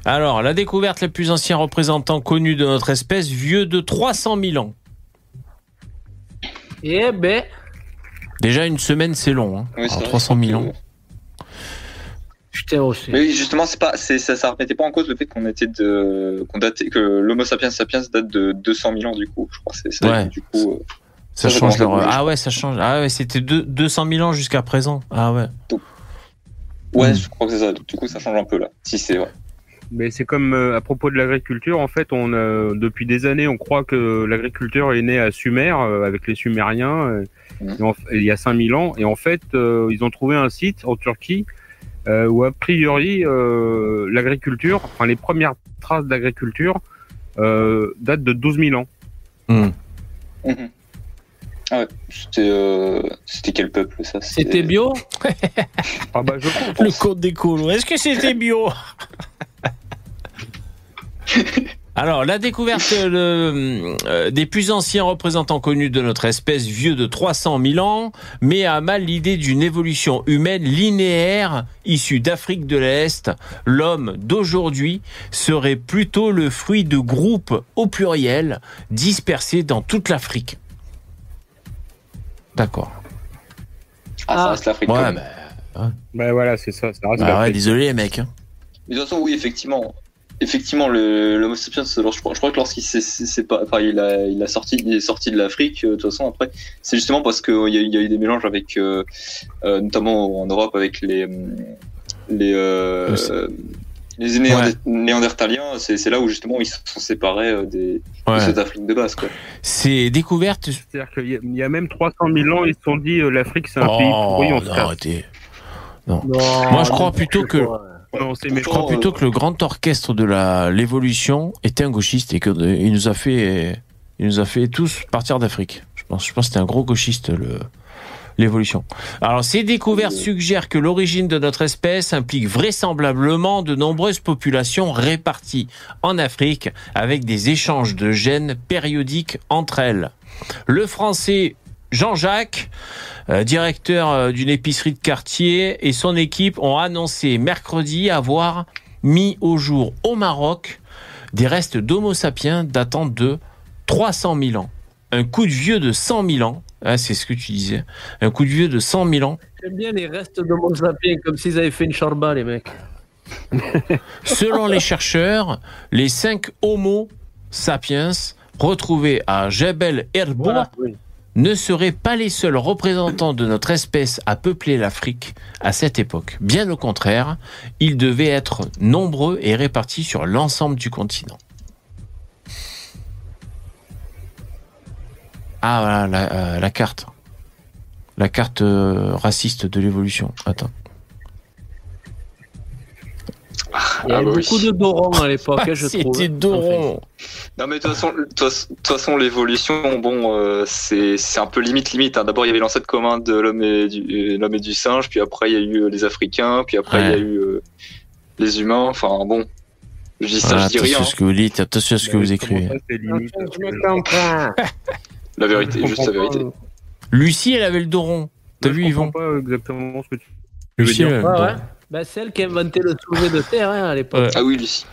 S3: Alors, la découverte la plus ancien représentant connu de notre espèce, vieux de 300 000 ans.
S6: Eh ben,
S3: Déjà, une semaine, c'est long. hein.
S5: Oui, c'est
S3: Alors,
S5: vrai,
S3: 300 000
S5: que-
S3: ans.
S6: putain aussi.
S5: Mais oui, justement, c'est pas, ça, ça remettait pas en cause le fait qu'on était de, qu'on datait, que l'Homo sapiens sapiens date de 200 000 ans du coup, je crois. C'est ça.
S3: Ouais.
S5: Du coup, euh,
S3: Ça, change leur...
S5: bouger.
S3: Ah ouais, ça change. Ah ouais, c'était deux- 200 000 ans jusqu'à présent. Ah ouais.
S5: ouais,
S3: Mm.
S5: je crois que c'est ça. Du coup, ça change un peu là. Si c'est vrai.
S4: Mais c'est comme euh, à propos de l'agriculture, en fait, on euh, depuis des années, on croit que l'agriculture est née à Sumer euh, avec les Sumériens euh, en- il y a 5000 ans, et en fait, euh, ils ont trouvé un site en Turquie euh, où a priori euh, l'agriculture, enfin les premières traces d'agriculture euh, datent de 12 000 ans.
S3: Hmm.
S5: Ah ouais, c'était, euh, c'était quel peuple ça?
S6: C'était bio?
S4: Ah bah je pense.
S3: Le code des colos. Est-ce que c'était bio? Alors, la découverte euh, euh, des plus anciens représentants connus de notre espèce, vieux de 300 000 ans, met à mal l'idée d'une évolution humaine linéaire issue d'Afrique de l'Est. L'homme d'aujourd'hui serait plutôt le fruit de groupes au pluriel dispersés dans toute l'Afrique. D'accord.
S5: Ah, ça
S6: Ah.
S5: reste l'Afrique.
S3: Ouais,
S5: quand même.
S3: bah,
S4: Bah voilà, c'est ça. ça reste
S3: bah ouais, désolé les mecs. hein.
S5: Mais de toute façon, oui, effectivement. Effectivement, le l'Homo sapiens, alors, je crois, je crois que lorsqu'il s'est, pas, enfin, il a, il a sorti, il est sorti de l'Afrique. euh, De toute façon, après, c'est justement parce qu'il y, a eu- il y a eu des mélanges avec, euh, euh, notamment en Europe, avec les, hum, les, euh, Néandertaliens. C'est, c'est là où justement ils se sont séparés euh, de cette Afrique de base, quoi.
S3: Ces découvertes
S4: C'est-à-dire qu'il y, a- il y a même 300 000 ans, ils se sont dit euh, l'Afrique c'est un pays pourri, on se
S3: non,
S4: casse.
S3: arrêtez.
S6: Non,
S3: Moi, je crois plutôt que-
S4: Non, c'est
S3: Je crois plutôt que le grand orchestre de la l'évolution était un gauchiste et que euh, il nous a fait il nous a fait tous partir d'Afrique. Je pense je pense que c'était un gros gauchiste le l'évolution. Alors ces découvertes suggèrent que l'origine de notre espèce implique vraisemblablement de nombreuses populations réparties en Afrique avec des échanges de gènes périodiques entre elles. Le français Jean-Jacques euh, directeur euh, d'une épicerie de quartier, et son équipe ont annoncé mercredi avoir mis au jour au Maroc des restes d'Homo sapiens datant de 300 000 ans. Un coup de vieux de 100 000 ans, hein, c'est ce que tu disais, un coup de vieux de 100 000 ans,
S6: J'aime bien les restes de mon sapiens, comme s'ils avaient fait une charba, les mecs.
S3: Selon les chercheurs, les cinq Homo sapiens retrouvés à Jebel
S6: Voilà, oui.
S3: ne seraient pas les seuls représentants de notre espèce à peupler l'Afrique à cette époque. Bien au contraire, ils devaient être nombreux et répartis sur l'ensemble du continent. Ah voilà, la, euh, la carte. La carte euh, raciste de l'évolution. Attends.
S6: Il y avait
S5: Ah, bah oui.
S6: beaucoup de Doron à l'époque, hein, je trouve.
S3: C'était Doron.
S5: Non mais de toute façon, de toute façon- l'évolution, bon, euh, c'est c'est un peu limite limite. hein. D'abord il y avait l'ancêtre commun de l'homme et du euh, l'homme et du singe, puis après il y a eu les Africains, puis après il y a eu euh, les humains. Enfin bon, je dis ça,
S3: Voilà,
S5: je dis
S3: attention
S5: rien.
S3: à ce que vous dites, attention à ce que vous
S4: Comment
S3: écrivez.
S6: comprends.
S5: La vérité,
S4: Je
S5: juste la
S4: comprends
S5: vérité.
S4: pas,
S3: Lucie, elle avait le Doron. T'as
S4: je
S3: vu,
S4: comprends
S3: Yvon
S4: pas exactement ce que tu veux
S3: Lucie,
S4: dire.
S3: le
S6: Ouais, ouais. Bah, celle qui a inventé le soulevé de terre hein, à l'époque.
S3: Ouais.
S5: Ah oui, lui.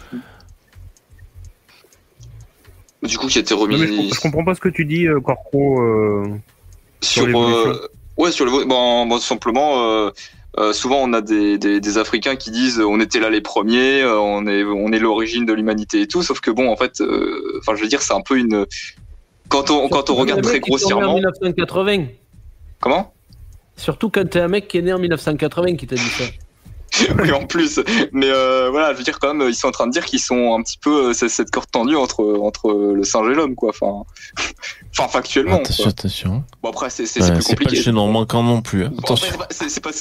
S5: Du coup, qui a été
S4: Non,
S5: remis
S4: mais je, je comprends pas ce que tu dis, euh, Corcro. euh,
S5: sur
S4: l'évolution.
S5: euh, Ouais, sur le bon, bon, simplement, euh, euh, souvent on a des, des, des Africains qui disent euh, on était là les premiers, euh, on est on est l'origine de l'humanité et tout. Sauf que bon, en fait, euh, enfin, je veux dire, c'est un peu une quand on quand on regarde très
S6: nés en
S5: grossièrement.
S6: 1980.
S5: Comment?
S6: Surtout quand t'es un mec qui est né en 1980 qui t'a dit ça.
S5: Oui, en plus. Mais euh, voilà, je veux dire quand même, ils sont en train de dire qu'ils sont un petit peu euh, c'est cette corde tendue entre entre le singe et l'homme, quoi. Enfin, enfin factuellement.
S3: Attention,
S5: quoi.
S3: attention.
S5: Bon après, c'est
S3: Ouais,
S5: plus
S3: c'est pas le
S5: compliqué.
S3: manquant non plus. hein.
S5: Bon,
S3: Attention.
S5: après, c'est pas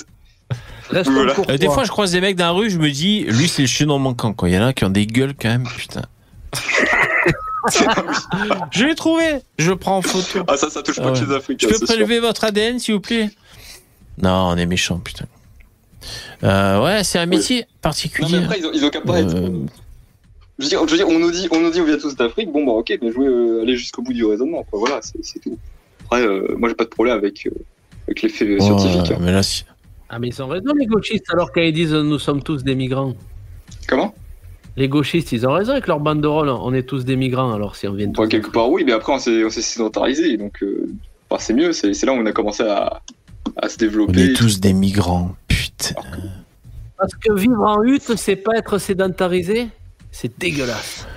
S5: Voilà.
S3: Euh, des fois, je croise des mecs dans la rue, je me dis, lui, c'est le chaînon manquant. Quoi. Il y en a qui ont des gueules quand même, putain. je l'ai trouvé. Je prends en photo.
S5: ah ça ça touche pas
S3: Ah
S5: que les Africains.
S3: Je peux
S5: sûr.
S3: prélever votre ADN, s'il vous plaît? Non, on est méchant, putain. Euh, ouais, c'est un métier
S5: Non,
S3: particulier.
S5: mais après, ils ont, ils ont qu'à pas être.
S3: Euh,
S5: Je veux dire, je veux dire, on nous dit, on nous dit, on vient tous d'Afrique. Bon, bah, ok, mais jouer, euh, aller jusqu'au bout du raisonnement, quoi. Voilà, c'est tout. Après, euh, moi, j'ai pas de problème avec, euh, avec les faits
S3: ouais,
S5: scientifiques. hein.
S3: mais là, si-
S6: Ah, mais ils ont raison, les gauchistes, alors quand ils disent nous sommes tous des migrants.
S5: Comment?
S6: Les gauchistes, ils ont raison avec leur banderole. On est tous des migrants, alors si on vient
S5: Enfin, quelque part, oui, mais après, on s'est on s'est sédentarisé, donc euh, c'est mieux. C'est là où on a commencé à, à se
S3: on
S5: développer.
S3: est tous des migrants, putain.
S6: Parce que vivre en hutte, c'est pas être sédentarisé? C'est dégueulasse.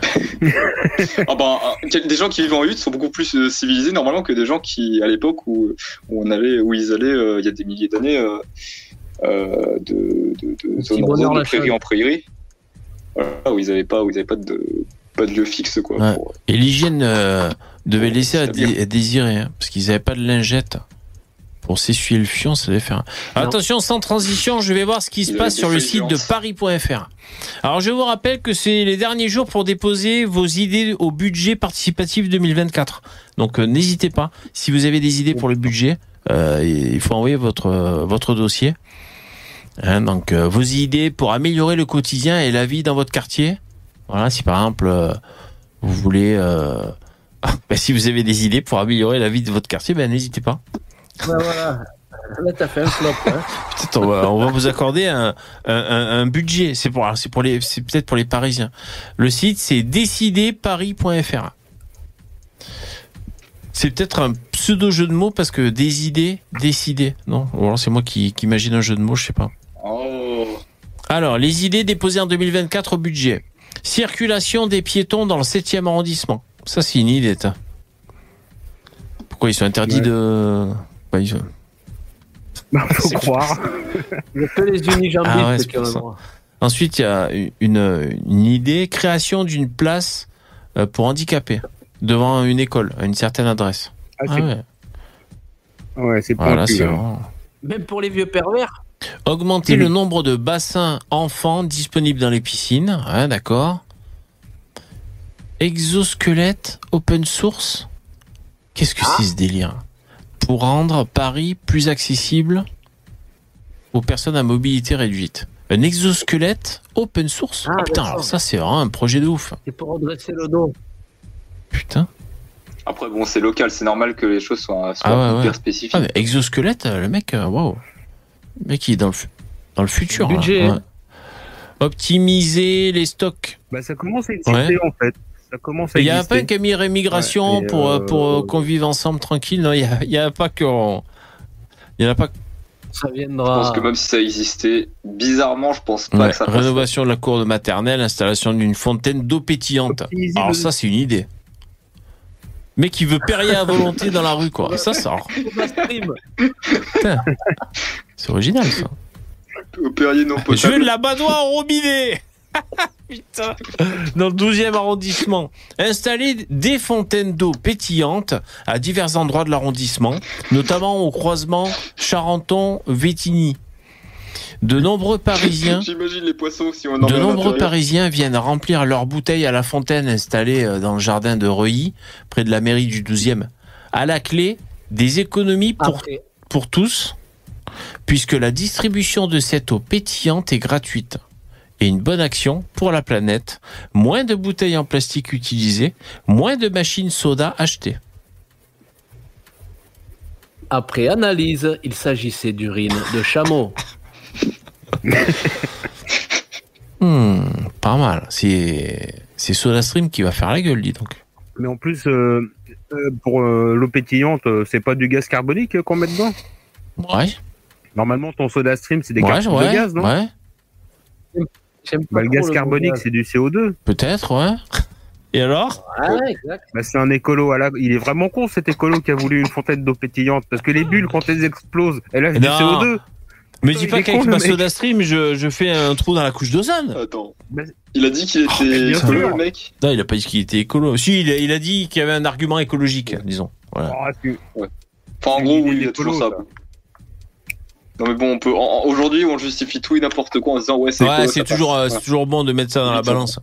S5: Ah ben, euh, des gens qui vivent en hutte sont beaucoup plus euh, civilisés normalement que des gens qui, à l'époque où, où on allait, où ils allaient, euh, il y a des milliers d'années, euh, de, de, de zone en
S6: bonheur
S5: zone, de
S6: la
S5: prairie en prairie, voilà, où ils avaient pas, où ils avaient pas de, pas de lieu fixe quoi.
S3: Ouais.
S5: pour-
S3: Et l'hygiène euh, devait laisser à, dé- désirer, hein, parce qu'ils n'avaient pas de lingette. Pour s'essuyer le fion, ça devait faire.
S6: Non.
S3: Attention, sans transition, je vais voir ce qui se passe sur le site de paris.fr. Alors, je vous rappelle que c'est les derniers jours pour déposer vos idées au budget participatif 2024. Donc, euh, n'hésitez pas. Si vous avez des idées pour le budget, euh, il faut envoyer votre euh, votre dossier. Hein, donc, euh, vos idées pour améliorer le quotidien et la vie dans votre quartier? Voilà, si par exemple euh, vous voulez, euh, ben, si vous avez des idées pour améliorer la vie de votre quartier, ben n'hésitez pas.
S6: Ouais, voilà. Là, t'as fait un flop. Hein.
S3: Peut-être on va, on va vous accorder un, un, un- un budget. C'est pour, c'est pour les, c'est peut-être pour les Parisiens. Le site c'est déciderparis.fr. C'est peut-être un pseudo jeu de mots parce que des idées, décider. Non, ou alors c'est moi qui, qui imagine un jeu de mots, je sais pas. Alors, les idées déposées en 2024 au budget. Circulation des piétons dans le 7e arrondissement. Ça, c'est une idée. Pourquoi ils sont interdits
S4: Ouais.
S3: de. Bah, ils sont-
S4: Faut
S3: C'est-
S4: croire.
S6: Il y a que les unijambistes
S3: Ah ouais, c'est
S6: qui ont
S3: pour
S6: le
S3: ça.
S6: droit.
S3: Ensuite, il y a une, une idée création d'une place euh, pour handicapés devant une école, à une certaine adresse.
S4: Ah,
S3: Ah
S4: c'est
S3: ouais.
S4: ouais, c'est pas
S3: Voilà,
S4: plus,
S3: c'est
S4: hein.
S3: vraiment-
S6: Même pour les vieux pervers.
S3: Augmenter le nombre de bassins enfants disponibles dans les piscines. Ouais, d'accord. Exosquelette open source. Qu'est-ce que c'est ce délire? Pour rendre Paris plus accessible aux personnes à mobilité réduite. Un exosquelette open source
S6: Ah,
S3: Ah, Putain, alors ça c'est vraiment un projet de ouf.
S6: C'est pour redresser le dos.
S3: Putain.
S5: Après, bon, c'est local, c'est normal que les choses soient, soient
S3: Ah ouais,
S5: hyper
S3: ouais.
S5: spécifiques.
S3: Ah, mais exosquelette, euh, le mec, euh, waouh. Mec, il est dans le, fu- dans le futur.
S6: Budget.
S3: là. Ouais. Optimiser les stocks.
S4: Bah, ça commence à exister
S3: Ouais.
S4: en fait. Ça commence à
S3: Il y a
S4: exister.
S3: pas un qui mis rémigration
S4: Ouais, et,
S3: pour, euh, pour euh, qu'on vive ensemble tranquille. Non, il y a, a pas que. Il y en a pas.
S6: Ça
S5: Je
S6: viendra.
S5: pense que même si ça existait, bizarrement, je pense pas
S3: Ouais,
S5: que ça passe.
S3: Rénovation de la cour de maternelle, installation d'une fontaine d'eau pétillante.
S4: Optimiser
S3: Alors
S4: le-
S3: ça, c'est une idée. Mais qui veut Perrier à volonté dans la rue, quoi. Ça, ça,
S6: Stream.
S3: c'est original, ça.
S5: Au Perrier non
S3: Je veux de la badoie au robinet Putain Dans le 12e arrondissement, installer des fontaines d'eau pétillantes à divers endroits de l'arrondissement, notamment au croisement Charenton-Vétigny. De nombreux Parisiens
S5: J'imagine les poissons si on en
S3: de nombreux. Parisiens viennent remplir leurs bouteilles à la fontaine installée euh, dans le jardin de Reuilly, près de la mairie du 12e. À la clé, des économies pour
S6: Après,
S3: pour tous, puisque la distribution de cette eau pétillante est gratuite. Et une bonne action pour la planète. Moins de bouteilles en plastique utilisées, moins de machines soda achetées.
S6: après analyse, il s'agissait d'urine de chameau.
S3: Hmm, pas mal. C'est c'est SodaStream qui va faire la gueule, dis donc.
S4: Mais en plus, euh, euh, pour euh, l'eau pétillante, c'est pas du gaz carbonique qu'on met dedans?
S3: Ouais.
S4: Normalement, ton soda stream, c'est des
S3: ouais,
S4: cartouches
S3: ouais,
S4: de gaz, non?
S3: ouais.
S6: J'aime pas
S4: Bah, le gaz carbonique, c'est du CO2.
S3: Peut-être, ouais. Et alors?
S6: Ouais, exact.
S4: Bah, c'est un écolo à la... Il est vraiment con, cet écolo qui a voulu une fontaine d'eau pétillante. Parce que les bulles, quand elles explosent, elles lâchent du
S3: Non.
S4: CO2.
S3: Me
S4: Putain,
S3: dis pas qu'avec ma soda stream, je, je fais un trou dans la couche d'ozone.
S5: Attends. Il a dit qu'il
S3: Oh, mais
S5: était écolo, le mec.
S3: Non, il a pas dit qu'il était écolo. Si, il a, il a dit qu'il y avait un argument écologique, disons. Voilà.
S4: Tu-
S5: Enfin, en gros, oui, il y a toujours ça.
S4: ça.
S5: Non, mais bon, on peut. Aujourd'hui, on justifie tout et n'importe quoi en disant ouais, c'est
S3: Ouais,
S5: écolo,
S3: c'est toujours, euh, c'est toujours bon de mettre ça dans la balance.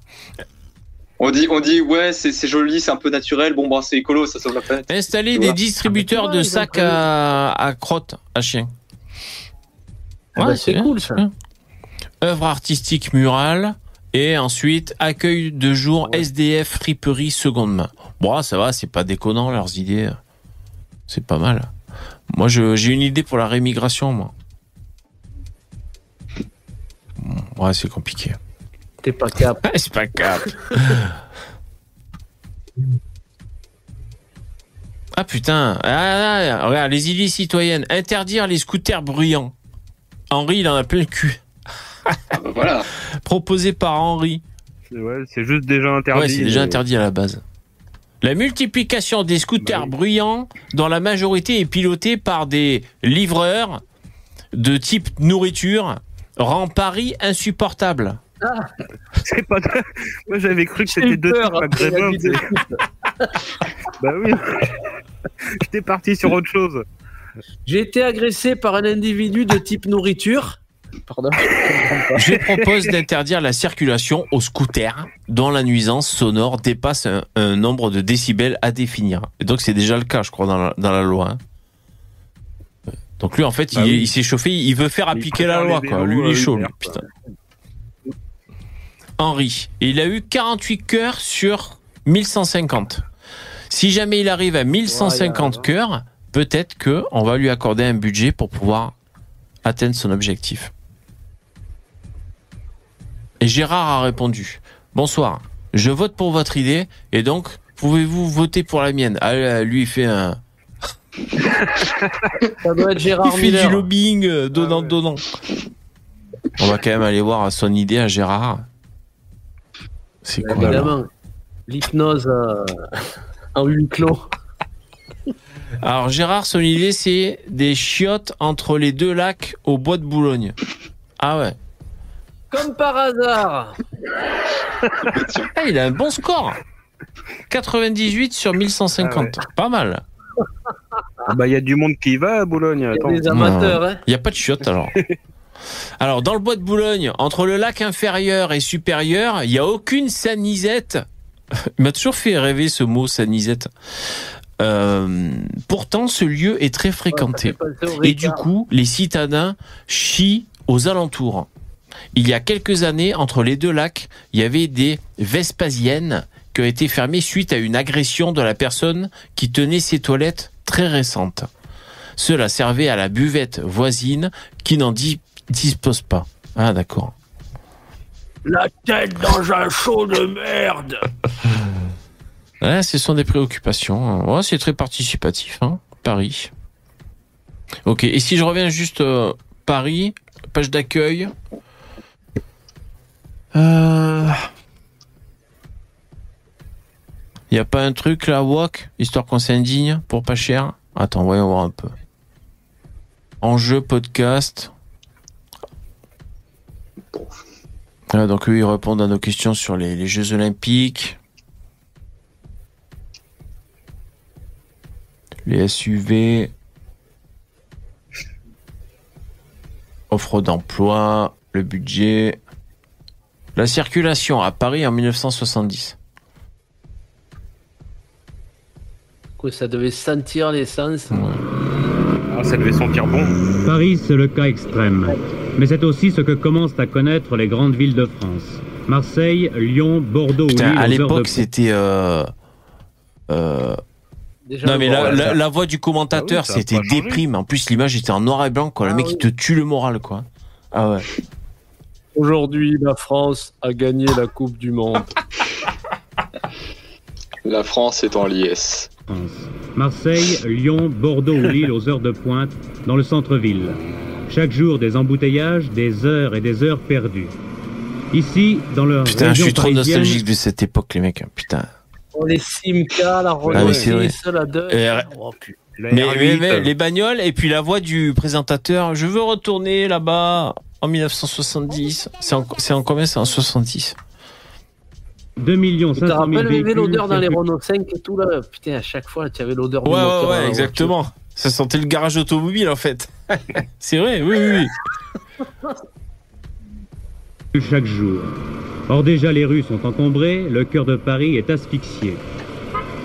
S5: On dit, on dit ouais, c'est c'est joli, c'est un peu naturel. Bon, bah, c'est écolo, ça sauve la planète.
S3: Installer des distributeurs
S6: Ah,
S3: de
S6: mais
S3: sacs à, à crottes à chiens.
S6: Ah bah, c'est
S3: bien.
S6: cool ça.
S3: Œuvre artistique murale. Et ensuite, accueil de jour SDF friperie seconde main. Bon, ça va, c'est pas déconnant leurs idées. C'est pas mal. Moi, j'ai une idée pour la rémigration, moi. Ouais, c'est compliqué.
S6: T'es pas cap.
S3: c'est pas cap. ah putain. Ah, ah, regarde, les idées citoyennes. Interdire les scooters bruyants. Henri, il en a plein le cul.
S5: Ah, bah, voilà.
S3: Proposé par Henri.
S4: c'est- ouais, c'est juste déjà interdit.
S3: Ouais, c'est déjà
S4: mais-
S3: interdit à la base. La multiplication des scooters
S4: Bah oui.
S3: bruyants, dont la majorité est pilotée par des livreurs de type nourriture, rend Paris insupportable.
S4: C'est pas. Moi, j'avais cru que c'était
S6: eu
S4: deux types maghrébins. Bah oui. J'étais parti sur autre chose.
S6: J'ai été agressé par un individu de type nourriture. Pardon.
S3: Je propose d'interdire la circulation aux scooters dont la nuisance sonore dépasse un, un nombre de décibels à définir. Et donc c'est déjà le cas, je crois, dans la, dans la loi. hein. Donc lui, en fait,
S4: Bah
S3: il,
S4: oui.
S3: il s'est chauffé, il veut faire appliquer la
S4: préfère
S3: loi,
S4: les
S3: quoi.
S4: vélos,
S3: Lui, il est
S4: euh,
S3: chaud, lui, putain. Henri, il a eu 48 cœurs sur 1150. Si jamais il arrive à 1150
S6: Ouais,
S3: cœurs, peut-être que on va lui accorder un budget pour pouvoir atteindre son objectif. Et Gérard a répondu Bonsoir, je vote pour votre idée et donc pouvez-vous voter pour la mienne? Ah, lui, il fait un.
S6: Ça doit être
S3: Il
S6: Gérard
S3: fait
S6: Miller.
S3: du lobbying euh, donnant,
S4: Ah ouais.
S3: donnant. On va quand même aller voir son idée à Gérard. C'est quoi
S6: Évidemment. L'hypnose euh, en huis clos.
S3: Alors Gérard, son idée c'est des chiottes entre les deux lacs au bois de Boulogne. Ah ouais.
S6: Comme par hasard.
S3: Ah, il a un bon score. 98 sur 1150. Pas mal.
S4: Ah bah, il y a du monde qui y va à Boulogne.
S6: Il y a des amateurs. Hein.
S3: Il n'y a pas de chiottes alors. Alors dans le bois de Boulogne, entre le lac inférieur et supérieur, il n'y a aucune sanisette. Il m'a toujours fait rêver ce mot sanisette. Euh, pourtant, ce lieu est très fréquenté. Et du coup, les citadins chient aux alentours. Il y a quelques années, entre les deux lacs, il y avait des Vespasiennes qui ont été fermées suite à une agression de la personne qui tenait ces toilettes très récentes. Cela servait à la buvette voisine qui n'en di- dispose pas. Ah d'accord.
S6: La tête dans un chaud de merde.
S3: Ce sont des préoccupations. Ouais, c'est très participatif, hein, Paris. Ok, et si je reviens juste euh, Paris, page d'accueil? Euh... Y a pas un truc là, walk, histoire qu'on s'indigne pour pas cher? Attends, voyons voir un peu. Enjeu podcast. Ah, donc eux, ils répondent à nos questions sur les Jeux Olympiques. Les SUV. Offre d'emploi, le budget. La circulation à Paris en 1970.
S6: Quoi, ça devait sentir l'essence.
S4: Ah, ça devait sentir bon.
S9: Paris, c'est le cas extrême. Mais c'est aussi ce que commencent à connaître les grandes villes de France. Marseille, Lyon, Bordeaux
S3: Putain,
S9: ou Lille
S3: à l'époque, c'était. Euh, euh,
S6: Déjà,
S3: non, mais la, la- voix du commentateur,
S4: Ah oui,
S3: c'était déprime. En plus, l'image était en noir et blanc, quoi. Le
S6: Ah
S3: mec,
S6: oui.
S3: il te tue le moral, quoi. Ah ouais.
S6: Aujourd'hui, la France a gagné la Coupe du Monde.
S5: La France est en liesse.
S9: Marseille, Lyon, Bordeaux ou Lille aux heures de pointe dans le centre-ville. Chaque jour des embouteillages, des heures et des heures perdues. Ici, dans leur
S3: Putain, je suis trop nostalgique de cette époque, les mecs. Putain.
S6: Oh, les Simca, la
S3: Ah.
S6: Renault 6, la 2.
S3: Et-
S6: Oh,
S3: Mais,
S4: R8,
S3: mais- mais les bagnoles et puis la voix du présentateur. Je veux retourner là-bas en 1970. C'est en, c'est en combien? C'est en 70.
S9: 2 millions
S6: Tu te
S9: 500 000
S6: rappelles, il y avait
S9: véhicules
S6: l'odeur dans les Renault 5 et tout là? Putain, à chaque fois, tu avais l'odeur du
S3: Ouais,
S6: moteur
S3: ouais, ouais,
S6: voiture.
S3: exactement. Ça sentait le garage automobile en fait. c'est vrai, oui, oui, oui.
S9: chaque jour. Or déjà les rues sont encombrées, le cœur de Paris est asphyxié.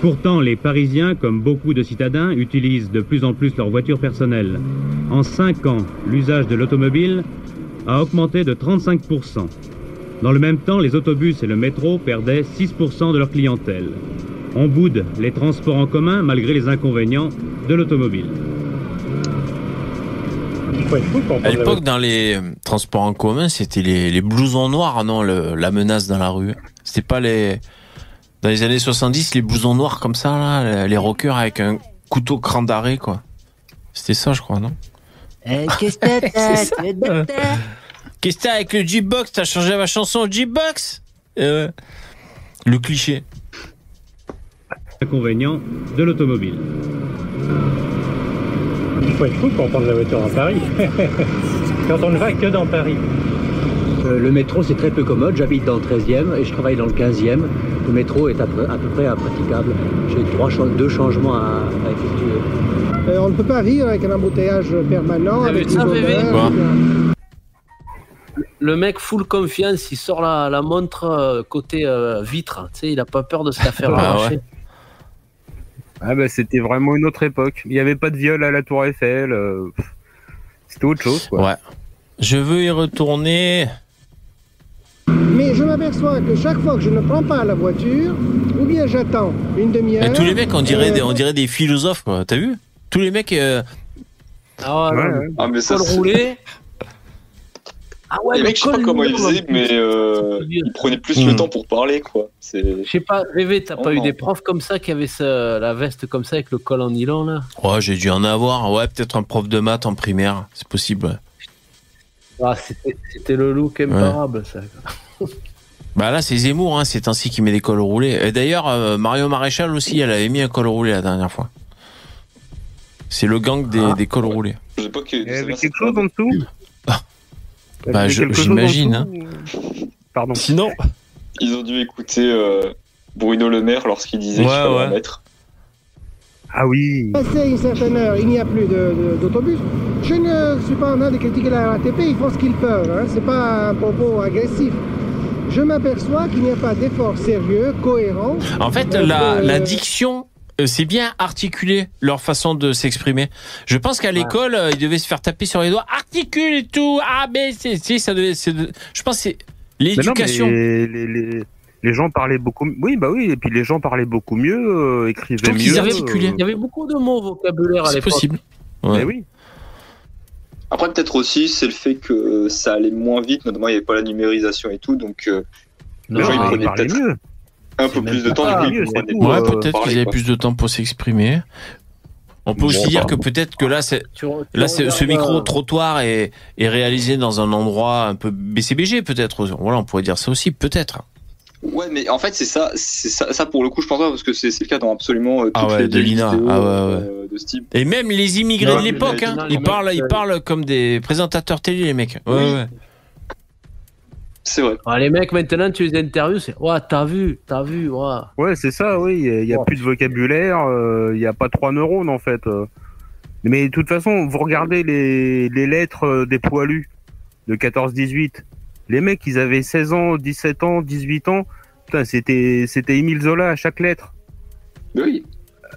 S9: Pourtant, les Parisiens, comme beaucoup de citadins, utilisent de plus en plus leur voiture personnelle. En 5 ans, l'usage de l'automobile a augmenté de 35%. Dans le même temps, les autobus et le métro perdaient 6% de leur clientèle. On boude les transports en commun malgré les inconvénients de l'automobile.
S3: À l'époque, dans les euh, transports en commun, c'était les, les blousons noirs, non, le- la menace dans la rue. C'était pas les. Dans les années 70, les blousons noirs comme ça, là, les rockers avec un couteau cran d'arrêt, quoi. C'était ça, je crois, non?
S2: Qu'est-ce que
S3: ça. Qu'est-ce que t'as avec le G-Box T'as changé ma chanson au G-Box Euh, Le cliché.
S9: Inconvénients de l'automobile.
S10: Il faut être fou pour prendre la voiture à Paris. Quand on ne va que dans Paris.
S11: Euh, le métro, c'est très peu commode. J'habite dans le 13e et je travaille dans le 15e. Le métro est à peu, à peu près impraticable. J'ai trois, deux changements à, à effectuer.
S12: Euh, on ne peut pas vivre avec un embouteillage permanent. Avec
S6: ça,
S12: odeurs, avec-
S6: Le mec full confiance, il sort la, la montre euh, côté euh, vitre. Tu sais, il a pas peur de se la faire
S3: Ah
S6: arracher.
S4: Ah bah c'était vraiment une autre époque. Il n'y avait pas de viol à la Tour Eiffel. euh, C'était autre chose. Quoi.
S3: Ouais. Je veux y retourner.
S12: Mais je m'aperçois que chaque fois que je ne prends pas la voiture, ou bien j'attends une demi-heure.
S3: Tous les mecs, on dirait,
S12: euh,
S3: des, on dirait des philosophes, quoi. T'as vu? Tous les mecs. euh,
S6: Ah ouais,
S4: Ouais,
S6: non,
S4: ouais.
S5: Ah, mais ça,
S6: roulé. Ah ouais,
S5: les
S6: le
S5: mecs, je sais pas comment ils faisaient, mais euh, ils prenaient plus
S3: Mm.
S5: le temps pour parler, quoi.
S6: Je sais pas, Rêvé, t'as
S5: Oh
S6: pas eu des profs comme ça qui avaient ce- la veste comme ça avec le col en nylon là?
S3: Ouais, j'ai dû en avoir. Ouais, peut-être un prof de maths en primaire. C'est possible. ouais.
S6: Ah, c'était le look imparable ça.
S3: Bah là, c'est Zemmour, hein, c'est ainsi qui met des cols roulés. Et d'ailleurs, euh, Mario Maréchal aussi, elle avait mis un col roulé la dernière fois. C'est le gang des,
S6: Ah.
S3: des cols roulés.
S5: Je sais pas que.
S4: Il y avait quelque chose en dessous?
S3: Ah. Bah, j'imagine, hein.
S4: Pardon.
S3: Sinon.
S5: Ils ont dû écouter euh, Bruno Le Maire lorsqu'il disait
S3: Ouais,
S5: qu'il fallait
S3: ouais.
S5: en mettre.
S4: Ah oui.
S12: Passé une certaine heure, il n'y a plus d'autobus. Je ne suis pas en train de critiquer la RATP, ils font ce qu'ils peuvent. Hein. C'est pas un propos agressif. Je m'aperçois qu'il n'y a pas d'effort sérieux, cohérent.
S3: En fait,
S12: Euh,
S3: la,
S12: euh,
S3: la diction, euh, c'est bien articulé leur façon de s'exprimer. Je pense qu'à l'école, euh, ils devaient se faire taper sur les doigts, articule et tout. Ah, mais c'est, c'est- ça devait. c'est de- Je pense que c'est l'éducation.
S4: les, les, les, les gens parlaient beaucoup. Oui, bah oui. Et puis les gens parlaient beaucoup mieux, euh, écrivaient mieux.
S6: Il y, avait,
S3: articulaient.
S6: il y avait beaucoup de mots vocabulaire à
S3: C'est
S6: l'époque.
S3: possible.
S4: euh,
S3: Ouais.
S4: Mais oui.
S5: Après, peut-être aussi, c'est le fait que ça allait moins vite, notamment il n'y avait pas la numérisation et tout, donc euh,
S6: Non,
S5: Les gens, ils prenaient peut-être
S4: mieux.
S5: Un peu plus de temps, du coup,
S4: Mieux,
S3: Ouais, peut-être qu'ils avaient plus de temps pour s'exprimer. On peut aussi
S5: Bon,
S3: dire que peut-être que là, c'est, là, c'est- ce micro
S6: euh,
S3: trottoir est, est réalisé dans un endroit un peu BCBG, peut-être. Voilà, on pourrait dire ça aussi, peut-être.
S5: Ouais, mais en fait, c'est ça, c'est ça, ça pour le coup, je pense pas, parce que c'est c'est le cas dans absolument euh, toutes
S3: Ah ouais,
S5: les
S3: de l'INA.
S5: vidéos,
S3: Ah ouais, ouais.
S5: euh, de ce type.
S3: Et même les immigrés
S6: Non,
S3: de l'époque, hein, ils parlent, ils parlent comme des présentateurs télé, les mecs. Ouais,
S5: Oui.
S3: ouais.
S5: C'est vrai.
S6: ah, les mecs, maintenant, tu les interviews, c'est Ouais, t'as vu, t'as vu, ouais.
S4: Ouais, c'est ça, oui. Il n'y a, plus de vocabulaire, euh, il n'y a pas trois neurones en fait. euh. Mais de toute façon, vous regardez les, les lettres euh, des poilus de 14-18. Les mecs, ils avaient 16 ans, 17 ans, 18 ans. Putain, c'était, c'était Émile Zola à chaque lettre.
S5: Oui.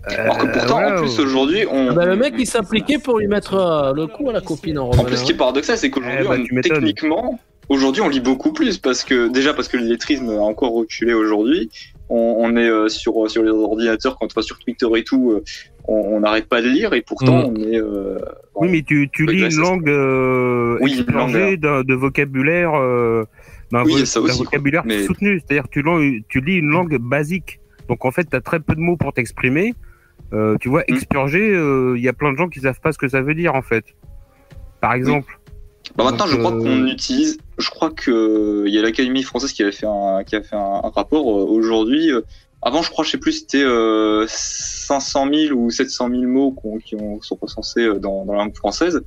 S5: Alors que
S4: Euh,
S5: pourtant, en plus,
S4: ouais.
S5: aujourd'hui, on.
S6: Ah ben, le mec, il s'appliquait pour lui mettre euh, le coup à la copine en
S5: En plus, ce qui est paradoxal, c'est qu'aujourd'hui,
S4: Eh bah,
S5: on- techniquement, aujourd'hui, on lit beaucoup plus parce que déjà parce que le lettrisme a encore reculé aujourd'hui. On, on est euh, sur sur les ordinateurs quand on va sur Twitter et tout, euh, on n'arrête pas de lire et pourtant
S3: Mm.
S5: on est. euh,
S4: Oui, mais tu, tu lis une langue euh,
S5: Oui, une
S4: de vocabulaire, euh, d'un
S5: Oui,
S4: vo- vocabulaire
S5: Mais-
S4: soutenu. C'est-à-dire tu, lis une langue basique. Donc en fait, tu as très peu de mots pour t'exprimer. Euh, tu vois, expurger, euh, il y a plein de gens qui savent pas ce que ça veut dire en fait. Par exemple.
S5: Bah maintenant,
S4: Donc,
S5: je crois
S4: euh,
S5: qu'on utilise. Je crois que il y a l'Académie française qui avait fait un, qui a fait un, un rapport euh, aujourd'hui. euh, Avant, je crois, je sais plus, c'était euh, 500 000 ou 700 000 mots qu'on- qui ont, sont recensés euh, dans, dans la langue française.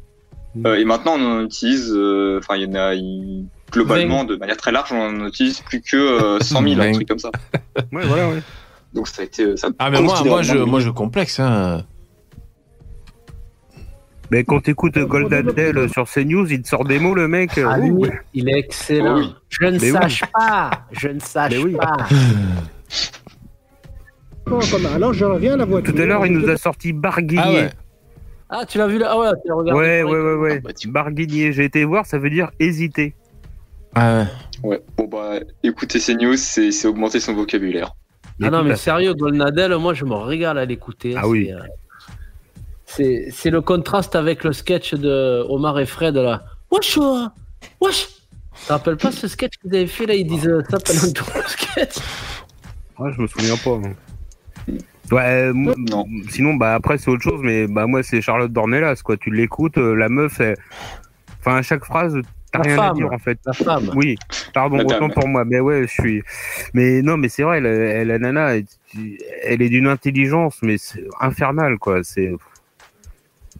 S4: Mm.
S5: Euh, et maintenant, on en utilise. euh, Enfin, il y en a. il- globalement, de manière très large, on en utilise plus que euh, 100 000, un truc comme ça.
S4: Ouais, voilà, ouais.
S5: Donc ça a été. Ça a
S3: Ah, mais moi, moi, je, moi, je complexe. Hein.
S4: Mais quand t'écoutes Goldadel sur CNews, il te sort des mots, le mec.
S6: Ah,
S4: ouh.
S6: lui, il est excellent.
S4: Oui.
S6: Je ne
S4: Mais oui.
S6: sache pas. Je ne sache
S4: Mais oui.
S6: pas.
S12: Bon, comme- Alors je reviens à la voiture.
S4: Tout à l'heure, il nous a sorti Barguigné.
S3: Ah ouais.
S6: Ah, tu l'as vu là? Ah ouais, tu l'as regardé.
S4: Ouais, ouais, ouais, ouais. Barguigné, j'ai été voir, ça veut dire hésiter.
S3: Ah ouais.
S5: Ouais. Bon bah, écouter ces news, c'est c'est augmenter son vocabulaire.
S6: Ah non, mais
S4: fait.
S6: sérieux, Golnadel, moi je me régale à l'écouter.
S4: Ah oui.
S6: Euh, C'est c'est le contraste avec le sketch de Omar et Fred là. Wesh, euh, wesh. Tu te rappelles pas ce sketch qu'ils avaient fait là? Ils disent ça pendant tout le sketch.
S4: Ah, je me souviens pas. moi. Ouais, moi- sinon, bah après, c'est autre chose, mais bah moi, c'est Charlotte Dornelas, quoi. Tu l'écoutes, euh, la meuf, elle- enfin, à chaque phrase, t'as
S6: La
S4: rien
S6: femme.
S4: à dire, en fait.
S6: La femme.
S4: Oui, pardon,
S5: Madame.
S4: autant pour moi, mais ouais, je suis. Mais non, mais c'est vrai, la, la nana, elle, elle est d'une intelligence, mais c'est infernale, quoi. C'est.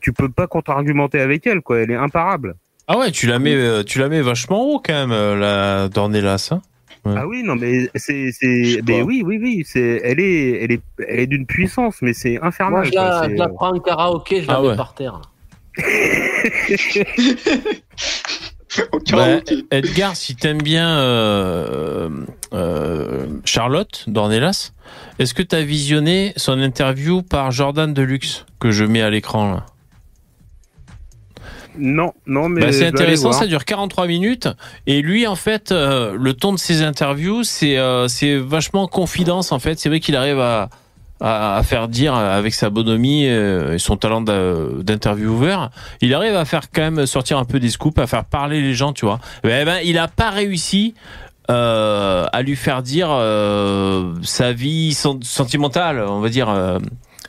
S4: Tu peux pas contre-argumenter avec elle, quoi. Elle est imparable.
S3: Ah ouais, tu la mets, euh, tu la mets vachement haut quand même, euh, la Dornelas. Hein Ouais.
S4: Ah oui, non, mais c'est, c'est, mais oui, oui, oui, c'est, elle est, elle est, elle est d'une puissance, mais c'est infernal.
S6: Moi je la, je la prends en karaoké, je la
S3: Ah
S6: mets
S3: ouais.
S6: par terre.
S3: Bah. Edgar, si t'aimes bien euh, euh, Charlotte Dornelas, est-ce que t'as visionné son interview par Jordan Deluxe que je mets à l'écran là?
S4: Non, non, mais
S3: Bah, c'est intéressant, ça dure 43 minutes. Et lui, en fait, euh, le ton de ses interviews, c'est euh, c'est vachement confidence, en fait. C'est vrai qu'il arrive à, à, à faire dire, euh, avec sa bonhomie et son talent d'intervieweur, il arrive à faire quand même sortir un peu des scoops, à faire parler les gens, tu vois. Eh ben, il a pas réussi euh, à lui faire dire sa vie sen- sentimentale, on va dire.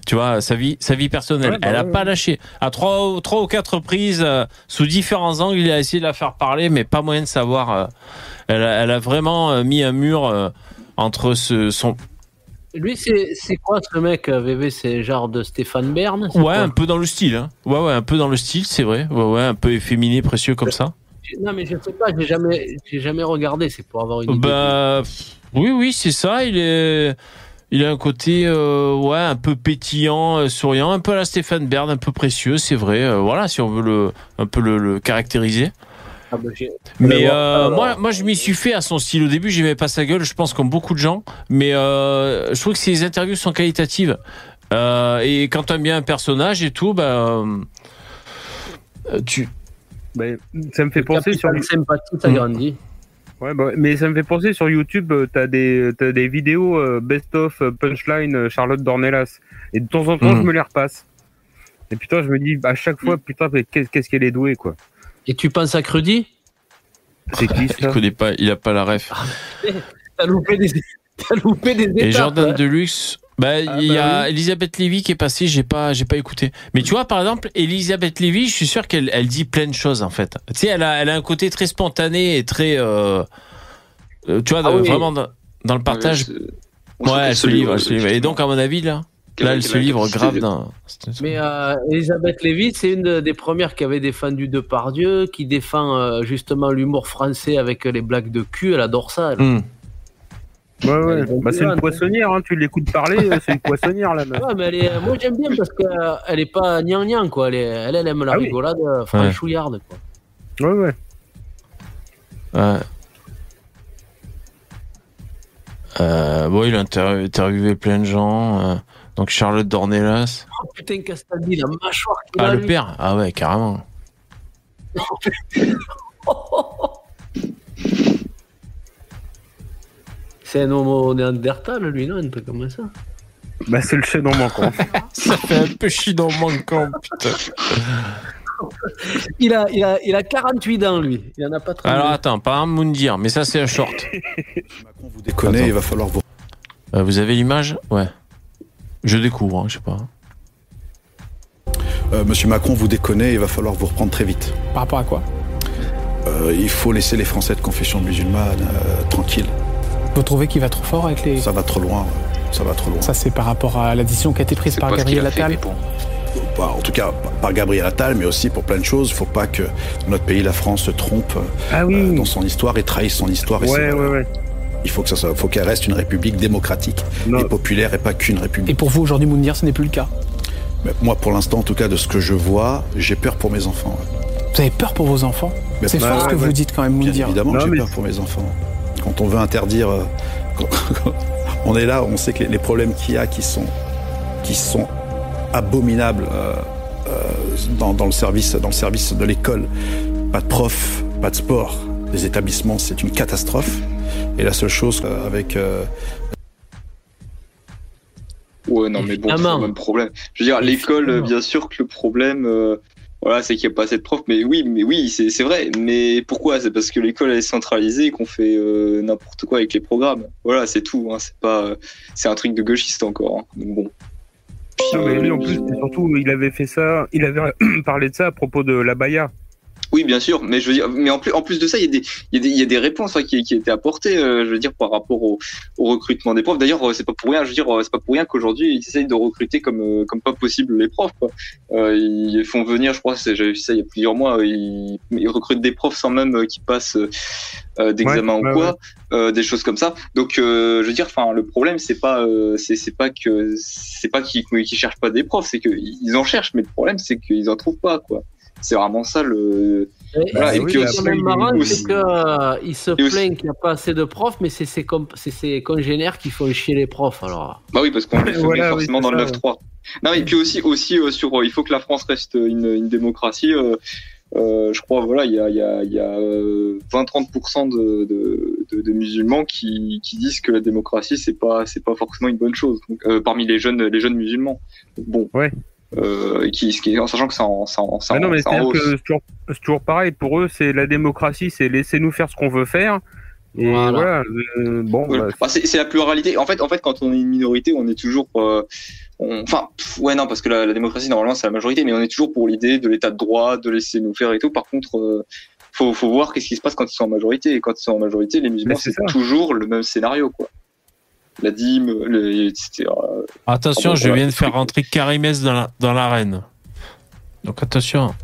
S3: Tu vois, sa vie, sa vie personnelle.
S4: Ouais, bah
S3: Elle a
S4: ouais,
S3: pas lâché. À trois, ou- trois ou quatre reprises, euh, sous différents angles, il a essayé de la faire parler, mais pas moyen de savoir. euh, elle, a, elle a vraiment euh, mis un mur euh, entre ce, son.
S6: Lui, c'est quoi ce mec, VV C'est genre de Stéphane Bern
S3: Ouais, un peu dans le style. Hein. Ouais, ouais, un peu dans le style, c'est vrai. Ouais, ouais, un peu efféminé, précieux comme ça.
S6: Non, mais je sais pas, j'ai jamais, j'ai jamais regardé, c'est pour avoir une idée.
S3: Bah, oui, oui, c'est ça. Il est. Il a un côté euh, ouais un peu pétillant, euh, souriant, un peu à la Stéphane Bern, un peu précieux, c'est vrai. euh, voilà, si on veut le un peu le, le caractériser.
S6: Ah bah,
S3: Mais euh, moi, moi, je m'y suis fait à son style. Au début, j'aimais pas sa gueule, je pense comme beaucoup de gens. Mais euh, je trouve que ses interviews sont qualitatives. Euh, et quand tu aimes bien un personnage et tout, bah, tu.
S4: Bah, ça me fait penser sur.
S6: Capital sympathie, ça
S3: Mm.
S6: grandit.
S4: Ouais, bah, mais ça me fait penser sur YouTube, euh, t'as des, t'as des vidéos euh, best-of euh, punchline Charlotte Dornelas. Et de temps en temps, je me les repasse. Et putain, je me dis à chaque fois, putain, mais qu'est- qu'est-ce qu'elle est douée, quoi.
S6: Et tu penses à Crudy
S4: C'est qui
S3: Il
S4: ça
S3: connaît pas, il a pas la ref.
S6: T'as loupé des, t'as loupé des étapes.
S3: Et Jordan
S6: hein.
S3: Deluxe, bah, il y
S6: bah
S3: a Elisabeth Lévy qui est passée, j'ai pas, j'ai pas écouté. Mais tu vois, par exemple, Elisabeth Lévy, je suis sûr qu'elle, elle dit plein de choses, en fait. Tu sais, elle a, elle a un côté très spontané et très, euh, euh, tu vois,
S6: Ah oui.
S3: vraiment dans, dans le partage.
S5: Ouais,
S3: elle se livre, elle se livre. Et donc, à mon avis, là, là, elle se livre grave dans.
S6: Mais euh, Elisabeth Lévy, c'est une de- des premières qui avait défendu Depardieu, qui défend euh, justement l'humour français avec les blagues de cul. Elle adore ça. elle.
S3: Hmm.
S4: Ouais, ouais. Bah, c'est une poissonnière, hein. tu l'écoutes parler, euh, c'est une poissonnière, là. meuf.
S6: Ouais, mais elle est- moi j'aime bien parce qu'elle est pas gnangnan quoi. Elle, est- elle, elle aime la
S4: Ah oui.
S6: rigolade euh, franchouillarde quoi.
S4: Ouais, ouais.
S3: Ouais. Euh, bon, il a inter- interviewé plein de gens. euh, donc, Charlotte Dornelas.
S6: Oh putain, Castaldi, la mâchoire qu'il
S3: Ah,
S6: a
S3: le
S6: lui.
S3: père? Ah ouais, carrément.
S6: C'est un homo néandertal lui, non Un truc comme ça.
S4: Bah, c'est le chaînon manquant.
S3: Ça fait un peu chidon manquant, putain.
S6: Il a, il, a, il a 48 ans lui. Il en a pas 30.
S3: Alors attends, par exemple Moundir, mais ça c'est un short.
S13: Déconnez, il va falloir vous.
S3: Euh, vous avez l'image? Ouais. Je découvre, hein, je sais pas.
S13: euh, Monsieur Macron, vous déconnez, il va falloir vous reprendre très vite.
S14: Par rapport à quoi?
S13: Euh, Il faut laisser les Français de confession musulmane euh, tranquilles.
S14: Vous trouvez qu'il va trop fort avec les.
S13: Ça va trop loin. Ça va trop loin.
S14: Ça, c'est par rapport à la décision qui a été prise par Gabriel Attal
S13: Bah, en tout cas, par Gabriel Attal, mais aussi pour plein de choses. Il ne faut pas que notre pays, la France, se trompe
S4: Ah oui.
S13: euh, dans son histoire et trahisse son histoire. et
S4: Ouais, ouais, ouais.
S13: Il faut que ça soit, faut qu'elle reste une république démocratique et populaire et pas qu'une république.
S14: Et pour vous, aujourd'hui, Moundir, ce n'est plus le cas?
S13: Mais moi, pour l'instant, en tout cas, de ce que je vois, j'ai peur pour mes enfants. ouais.
S14: Vous avez peur pour vos enfants? C'est
S13: bah,
S14: fort ce que
S13: ouais.
S14: vous dites quand même,
S13: Bien
S14: Moundir.
S13: évidemment j'ai
S14: mais-
S13: peur pour mes enfants. Quand on veut interdire, euh, on est là, on sait que les, problèmes qu'il y a qui sont, qui sont abominables euh, euh, dans, dans le service, dans le service de l'école. Pas de profs, pas de sport. Les établissements, c'est une catastrophe. Et la seule chose avec
S5: Ouais, non, mais bon, c'est le même problème. Je veux dire, l'école, bien sûr que le problème, euh, voilà, c'est qu'il n'y a pas assez de profs. Mais oui, mais oui, c'est c'est vrai. Mais pourquoi? C'est parce que l'école est centralisée et qu'on fait euh, n'importe quoi avec les programmes. Voilà, c'est tout. Hein, c'est pas, euh, c'est un truc de gauchiste encore. hein. Donc bon.
S4: Non, mais lui, en plus, c'est surtout, il avait fait ça, il avait parlé de ça à propos de la Baïa.
S5: Oui, bien sûr, mais je veux dire, mais en plus, en plus de ça, il y a des, il y a des, il y a des réponses hein, qui, qui étaient apportées, euh, je veux dire, par rapport au, au recrutement des profs. D'ailleurs, euh, c'est pas pour rien, je veux dire, euh, c'est pas pour rien qu'aujourd'hui ils essayent de recruter comme, euh, comme pas possible les profs. quoi. Euh, ils font venir, je crois, j'avais vu ça il y a plusieurs mois, ils, ils recrutent des profs sans même qu'ils passent euh, d'examen
S4: Ouais,
S5: ou
S4: ouais,
S5: quoi, euh, des choses comme ça. Donc, euh, je veux dire, enfin, le problème, c'est pas, euh, c'est, pas que, c'est pas qu'ils, qu'ils cherchent pas des profs, c'est qu'ils en cherchent, mais le problème, c'est qu'ils en trouvent pas, quoi. C'est vraiment ça le.
S6: Et,
S5: Voilà, et
S6: et
S5: puis aussi-
S6: même marrant,
S5: aussi-
S6: c'est qu'il se
S5: et aussi-
S6: plaint qu'il n'y a pas assez de profs, mais c'est ses, comp- ses congénères qui font chier les profs. Alors.
S5: Bah oui, parce qu'on les fait
S6: Voilà,
S5: forcément
S6: oui,
S5: dans le
S6: ça,
S5: 9-3. Non, et puis aussi, aussi euh, sur, euh, il faut que la France reste une, une démocratie. euh, euh, je crois, voilà, il y a, il y a, y a euh, 20-30% de, de, de, de musulmans qui, qui disent que la démocratie c'est pas, c'est pas forcément une bonne chose. Donc, euh, parmi les jeunes, les jeunes musulmans. Bon.
S4: Ouais.
S5: Euh, et qui, qui, en sachant que ça en, ça en, ça
S4: Mais non, mais c'est toujours, pareil. Pour eux, c'est la démocratie, c'est laissez-nous faire ce qu'on veut faire. Et voilà. euh, bon,
S5: Ouais.
S4: bah,
S5: Bah, c'est la pluralité. En fait, en fait, quand on est une minorité, on est toujours. euh, on- Enfin, pff, ouais, non, parce que la, la démocratie normalement c'est la majorité, mais on est toujours pour l'idée de l'état de droit, de laisser nous faire et tout. Par contre, euh, faut, faut voir qu'est-ce qui se passe quand ils sont en majorité. Et quand ils sont en majorité, les musulmans
S4: c'est
S5: toujours le même scénario, quoi. La dîme, le, etc.
S3: Attention,
S5: Ah bon,
S3: je
S5: voilà.
S3: viens de faire rentrer Karimès dans la- dans l'arène. Donc attention.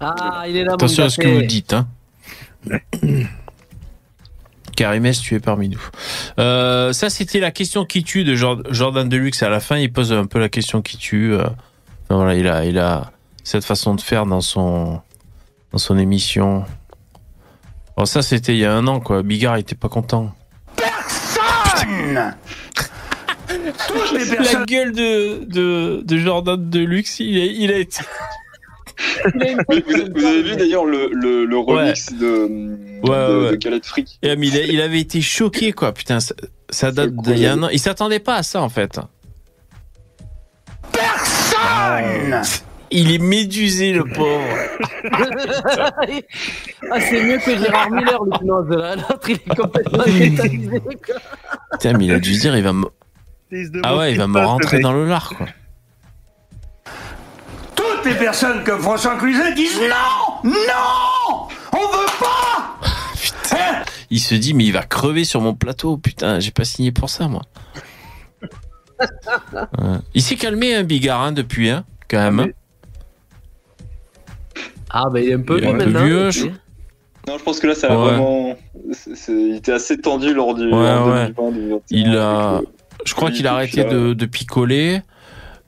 S6: Ah, il est là,
S3: Attention à ce que vous dites. Hein. Karimès, tu es parmi nous. Euh, ça, c'était la question qui tue de Jor- Jordan Deluxe. À la fin, il pose un peu la question qui tue. euh. Enfin, voilà, il a, il a cette façon de faire dans son, dans son émission. Bon, ça, c'était il y a un an, quoi. Bigard était pas content.
S15: Personne Toutes les
S3: La gueule de, de, de Jordan Deluxe, il a, il a été.
S5: Vous, vous avez vu d'ailleurs le, le, le remix de,
S3: Ouais,
S5: de,
S3: ouais.
S5: de Galette Fric
S3: Et, mais il, a- il avait été choqué, quoi. Putain, ça, ça date d'il y a un an. Il s'attendait pas à ça, en fait.
S15: Personne
S3: Il est médusé, le pauvre.
S6: ah, c'est mieux que Gérard Miller, l'hypnose. là. L'autre, il est complètement tétanisé. quoi.
S3: Putain, mais il a dû se dire, il va me. Ah ouais, il va me rentrer dans le lard, quoi.
S15: Toutes les personnes comme François Cluzet disent non Non On veut pas Hein
S3: Il se dit, mais il va crever sur mon plateau. Putain, j'ai pas signé pour ça, moi. Il s'est calmé, un Bigard, hein, depuis, hein, quand même.
S6: Ah, ben il est un peu
S3: Il est un peu
S6: maintenant.
S3: vieux, je-
S5: Non, je pense que là, ça a
S3: Ouais.
S5: vraiment. il était assez tendu lors du.
S3: Ouais, ouais.
S5: 2020, 2021,
S3: Il a, je crois qu'il a arrêté de, de picoler.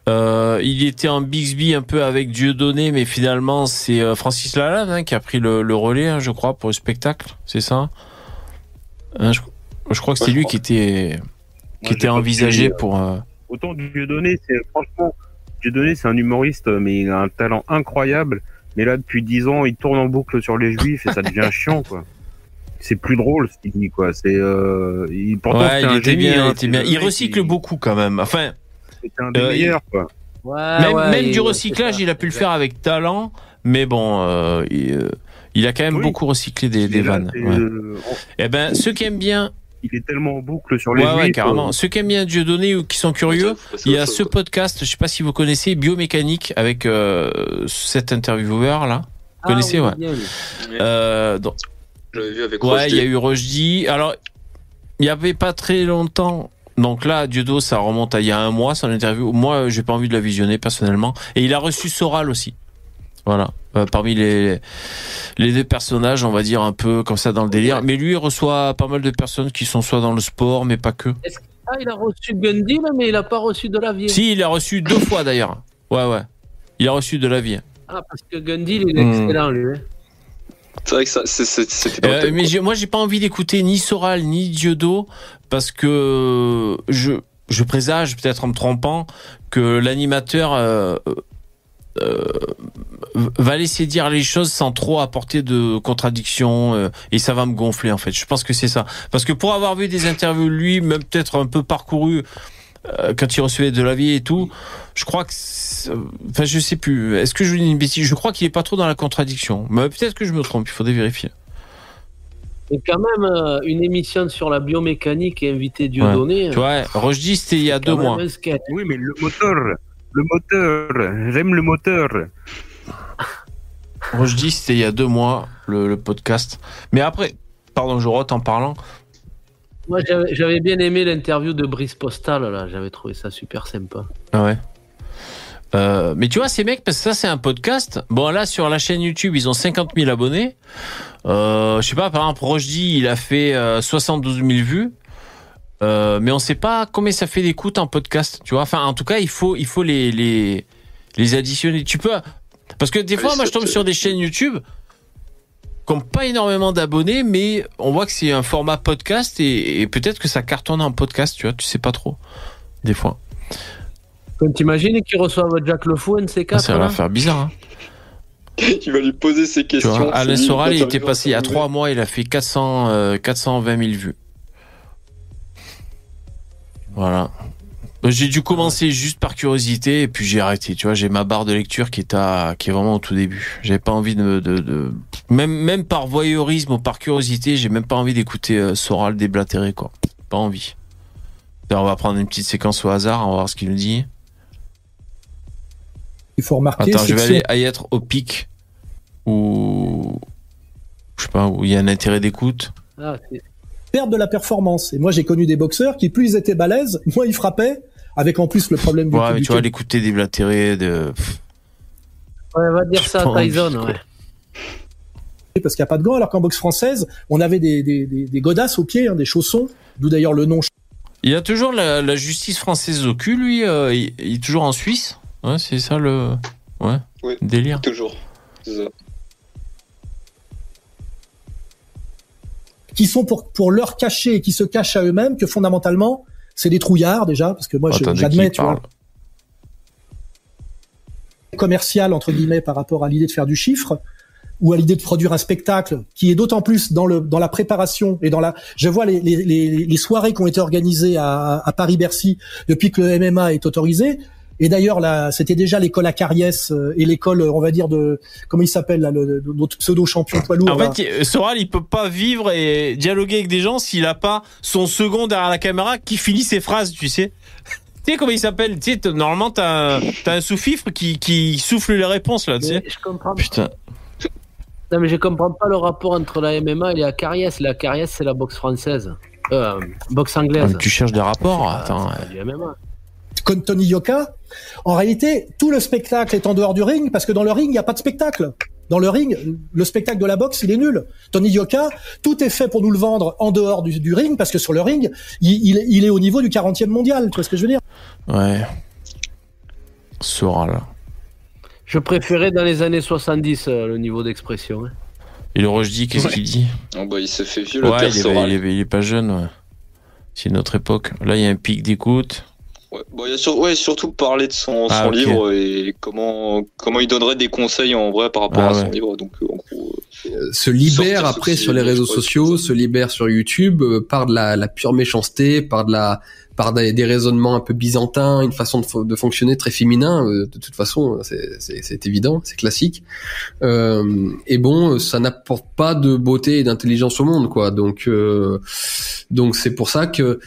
S3: Euh, il était en Bixby un peu avec Dieudonné, mais finalement c'est euh, Francis Lalanne hein, qui a pris le, le relais, hein, je crois, pour le spectacle, c'est ça? Hein, je, je crois que c'est lui qui était qui
S4: Moi,
S3: était envisagé
S4: euh,
S3: pour. euh,
S4: Autant Dieudonné, c'est franchement, Dieudonné, c'est un humoriste, mais il a un talent incroyable. Mais là, depuis 10 ans, il tourne en boucle sur les juifs et ça devient chiant, quoi. C'est plus drôle ce qu'il dit, quoi. C'est, euh, il, pourtant,
S3: ouais,
S4: c'est
S3: il
S4: un
S3: était
S4: génie,
S3: bien,
S4: hein.
S3: il était
S4: C'est
S3: bien.
S4: le
S3: Il
S4: mec
S3: recycle beaucoup quand même. Enfin,
S4: C'est un des
S3: euh,
S4: meilleurs, quoi.
S6: Ouais,
S3: même,
S6: ouais,
S3: même
S6: il-
S3: du recyclage, il a pu le faire avec talent, mais bon, euh, il, euh, il a quand même
S4: Oui.
S3: beaucoup recyclé des, des
S4: là,
S3: vannes.
S4: euh,
S3: Eh ben, ceux qui aiment bien
S4: il est tellement en boucle sur les
S3: Ouais, carrément.
S4: euh,
S3: Ceux qui aiment bien Dieudonné ou qui sont curieux, il y a ce podcast, je sais pas si vous connaissez, Biomécanique, avec euh, cet intervieweur là. Vous
S5: Ah,
S3: connaissez,
S5: oui,
S3: ouais.
S5: oui.
S3: Euh, donc-
S5: vu avec
S3: Ouais, il y a eu Rojdi. Alors, il y avait pas très longtemps. Donc là, Diodo, ça remonte à il y a un mois, son interview. Moi, j'ai pas envie de la visionner personnellement. Et il a reçu Soral aussi. Voilà. Euh, parmi les, les deux personnages, on va dire un peu comme ça dans le délire. Mais lui, il reçoit pas mal de personnes qui sont soit dans le sport, mais pas que.
S6: Est-ce que- Ah, il a reçu Gundy, là, mais il a pas reçu de la vie.
S3: Si, il a reçu deux fois d'ailleurs. Ouais, ouais. Il a reçu de la vie.
S6: Ah, parce que Gundy, il est
S3: Hmm.
S6: excellent, lui. hein.
S5: C'est vrai que ça, c'est- c'est- c'était dans le
S3: Euh, mais moi, j'ai pas envie d'écouter ni Soral ni Diodo parce que je, je présage, peut-être en me trompant, que l'animateur euh, euh, va laisser dire les choses sans trop apporter de contradictions euh, et ça va me gonfler en fait. Je pense que c'est ça. Parce que pour avoir vu des interviews lui, même peut-être un peu parcouru euh, quand il recevait de la vie et tout, je crois que, enfin, je sais plus. Est-ce que je dis une bêtise? Je crois qu'il est pas trop dans la contradiction. Mais peut-être que je me trompe. Il faudrait vérifier.
S6: Et quand même, euh, une émission sur la biomécanique et invité Dieudonné.
S3: Ouais. Tu vois, c'était il y a deux mois.
S4: Oui, mais le moteur, le moteur, j'aime le moteur.
S3: Rochdi, c'était il y a deux mois, le, le podcast. Mais après, pardon, je rote en parlant.
S6: Moi, j'avais j'avais bien aimé l'interview de Brice Postal, là. J'avais trouvé ça super sympa.
S3: Ah ouais. Euh, mais tu vois, ces mecs, parce que ça, c'est un podcast. Bon, là, sur la chaîne YouTube, ils ont 50 000 abonnés. Euh, je sais pas, par exemple, Rochdi, il a fait euh, 72 000 vues. Euh, mais on sait pas combien ça fait d'écoute en podcast, tu vois. Enfin, en tout cas, il faut, il faut les, les, les additionner. Tu peux, parce que des fois, moi, je tombe sur des chaînes YouTube qui n'ont pas énormément d'abonnés, mais on voit que c'est un format podcast et, et peut-être que ça cartonne en podcast, tu vois. Tu sais pas trop, des fois.
S6: Quand t'imagines qu'ils reçoivent Jack Le Fou, NC4
S3: Ah, ça va
S6: là
S3: faire bizarre. Hein.
S5: Il va lui poser ses
S3: Tu
S5: questions.
S3: vois, Alain Soral, il était passé il y a
S5: interviewé.
S3: trois mois, il a fait 400, euh, 420 000 vues. Voilà. J'ai dû commencer juste par curiosité et puis j'ai arrêté. Tu vois, j'ai ma barre de lecture qui est à, qui est vraiment au tout début. J'avais pas envie de, me- de, de- même, même par voyeurisme ou par curiosité, j'ai même pas envie d'écouter euh, Soral déblatérer, quoi. Pas envie. D'ailleurs, on va prendre une petite séquence au hasard, on va voir ce qu'il nous dit.
S16: Il faut remarquer,
S3: Attends, je vais
S16: que
S3: aller à y être au pic où je sais pas où il y a un intérêt d'écoute.
S6: Ah, c'est-
S16: on perd de la performance. Et moi, j'ai connu des boxeurs qui, plus ils étaient balèzes, moins ils frappaient, avec en plus le problème du
S3: Ouais, mais tu vois, l'écouter déblatérer de.
S6: Ouais, va dire ça à Tyson, ouais.
S16: parce qu'il n'y a pas de gants, alors qu'en boxe française, on avait des, des, des, des godasses aux pieds, hein, des chaussons, d'où d'ailleurs le nom.
S3: Il a toujours la, la justice française au cul, lui. euh, il, il est toujours en Suisse. Ouais, c'est ça le. Ouais.
S5: Oui,
S3: Délire.
S5: toujours. Ça.
S16: Qui sont pour, pour leur cacher et qui se cachent à eux-mêmes, que fondamentalement, c'est des trouillards déjà, parce que moi, j'admets, tu vois, commercial entre guillemets par rapport à l'idée de faire du chiffre ou à l'idée de produire un spectacle qui est d'autant plus dans le dans la préparation et dans la je vois les les, les, les soirées qui ont été organisées à, à Paris Bercy depuis que le MMA est autorisé et d'ailleurs là c'était déjà l'école à Cariès euh, et l'école on va dire de comment il s'appelle là notre pseudo champion poids lourd
S3: En
S16: là.
S3: fait, il- Soral, il peut pas vivre et dialoguer avec des gens s'il a pas son second derrière la caméra qui finit ses phrases, tu sais. Tu sais comment il s'appelle Tu sais, normalement, t'as un, t'as un sous-fifre qui, qui souffle les réponses, là, tu sais.
S6: Je comprends.
S3: Putain.
S6: Non, mais je comprends pas le rapport entre la MMA et la Cariès. La Cariès, c'est la boxe française. Euh, boxe
S3: Ah,
S6: anglaise.
S3: tu cherches des rapports Attends.
S6: C'est pas du MMA.
S16: Comme Tony Yoka, en réalité, tout le spectacle est en dehors du ring parce que dans le ring, il n'y a pas de spectacle. Dans le ring, le spectacle de la boxe, il est nul. Tony Yoka, tout est fait pour nous le vendre en dehors du, du ring parce que sur le ring, il, il- il est au niveau du 40e mondial. Tu vois ce que je veux dire?
S3: Ouais. Soral.
S6: Je préférais dans les années 70 euh, le niveau d'expression. hein.
S3: Et le Rochdi, qu'est-ce qu'il dit?
S5: Oh, bah, il se fait vieux, le
S3: Ouais,
S5: père
S3: il est,
S5: Soral.
S3: il, est, il est pas jeune, ouais. C'est notre époque. Là, il y a un pic d'écoute.
S5: Ouais, bon, il y a sur- ouais, surtout parler de son,
S3: Ah,
S5: son
S3: ok.
S5: livre et comment, comment il donnerait des conseils en vrai par rapport
S3: Ah,
S5: à son
S3: ouais.
S5: livre. Donc, euh, en gros,
S17: Euh, se libère après sur les réseaux sociaux, se libère sur YouTube euh, par de la, la pure méchanceté, par de la par des, des raisonnements un peu byzantins, une façon de, de fonctionner très féminin. euh, de toute façon, c'est- c'est c'est évident, c'est classique. Euh, et bon, ça n'apporte pas de beauté et d'intelligence au monde, quoi. Donc, euh, Donc c'est pour ça que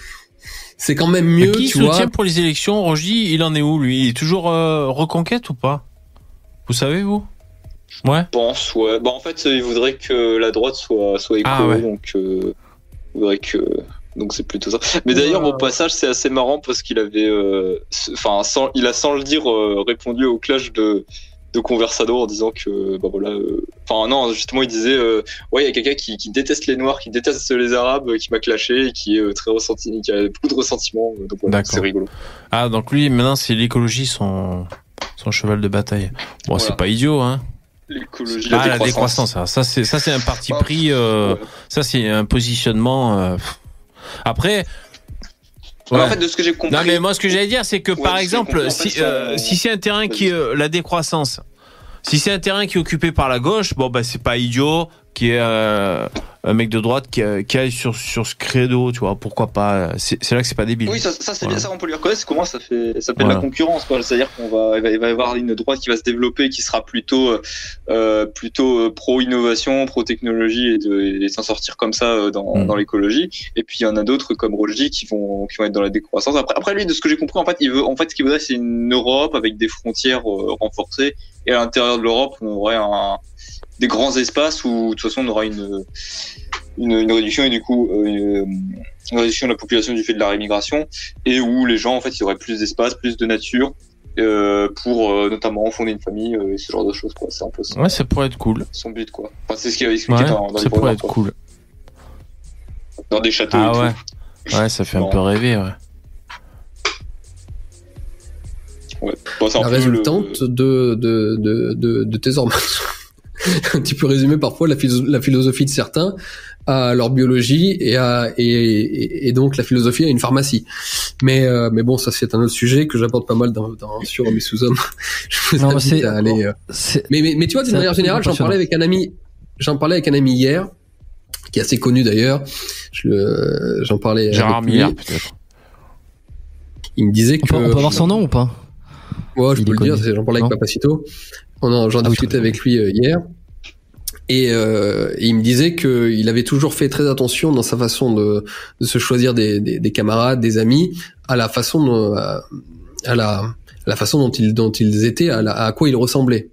S17: c'est quand même mieux,
S3: Qui
S17: tu vois.
S3: soutient pour les élections Rogy, il en est où lui? Il est toujours euh, reconquête ou pas? Vous savez vous? Ouais.
S5: Je pense, ouais. Bah, en fait, il voudrait que la droite soit, soit écolo,
S3: Ah ouais.
S5: donc euh, il voudrait que. Donc c'est plutôt ça. Mais d'ailleurs, mon passage, c'est assez marrant parce qu'il avait, euh, enfin, il a sans le dire euh, répondu au clash de, de Conversado en disant que, bah voilà, euh, enfin non, justement, il disait, euh, ouais, il y a quelqu'un qui, qui déteste les Noirs, qui déteste les Arabes, euh, qui m'a clashé et qui est très ressenti, qui a beaucoup de ressentiment. Donc voilà, c'est rigolo.
S3: Ah donc lui maintenant c'est l'écologie son son cheval de bataille. Bon c'est pas idiot hein.
S5: L'écologie,
S3: Ah la décroissance ça, ça c'est ça c'est un parti pris euh, ça c'est un positionnement euh, après
S5: Ouais. En fait, de ce que j'ai compris.
S3: Non mais moi ce que j'allais dire c'est que
S5: Ouais,
S3: par exemple
S5: en fait,
S3: euh, si c'est un terrain qui euh, la décroissance si c'est un terrain qui est occupé par la gauche bon bah c'est pas idiot qui est euh, un mec de droite qui, euh, qui aille sur sur ce credo tu vois pourquoi pas c'est c'est là que c'est pas débile.
S5: Oui, ça, ça c'est
S3: Voilà.
S5: bien, ça on peut lui reconnaître. Comment ça fait, ça fait de la concurrence, quoi. C'est-à-dire qu'on va, il va, y avoir une droite qui va se développer, qui sera plutôt, euh, euh, plutôt pro innovation, pro technologie et de et s'en sortir comme ça euh, dans,
S3: Mm.
S5: dans l'écologie. Et puis il y en a d'autres comme Roger qui vont, qui vont être dans la décroissance. Après, après lui, de ce que j'ai compris, en fait, il veut, en fait, ce qu'il voudrait, c'est une Europe avec des frontières euh, renforcées et à l'intérieur de l'Europe, on aurait un, des grands espaces où de toute façon on aura une une, une réduction et du coup euh, une, une réduction de la population du fait de la rémigration et où les gens en fait ils auraient plus d'espace, plus de nature euh, pour euh, notamment fonder une famille euh, et ce genre de choses quoi. C'est un peu son,
S3: Ouais ça pourrait être cool.
S5: son but quoi. Enfin, c'est ce qu'il avait expliqué
S3: Ouais,
S5: dans, dans les
S3: ça pourrait être
S5: quoi.
S3: cool.
S5: Dans des châteaux
S3: Ah
S5: et
S3: ouais.
S5: tout.
S3: Ouais, ça fait un peu rêver, ouais.
S5: Ouais. Bon,
S17: la résultante de, de, de, de, de tes hormones. tu peux résumer parfois la, philo- la philosophie de certains à leur biologie et, à, et, et, donc la philosophie à une pharmacie. Mais, euh, mais bon, ça c'est un autre sujet que j'aborde pas mal dans, dans, sur mes sous-hommes. Je vous
S18: Non, mais
S17: invite à aller. euh, Mais, mais, mais tu vois, d'une manière générale, j'en parlais avec un ami. J'en parlais avec un ami hier, qui est assez connu d'ailleurs. Je le- J'en parlais.
S3: Gérard. Miller, peut-être.
S17: Il me disait
S18: On
S17: que.
S18: peut, on peut avoir son nom ou pas?
S17: Ouais, je
S18: Il
S17: peux le dire, j'en parlais avec Papacito. On en- J'en
S18: Ah
S17: discutais avec lui euh, hier. Et, euh, il me disait qu'il avait toujours fait très attention dans sa façon de, de se choisir des, des, des camarades, des amis, à la façon, dont- à, à la, à la façon dont ils, dont ils étaient, à, la- à quoi ils ressemblaient.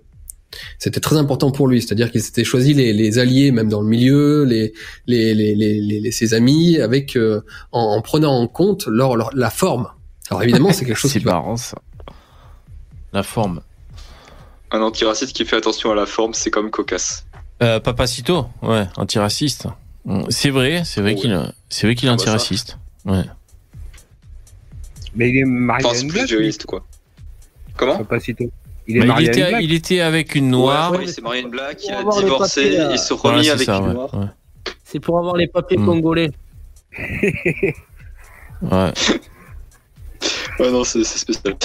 S17: C'était très important pour lui, c'est-à-dire qu'il s'était choisi les, les alliés, même dans le milieu, les, les, les, les, les- les- ses amis, avec euh, en, en prenant en compte leur, leur- la forme. Alors évidemment, c'est quelque chose
S3: C'est marrant ça. La forme.
S5: Un antiraciste qui fait attention à la forme, c'est comme cocasse.
S3: Euh, Papacito, ouais, antiraciste. Mm, C'est vrai, c'est vrai qu'il c'est vrai qu'il est
S5: Ah bah
S3: antiraciste. Ouais.
S4: Mais il est marié
S5: Enfin,
S4: à
S5: c'est
S4: une
S5: plus
S4: blague.
S5: viriliste quoi. Comment
S4: Papacito. Il est
S3: Bah, il,
S4: marié à une
S3: il était avec une noire.
S5: Ouais, ouais, il s'est marié à une blague, il a divorcé,
S6: papier, là.
S5: il se remis
S3: c'est
S5: avec
S3: ça,
S5: une
S3: ouais,
S5: noire.
S3: ouais.
S6: C'est pour avoir les papiers
S3: Mm.
S6: congolais.
S3: Ouais.
S5: Ouais, non, c'est c'est spécial.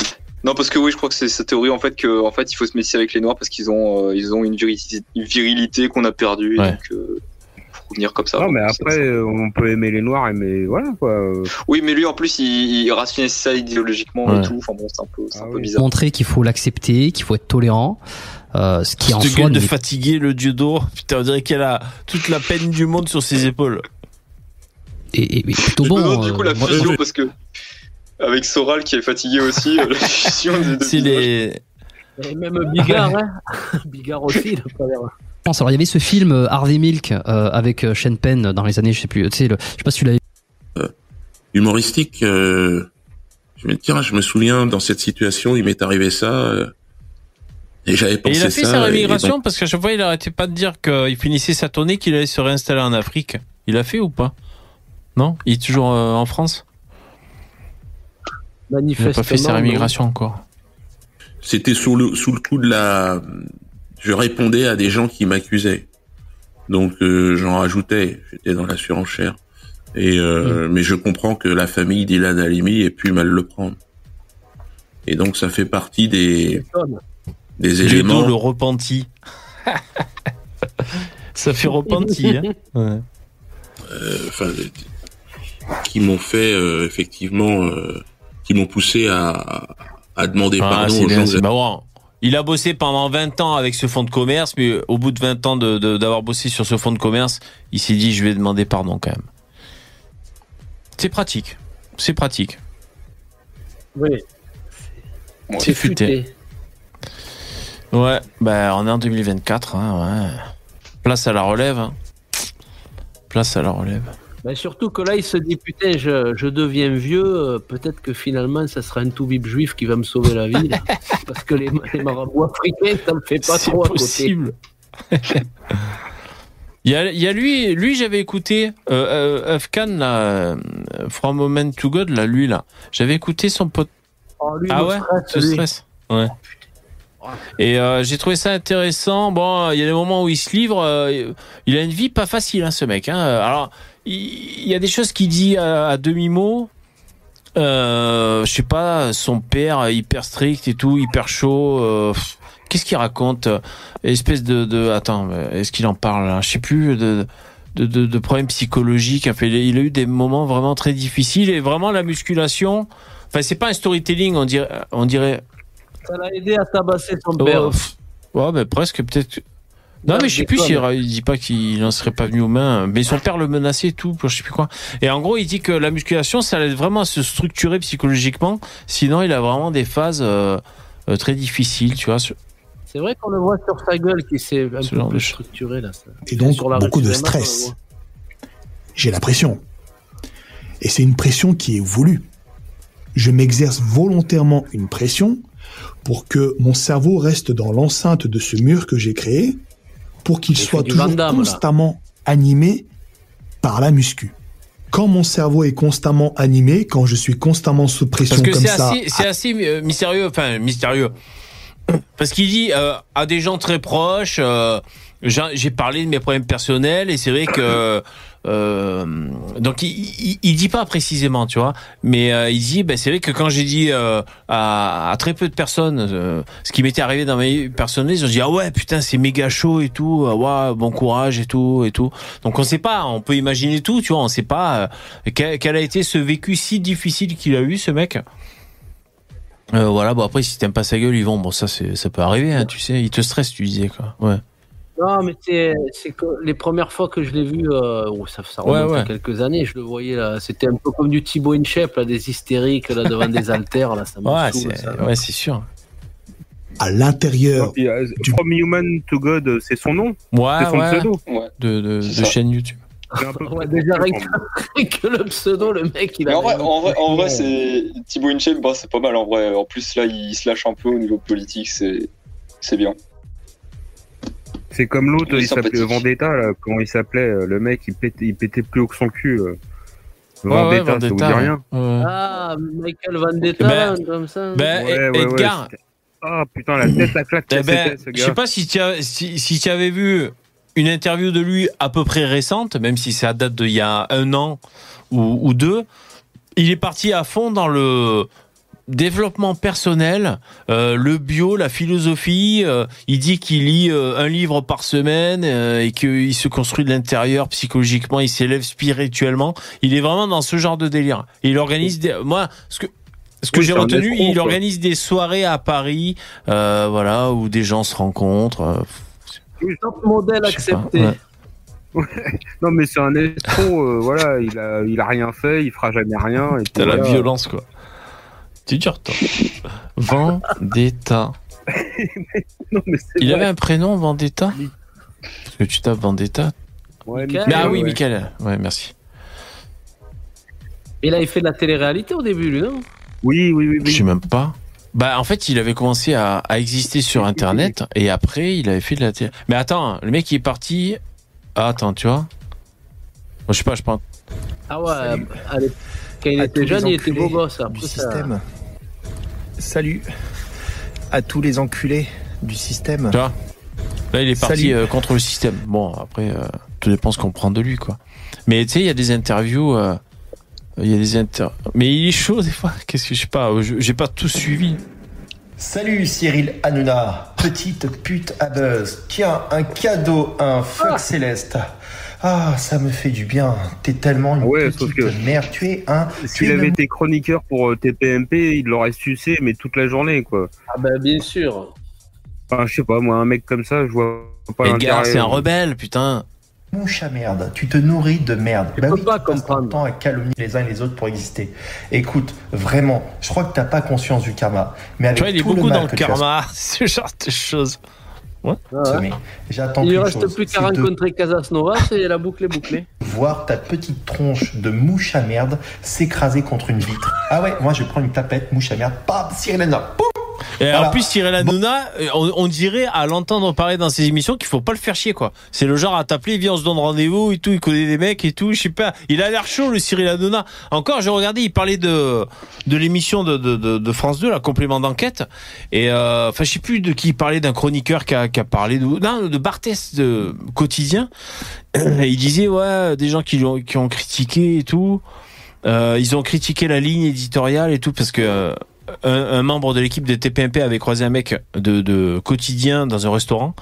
S5: Non, parce que oui, je crois que c'est cette théorie en fait que en fait il faut se méfier avec les noirs parce qu'ils ont euh, ils ont une virilité, qu'on a perdue. et
S3: Ouais.
S5: Donc euh, faut revenir comme ça.
S4: Non, mais après, euh, on peut aimer les noirs, mais voilà quoi. euh.
S5: Oui, mais lui en plus il, il ça idéologiquement
S3: Ouais.
S5: et tout. Enfin bon, c'est un peu c'est
S4: Ah
S5: un peu bizarre.
S18: Montrer qu'il faut l'accepter, qu'il faut être tolérant, euh, ce qui en
S3: Cette
S18: soi
S3: de fatigué, le dieu d'or. Putain, on dirait qu'elle a toute la peine du monde sur ses épaules.
S18: est, est- est plutôt bon.
S5: du coup la fusion
S18: moi-
S5: parce que avec Soral qui est fatigué aussi, euh, la fusion des deux
S3: C'est les.
S6: Et même Bigard, hein. Bigard aussi,
S18: pense. Alors il y avait ce film euh, Harvey Milk euh, avec euh, Sean Penn dans les années, je sais plus, tu sais, le- je sais pas si tu l'avais
S19: humoristique. euh, je me tiens, je me souviens dans cette situation, il m'est arrivé ça. euh, et j'avais
S3: Et
S19: pensé
S3: il a fait
S19: ça.
S3: sa
S19: et
S3: rémigration
S19: donc-
S3: parce qu'à chaque fois il arrêtait pas de dire qu'il finissait sa tournée, qu'il allait se réinstaller en Afrique. Il a fait ou pas? Non? Il est toujours euh, en France? Il n'a pas fait sa
S6: Manifestement,
S3: rémigration encore.
S19: C'était sous le, sous le coup de la. Je répondais à des gens qui m'accusaient. Donc euh, j'en rajoutais. J'étais dans la surenchère. Et euh, mais je comprends que la famille d'Ilan Halimi ait pu mal le prendre. Et donc ça fait partie des des éléments.
S3: d'eau, le repenti. Ça fait repenti. Hein Ouais.
S19: euh, enfin, qui m'ont fait euh, effectivement, euh, qui m'ont poussé à, à demander
S3: Ah,
S19: pardon aux
S3: bien,
S19: gens.
S3: marrant. Il a bossé pendant 20 ans avec ce fonds de commerce, mais au bout de 20 ans de- de- d'avoir bossé sur ce fonds de commerce, il s'est dit je vais demander pardon quand même. C'est pratique. C'est pratique.
S6: Oui.
S3: C'est futé. Ouais, bah on est en 2024. Hein, ouais. Place à la relève. hein. Place à la relève.
S6: Ben, surtout que là, il se dit putain, je, je deviens vieux, euh, peut-être que finalement, ça sera un tout-bib juif qui va me sauver la vie. là. Parce que les, les marabouts africains, ça me fait pas trop à
S3: possible.
S6: côté.
S3: Il y a, il y a lui, lui j'avais écouté euh, euh, Afghan là, euh, From Moment to God là, lui là. J'avais écouté son pote.
S6: Oh, lui,
S3: ah
S6: le
S3: ouais,
S6: stress, lui.
S3: stress. Ouais. Et euh, j'ai trouvé ça intéressant. Bon, il y a des moments où il se livre. euh, il a une vie pas facile, hein, ce mec. Hein. Alors, il, y a des choses qu'il dit à, à demi mot. Euh, je sais pas, son père hyper strict et tout, hyper chaud. euh, Qu'est-ce qu'il raconte? Espèce de, de attends, est-ce qu'il en parle? Là Je sais plus de de, de, de problèmes psychologiques. Enfin, il a- eu des moments vraiment très difficiles et vraiment la musculation. Enfin, c'est pas un storytelling, on dirait, on dirait
S6: Ça l'a aidé à tabasser son
S3: Ouais,
S6: père.
S3: pff, ouais, mais presque peut-être. Non, mais je sais plus s'il il dit pas qu'il n'en serait pas venu aux mains, mais son père le menaçait et tout, je sais plus quoi. Et en gros, il dit que la musculation, ça l'aide vraiment à se structurer psychologiquement. Sinon, il a vraiment des phases euh, euh, très difficiles, tu vois.
S6: C'est vrai qu'on le voit sur sa gueule qui s'est un
S3: Ce
S6: peu
S3: genre
S6: plus structuré là. ça.
S20: Et donc,
S6: Sur la
S20: beaucoup de stress. J'ai la pression. Et c'est une pression qui est voulue. Je m'exerce volontairement une pression pour que mon cerveau reste dans l'enceinte de ce mur que j'ai créé, pour qu'il soit toujours
S6: là.
S20: constamment animé par la muscu. Quand mon cerveau est constamment animé, quand je suis constamment sous pression
S3: Parce que
S20: comme
S3: c'est
S20: ça,
S3: assez, c'est assez euh, mystérieux, enfin mystérieux. Parce qu'il dit euh, à des gens très proches, euh, j'ai parlé de mes problèmes personnels et c'est vrai que euh, donc il, il, dit pas précisément, tu vois, mais euh, il dit ben c'est vrai que quand j'ai dit euh, à, très peu de personnes euh, ce qui m'était arrivé dans ma vie personnelle, ils ont dit ah ouais putain c'est méga chaud et tout, ah ouais bon courage et tout et tout. Donc on sait pas, on peut imaginer tout, tu vois, on sait pas euh, quel, a été ce vécu si difficile qu'il a eu ce mec. Euh, voilà, bon après si t'aimes pas sa gueule, ils vont, bon ça ça peut arriver, hein, tu sais, il te stresse, tu disais quoi. Ouais.
S6: Non, mais c'est que les premières fois que je l'ai vu, euh, oh, ça, ça remonte
S3: Ouais,
S6: à quelques années, je le voyais là. C'était un peu comme du Thibaut Inchep, là, des hystériques là, devant des haltères. Là, ça
S3: Ouais, c'est
S6: ça.
S3: ouais, c'est sûr.
S20: à l'intérieur
S4: euh, From Human to God, euh, c'est son nom.
S3: Ouais,
S4: c'est son
S3: ouais.
S4: pseudo.
S3: De, de, de
S4: ça.
S3: chaîne YouTube.
S6: Ouais, déjà, rien que, le pseudo, le mec, il a.
S5: en vrai, en vrai, en vrai c'est Thibaut Inchep, bah, c'est pas mal en vrai. En plus là, il se lâche un peu au niveau politique, c'est c'est bien.
S4: C'est comme l'autre,
S5: Il
S4: s'appelait. Vendetta, là, comment il s'appelait euh, Le mec, il pétait, il pétait plus haut que son cul. euh.
S3: Ouais, ouais,
S4: Vendetta, ça vous dit rien
S3: ouais.
S6: Ah, Michael Vendetta,
S3: Ben-
S6: comme ça.
S3: Ben,
S4: Ouais, ouais, ouais,
S3: Edgar,
S4: Ah putain, la tête à claque que
S3: eh ben,
S4: c'était, ce
S3: je
S4: gars.
S3: sais pas si tu as, si, si tu avais vu une interview de lui à peu près récente, même si ça date d'il y a un an ou, ou deux, il est parti à fond dans le développement personnel, euh, le bio, la philosophie. euh, il dit qu'il lit euh, un livre par semaine euh, et qu'il se construit de l'intérieur psychologiquement, il s'élève spirituellement. Il est vraiment dans ce genre de délire. Il organise des... Moi, ce que... Ce que
S4: Oui,
S3: j'ai retenu,
S4: escroc,
S3: il
S4: quoi.
S3: organise des soirées à Paris, euh, voilà, où des gens se rencontrent. euh,
S6: Top modèle
S3: je sais pas,
S6: accepté.
S3: ouais.
S4: Non, mais c'est un escroc, euh, voilà, il a, il a rien fait, il fera jamais rien. et
S3: T'as la
S4: voilà.
S3: violence, quoi. Tu dur, toi. Vendetta.
S4: Non, mais c'est
S3: Il
S4: vrai.
S3: avait un prénom, Vendetta Parce que tu tapes Vendetta.
S4: Ouais,
S6: Michael,
S3: Mais ah oui,
S4: ouais.
S3: Michael. Ouais, merci.
S6: Il avait fait de la télé-réalité au début, lui, non?
S4: Oui, oui, oui.
S3: Je sais même pas. Bah, en fait, il avait commencé à, à exister sur Internet et après, il avait fait de la télé. Mais attends, le mec, il est parti. Ah, attends, tu vois Moi, Je sais pas, je pense.
S6: Ah ouais, allez, quand il
S21: À
S6: était jeune, il était beau gosse.
S21: du
S6: Après, ça-
S21: système. Salut à tous les enculés du système.
S3: Vois Là, il est parti euh, contre le système. Bon, après, euh, tout dépend ce qu'on prend de lui, quoi. Mais tu sais, il y a des interviews. euh, Il y a des inter... Mais il est chaud des fois. Qu'est-ce que je sais pas. je- J'ai pas tout suivi.
S21: Salut Cyril Hanouna, petite pute à buzz. Tiens, un cadeau, un fuck céleste. Ah, ça me fait du bien. T'es tellement une
S4: Ouais,
S21: petite
S4: sauf que-
S21: merde. Tu es un. tu
S4: S'il avait été chroniqueur pour euh, TPMP, il l'aurait sucé, mais toute la journée, quoi.
S6: Ah ben, bien sûr.
S4: Enfin, je sais pas, moi, un mec comme ça, je vois pas
S3: Edgar, c'est un rebelle, putain.
S21: mouche à merde. Tu te nourris de merde.
S6: Je
S21: bah
S6: peux
S21: oui,
S6: pas
S21: tu ton temps à calomnier les uns et les autres pour exister. Écoute, vraiment, je crois que t'as pas conscience du karma. Mais avec
S3: Tu vois, il est
S21: tout le
S3: beaucoup
S21: mal
S3: dans le
S21: tu
S3: karma, ce genre de choses. Ouais.
S21: semé, J'attends
S6: Il ne reste
S21: chose,
S6: plus qu'à
S21: c'est de
S6: rencontrer Casasnova, et la boucle est bouclée.
S21: voir ta petite tronche de mouche à merde s'écraser contre une vitre. Ah ouais, moi je prends une tapette, mouche à merde, pam, Cyril Hanouna, boum
S3: Et
S21: Voilà.
S3: en plus, Cyril Hanouna, euh, on, on dirait à l'entendre parler dans ses émissions qu'il faut pas le faire chier, quoi. C'est le genre à t'appeler, viens, on se donne rendez-vous et tout, il connaît des mecs et tout, je sais pas. Il a l'air chaud, le Cyril Hanouna. Encore, j'ai regardé, il parlait de, de l'émission de, de, de, de France 2, la complément d'enquête. Et, euh, enfin, je sais plus de qui il parlait, d'un chroniqueur qui a, qui a parlé de, non, de Barthès de quotidien. Et il disait, ouais, des gens qui l'ont, qui ont critiqué et tout. Euh, ils ont critiqué la ligne éditoriale et tout parce que un, un membre de l'équipe de TPMP avait croisé un mec de, de quotidien dans un restaurant.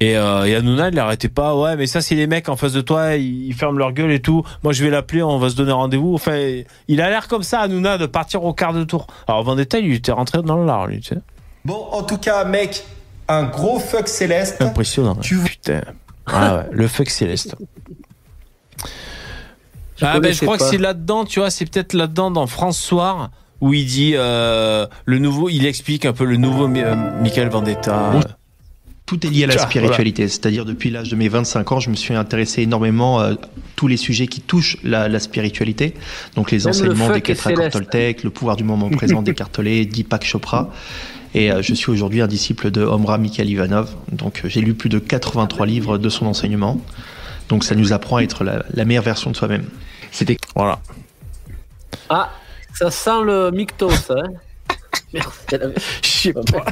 S3: Et, euh, et Hanouna il l'arrêtait pas ouais mais ça c'est les mecs en face de toi ils, ils ferment leur gueule et tout. Moi je vais l'appeler on va se donner rendez-vous. Enfin il a l'air comme ça Hanouna de partir au quart de tour. Alors Vendetta il était rentré dans le lard lui tu sais.
S21: Bon, en tout cas, mec, un gros fuck céleste.
S3: impressionnant ouais. putain. Ah ouais, le fuck céleste. Ah ben je crois que c'est là-dedans, tu vois, c'est peut-être là-dedans dans France Soir où il dit euh, le nouveau, il explique un peu le nouveau euh, Michael Vendetta.
S22: Bon, Tout est lié à la
S3: Tiens,
S22: spiritualité, c'est-à-dire depuis l'âge de mes 25 ans, je me suis intéressé énormément à tous les sujets qui touchent la, la spiritualité, donc les
S6: Même
S22: enseignements des quatre accords le pouvoir du moment présent d'Eckhart Tolle, Deepak Chopra. Et euh, je suis aujourd'hui un disciple de Omra Mikhail Ivanov. Donc euh, j'ai lu plus de 83 livres de son enseignement. Donc ça nous apprend à être la, la meilleure version de soi-même. C'était
S3: voilà.
S6: Ah, ça sent le Mictos, hein Merde, c'est la-
S3: Je sais pas.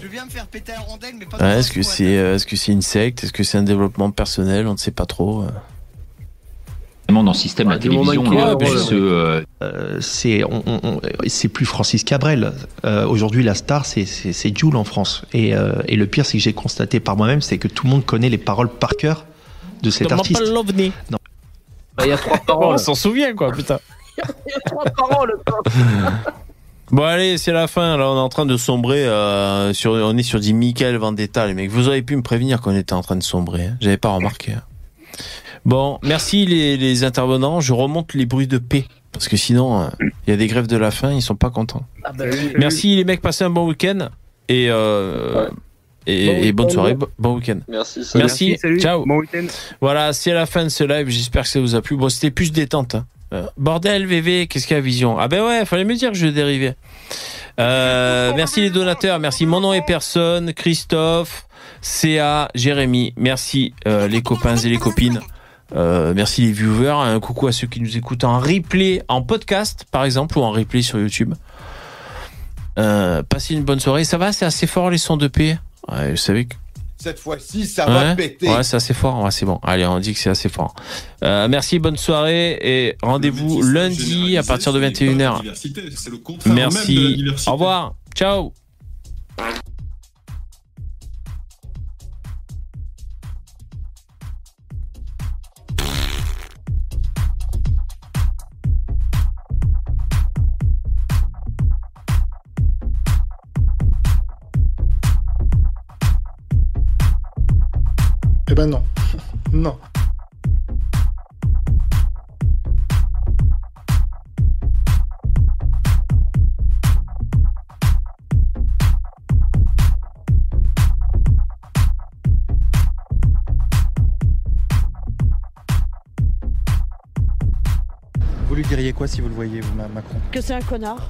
S23: Je viens me faire péter un rondelle, mais pas
S3: Ouais, est-ce que c'est euh, est-ce que c'est une secte? Est-ce que c'est un développement personnel? On ne sait pas trop.
S24: Dans le système, la
S22: du moment
S24: télévision,
S22: qu'il y a
S24: on
S22: un
S24: appelle
S22: rôle,
S24: ce, euh,
S22: Euh, c'est c'est plus Francis Cabrel. Euh, Aujourd'hui, la star, c'est c'est c'est Jul en France. Et, euh, et le pire, c'est que j'ai constaté par moi-même, c'est que tout le monde connaît les paroles par cœur de cet artiste.
S6: Bah, Il y a trois paroles.
S3: On s'en souvient quoi, putain.
S6: Il y a trois paroles. quoi.
S3: Bon allez, c'est la fin. Là, on est en train de sombrer. euh, sur, on est sur du Michael Vendetta, les mecs. Vous auriez pu me prévenir qu'on était en train de sombrer. Hein. J'avais pas remarqué. hein. Bon, merci les, les intervenants. Je remonte les bruits de paix parce que sinon, euh, il y a des grèves de la faim. Ils sont pas contents.
S6: Ah bah oui.
S3: Merci les mecs. Passez un bon week-end et euh, et,
S6: Bon
S3: et bonne soirée. Bo- Bon week-end.
S5: Merci. salut.
S3: Merci.
S4: salut.
S3: Ciao.
S4: Bon week-end.
S3: Voilà, c'est la fin de ce live. J'espère que ça vous a plu. Bon, c'était plus détente. hein. Euh, bordel, VV, qu'est-ce qu'il y a, Vision Ah ben ouais, fallait me dire que je dérivais. Euh, merci les donateurs. Merci mon nom est personne. Christophe, CA, Jérémy. Merci euh, les copains et les copines. Merci les viewers. Un coucou à ceux qui nous écoutent en replay, en podcast par exemple, ou en replay sur YouTube. Passez une bonne soirée. Ça va, c'est assez fort les sons de paix? Ouais, vous que
S25: Cette fois-ci, ça va péter.
S3: Ouais, c'est assez fort. Ouais, c'est bon. Allez, on dit que c'est assez fort. Euh, merci, bonne soirée et rendez-vous lundi à partir de 21h.
S26: C'est le contraire même de la
S3: Merci. Au revoir. Ciao.
S27: Ben non. Non.
S28: Vous lui diriez quoi si vous le voyez, vous, Ma- Macron?
S29: Que c'est un connard.